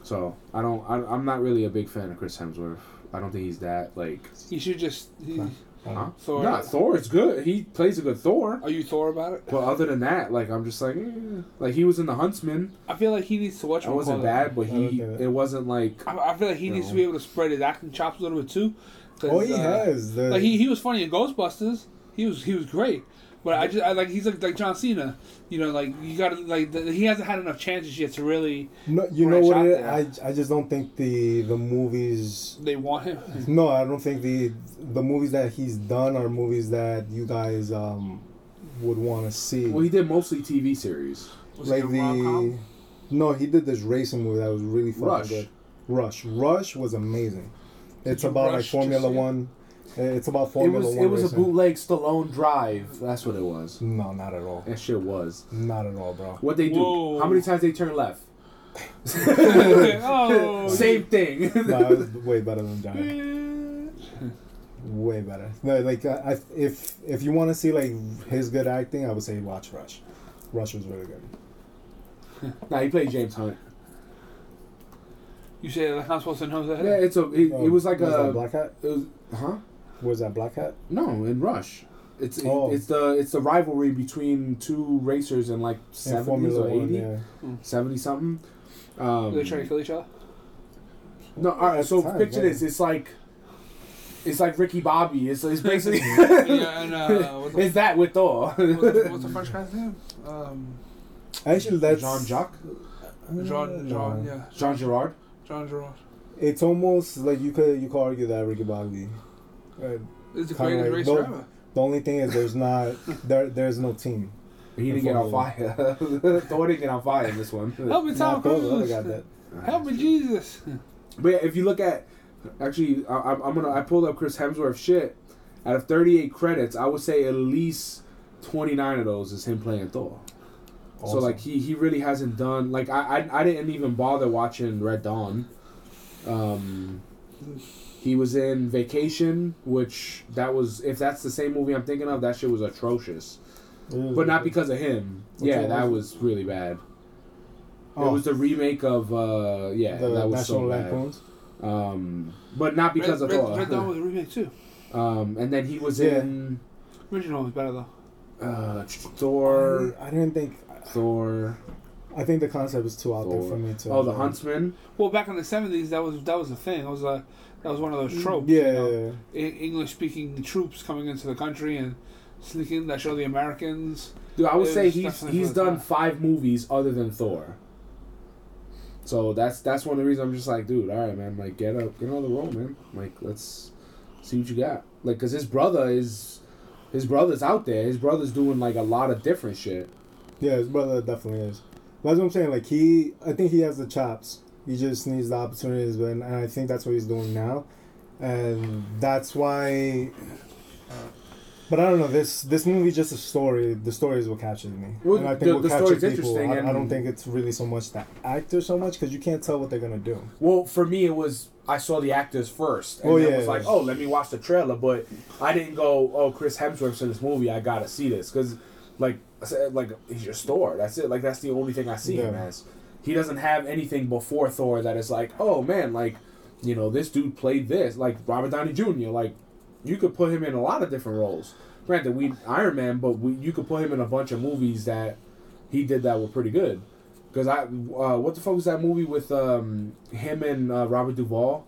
So I don't. I, I'm not really a big fan of Chris Hemsworth. I don't think he's that like. He should just. He, Huh. Huh? Thor. Nah, Thor is good. He plays a good Thor. Are you Thor about it? But other than that, like I'm just like, eh. like he was in the Huntsman. I feel like he needs to watch. It wasn't bad, but he I look at it. it wasn't like I, I feel like he needs to be able to spread his acting chops a little bit too. 'Cause, Oh, he uh, has. The, Like he, he was funny in Ghostbusters. He was he was great. But I just I, like he's like like John Cena. You know, like you got to like the, he hasn't had enough chances yet to really. no, you know what out it is? I, I just don't think the the movies. They want him. No, I don't think the the movies that he's done are movies that you guys um would want to see. well, he did mostly TV series. Was like he rom-com? the no, he did this racing movie that was really fucking Rush. good. Rush, Rush was amazing. It's about like Formula see it? One. It's about It Formula was One. it was a bootleg Stallone Drive. That's what it was. No, not at all. That shit was. Not at all, bro. What they do? Whoa. How many times they turn left? oh, Same thing. no, it was way better than Giant. Way better. No, like I, I, if if you want to see like his good acting, I would say watch Rush. Rush was really good. nah, he played James Hunt. You say like I'm supposed to know that? Yeah, it's a. It, it was like was a. that Blackhat. It was, huh? Was that Blackhat? No, in Rush. It's it- Oh. it's the it's the rivalry between two racers in like In seventies Formula or One, eighty, yeah. seventy something. Um, they trying to kill each other. no, all right. So time, picture yeah. this. It's like. It's like Ricky Bobby. It's, it's basically yeah, and uh, the, it's that with Thor. what's, the, what's the French guy's name? Um, Actually, that's Jean Jacques, Jean, Jean, yeah, Jean Girard. Jean Girard. It's almost like you could you could argue that Ricky Bobby. Uh, It's the Kinda greatest like racer both. ever. the only thing is there's not there there's no team. He didn't get on fire. Thor didn't get on fire in this one. Help me, Tom Not Thor, Cruise. guy that. Help me, Jesus. But yeah, if you look at, actually, I, I'm I'm gonna I pulled up Chris Hemsworth shit. Out of 38 credits, I would say at least 29 of those is him playing Thor. So like he he really hasn't done like I I, I didn't even bother watching Red Dawn. Um, he was in Vacation, which that was if that's the same movie I'm thinking of, that shit was atrocious. But not because of him. Which yeah, that was was really bad. Oh, It was the remake of uh yeah, the that was National so bad. Lampoons. Um, but not because Red, of Red, Thor. Red Dawn was a remake too. Um, and then he was Yeah. in Original was better though. uh, Thor. I didn't think. Thor. I think the concept is too out there for me to. Oh, the Huntsman. Well, back in the seventies, that was that was a thing. That was a that was one of those mm, tropes. Yeah, you know? yeah, yeah. English speaking troops coming into the country and sneaking that show the Americans. Dude, I would It say he's he's done time. five movies other than Thor. So that's that's one of the reasons I'm just like, dude, all right, man, like get up, get on the role, man. Like let's see what you got. Like, cause his brother is, his brother's out there. His brother's doing like a lot of different shit. Yeah, his brother definitely is. That's what I'm saying. Like he, I think he has the chops. He just needs the opportunities, but and I think that's what he's doing now, and that's why. But I don't know. This this movie just a story. The story is what captures me, Well, and I think the- what the story's people. I, I don't think it's really so much the actor so much because you can't tell what they're gonna do. Well, for me, it was I saw the actors first, and Oh, then yeah. was like, oh, let me watch the trailer. But I didn't go, oh, Chris Hemsworth's in this movie. I gotta see this because, like, like he's your Thor. That's it. Like that's the only thing I see him as. He doesn't have anything before Thor that is like, oh man, like, you know, this dude played this. Like Robert Downey Jr. Like, you could put him in a lot of different roles. Granted, we Iron Man, but we, you could put him in a bunch of movies that he did that were pretty good. Because I, uh, what the fuck was that movie with um, him and uh, Robert Duvall?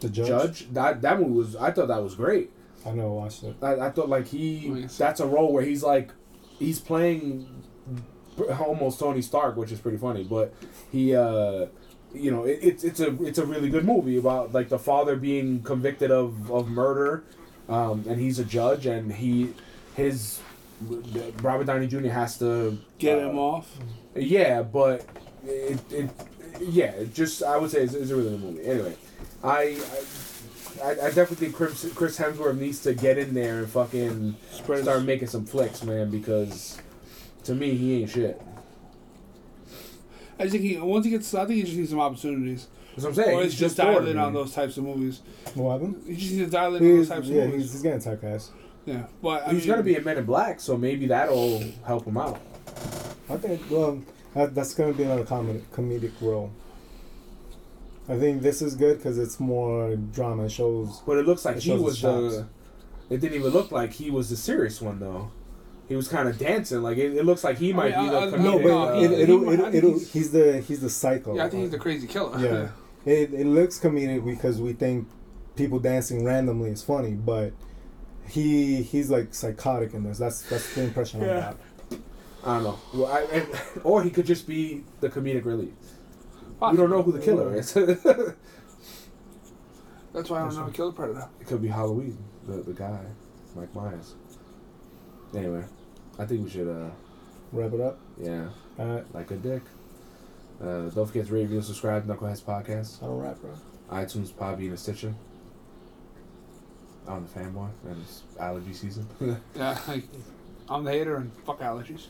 The judge. Judge. That that movie was. I thought that was great. I never watched it. I, I thought like he. That's a role where he's like, he's playing almost Tony Stark, which is pretty funny. But he, uh, you know, it, it's it's a it's a really good movie about like the father being convicted of of murder, um, and he's a judge, and he his Robert Downey Jr. has to Get uh, him off. yeah, but it, it yeah, just I would say it's, it's a really good movie. Anyway, I, I I definitely think Chris, Chris Hemsworth needs to get in there and fucking Spread his- start making some flicks, man, because to me he ain't shit. I think he once he gets, I think he just needs some opportunities, That's what I'm saying. or He's it's just Thor dial to in on those types of movies. What happened? He just needs to dial in on those He's, types of yeah, movies. he's, he's getting typecast. yeah, but I He's mean, gonna be in Men in Black, so maybe that'll help him out. I think well, that, that's gonna be another comedic comedic role. I think this is good because it's more drama. It shows. But it looks like It he shows the was the. It didn't even look like he was the serious one though. He was kind of dancing. Like it, it looks like he might mean, be the I- I- comedic. No, but uh, it, it'll, he- I it'll, it'll, he's- he's the he's the psycho. yeah, I think he's the crazy killer. Yeah, it, it looks comedic because we think people dancing randomly is funny, but he he's like psychotic in this. That's that's the impression I Yeah. got. I don't know. Well, I, and, or he could just be the comedic relief. We don't know who the killer is. That's why I don't know the Killer Predator. It could be Halloween, the the guy, Mike Myers. Anyway, I think we should, uh, Wrap it up. yeah, Uh, like a dick. Uh, don't forget to rate, review, subscribe. to Knuckleheads Podcast, I don't rap, bro. iTunes, Podbean, and a Stitcher. I'm the fanboy, and it's allergy season. Yeah, like, I'm the hater and fuck allergies.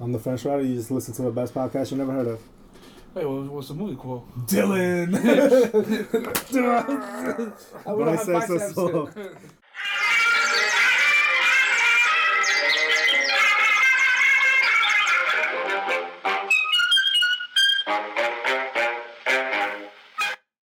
I'm the French writer. You just listen to the best podcast you never heard of. Wait, what, what's the movie quote? Dillon. But I said so slow.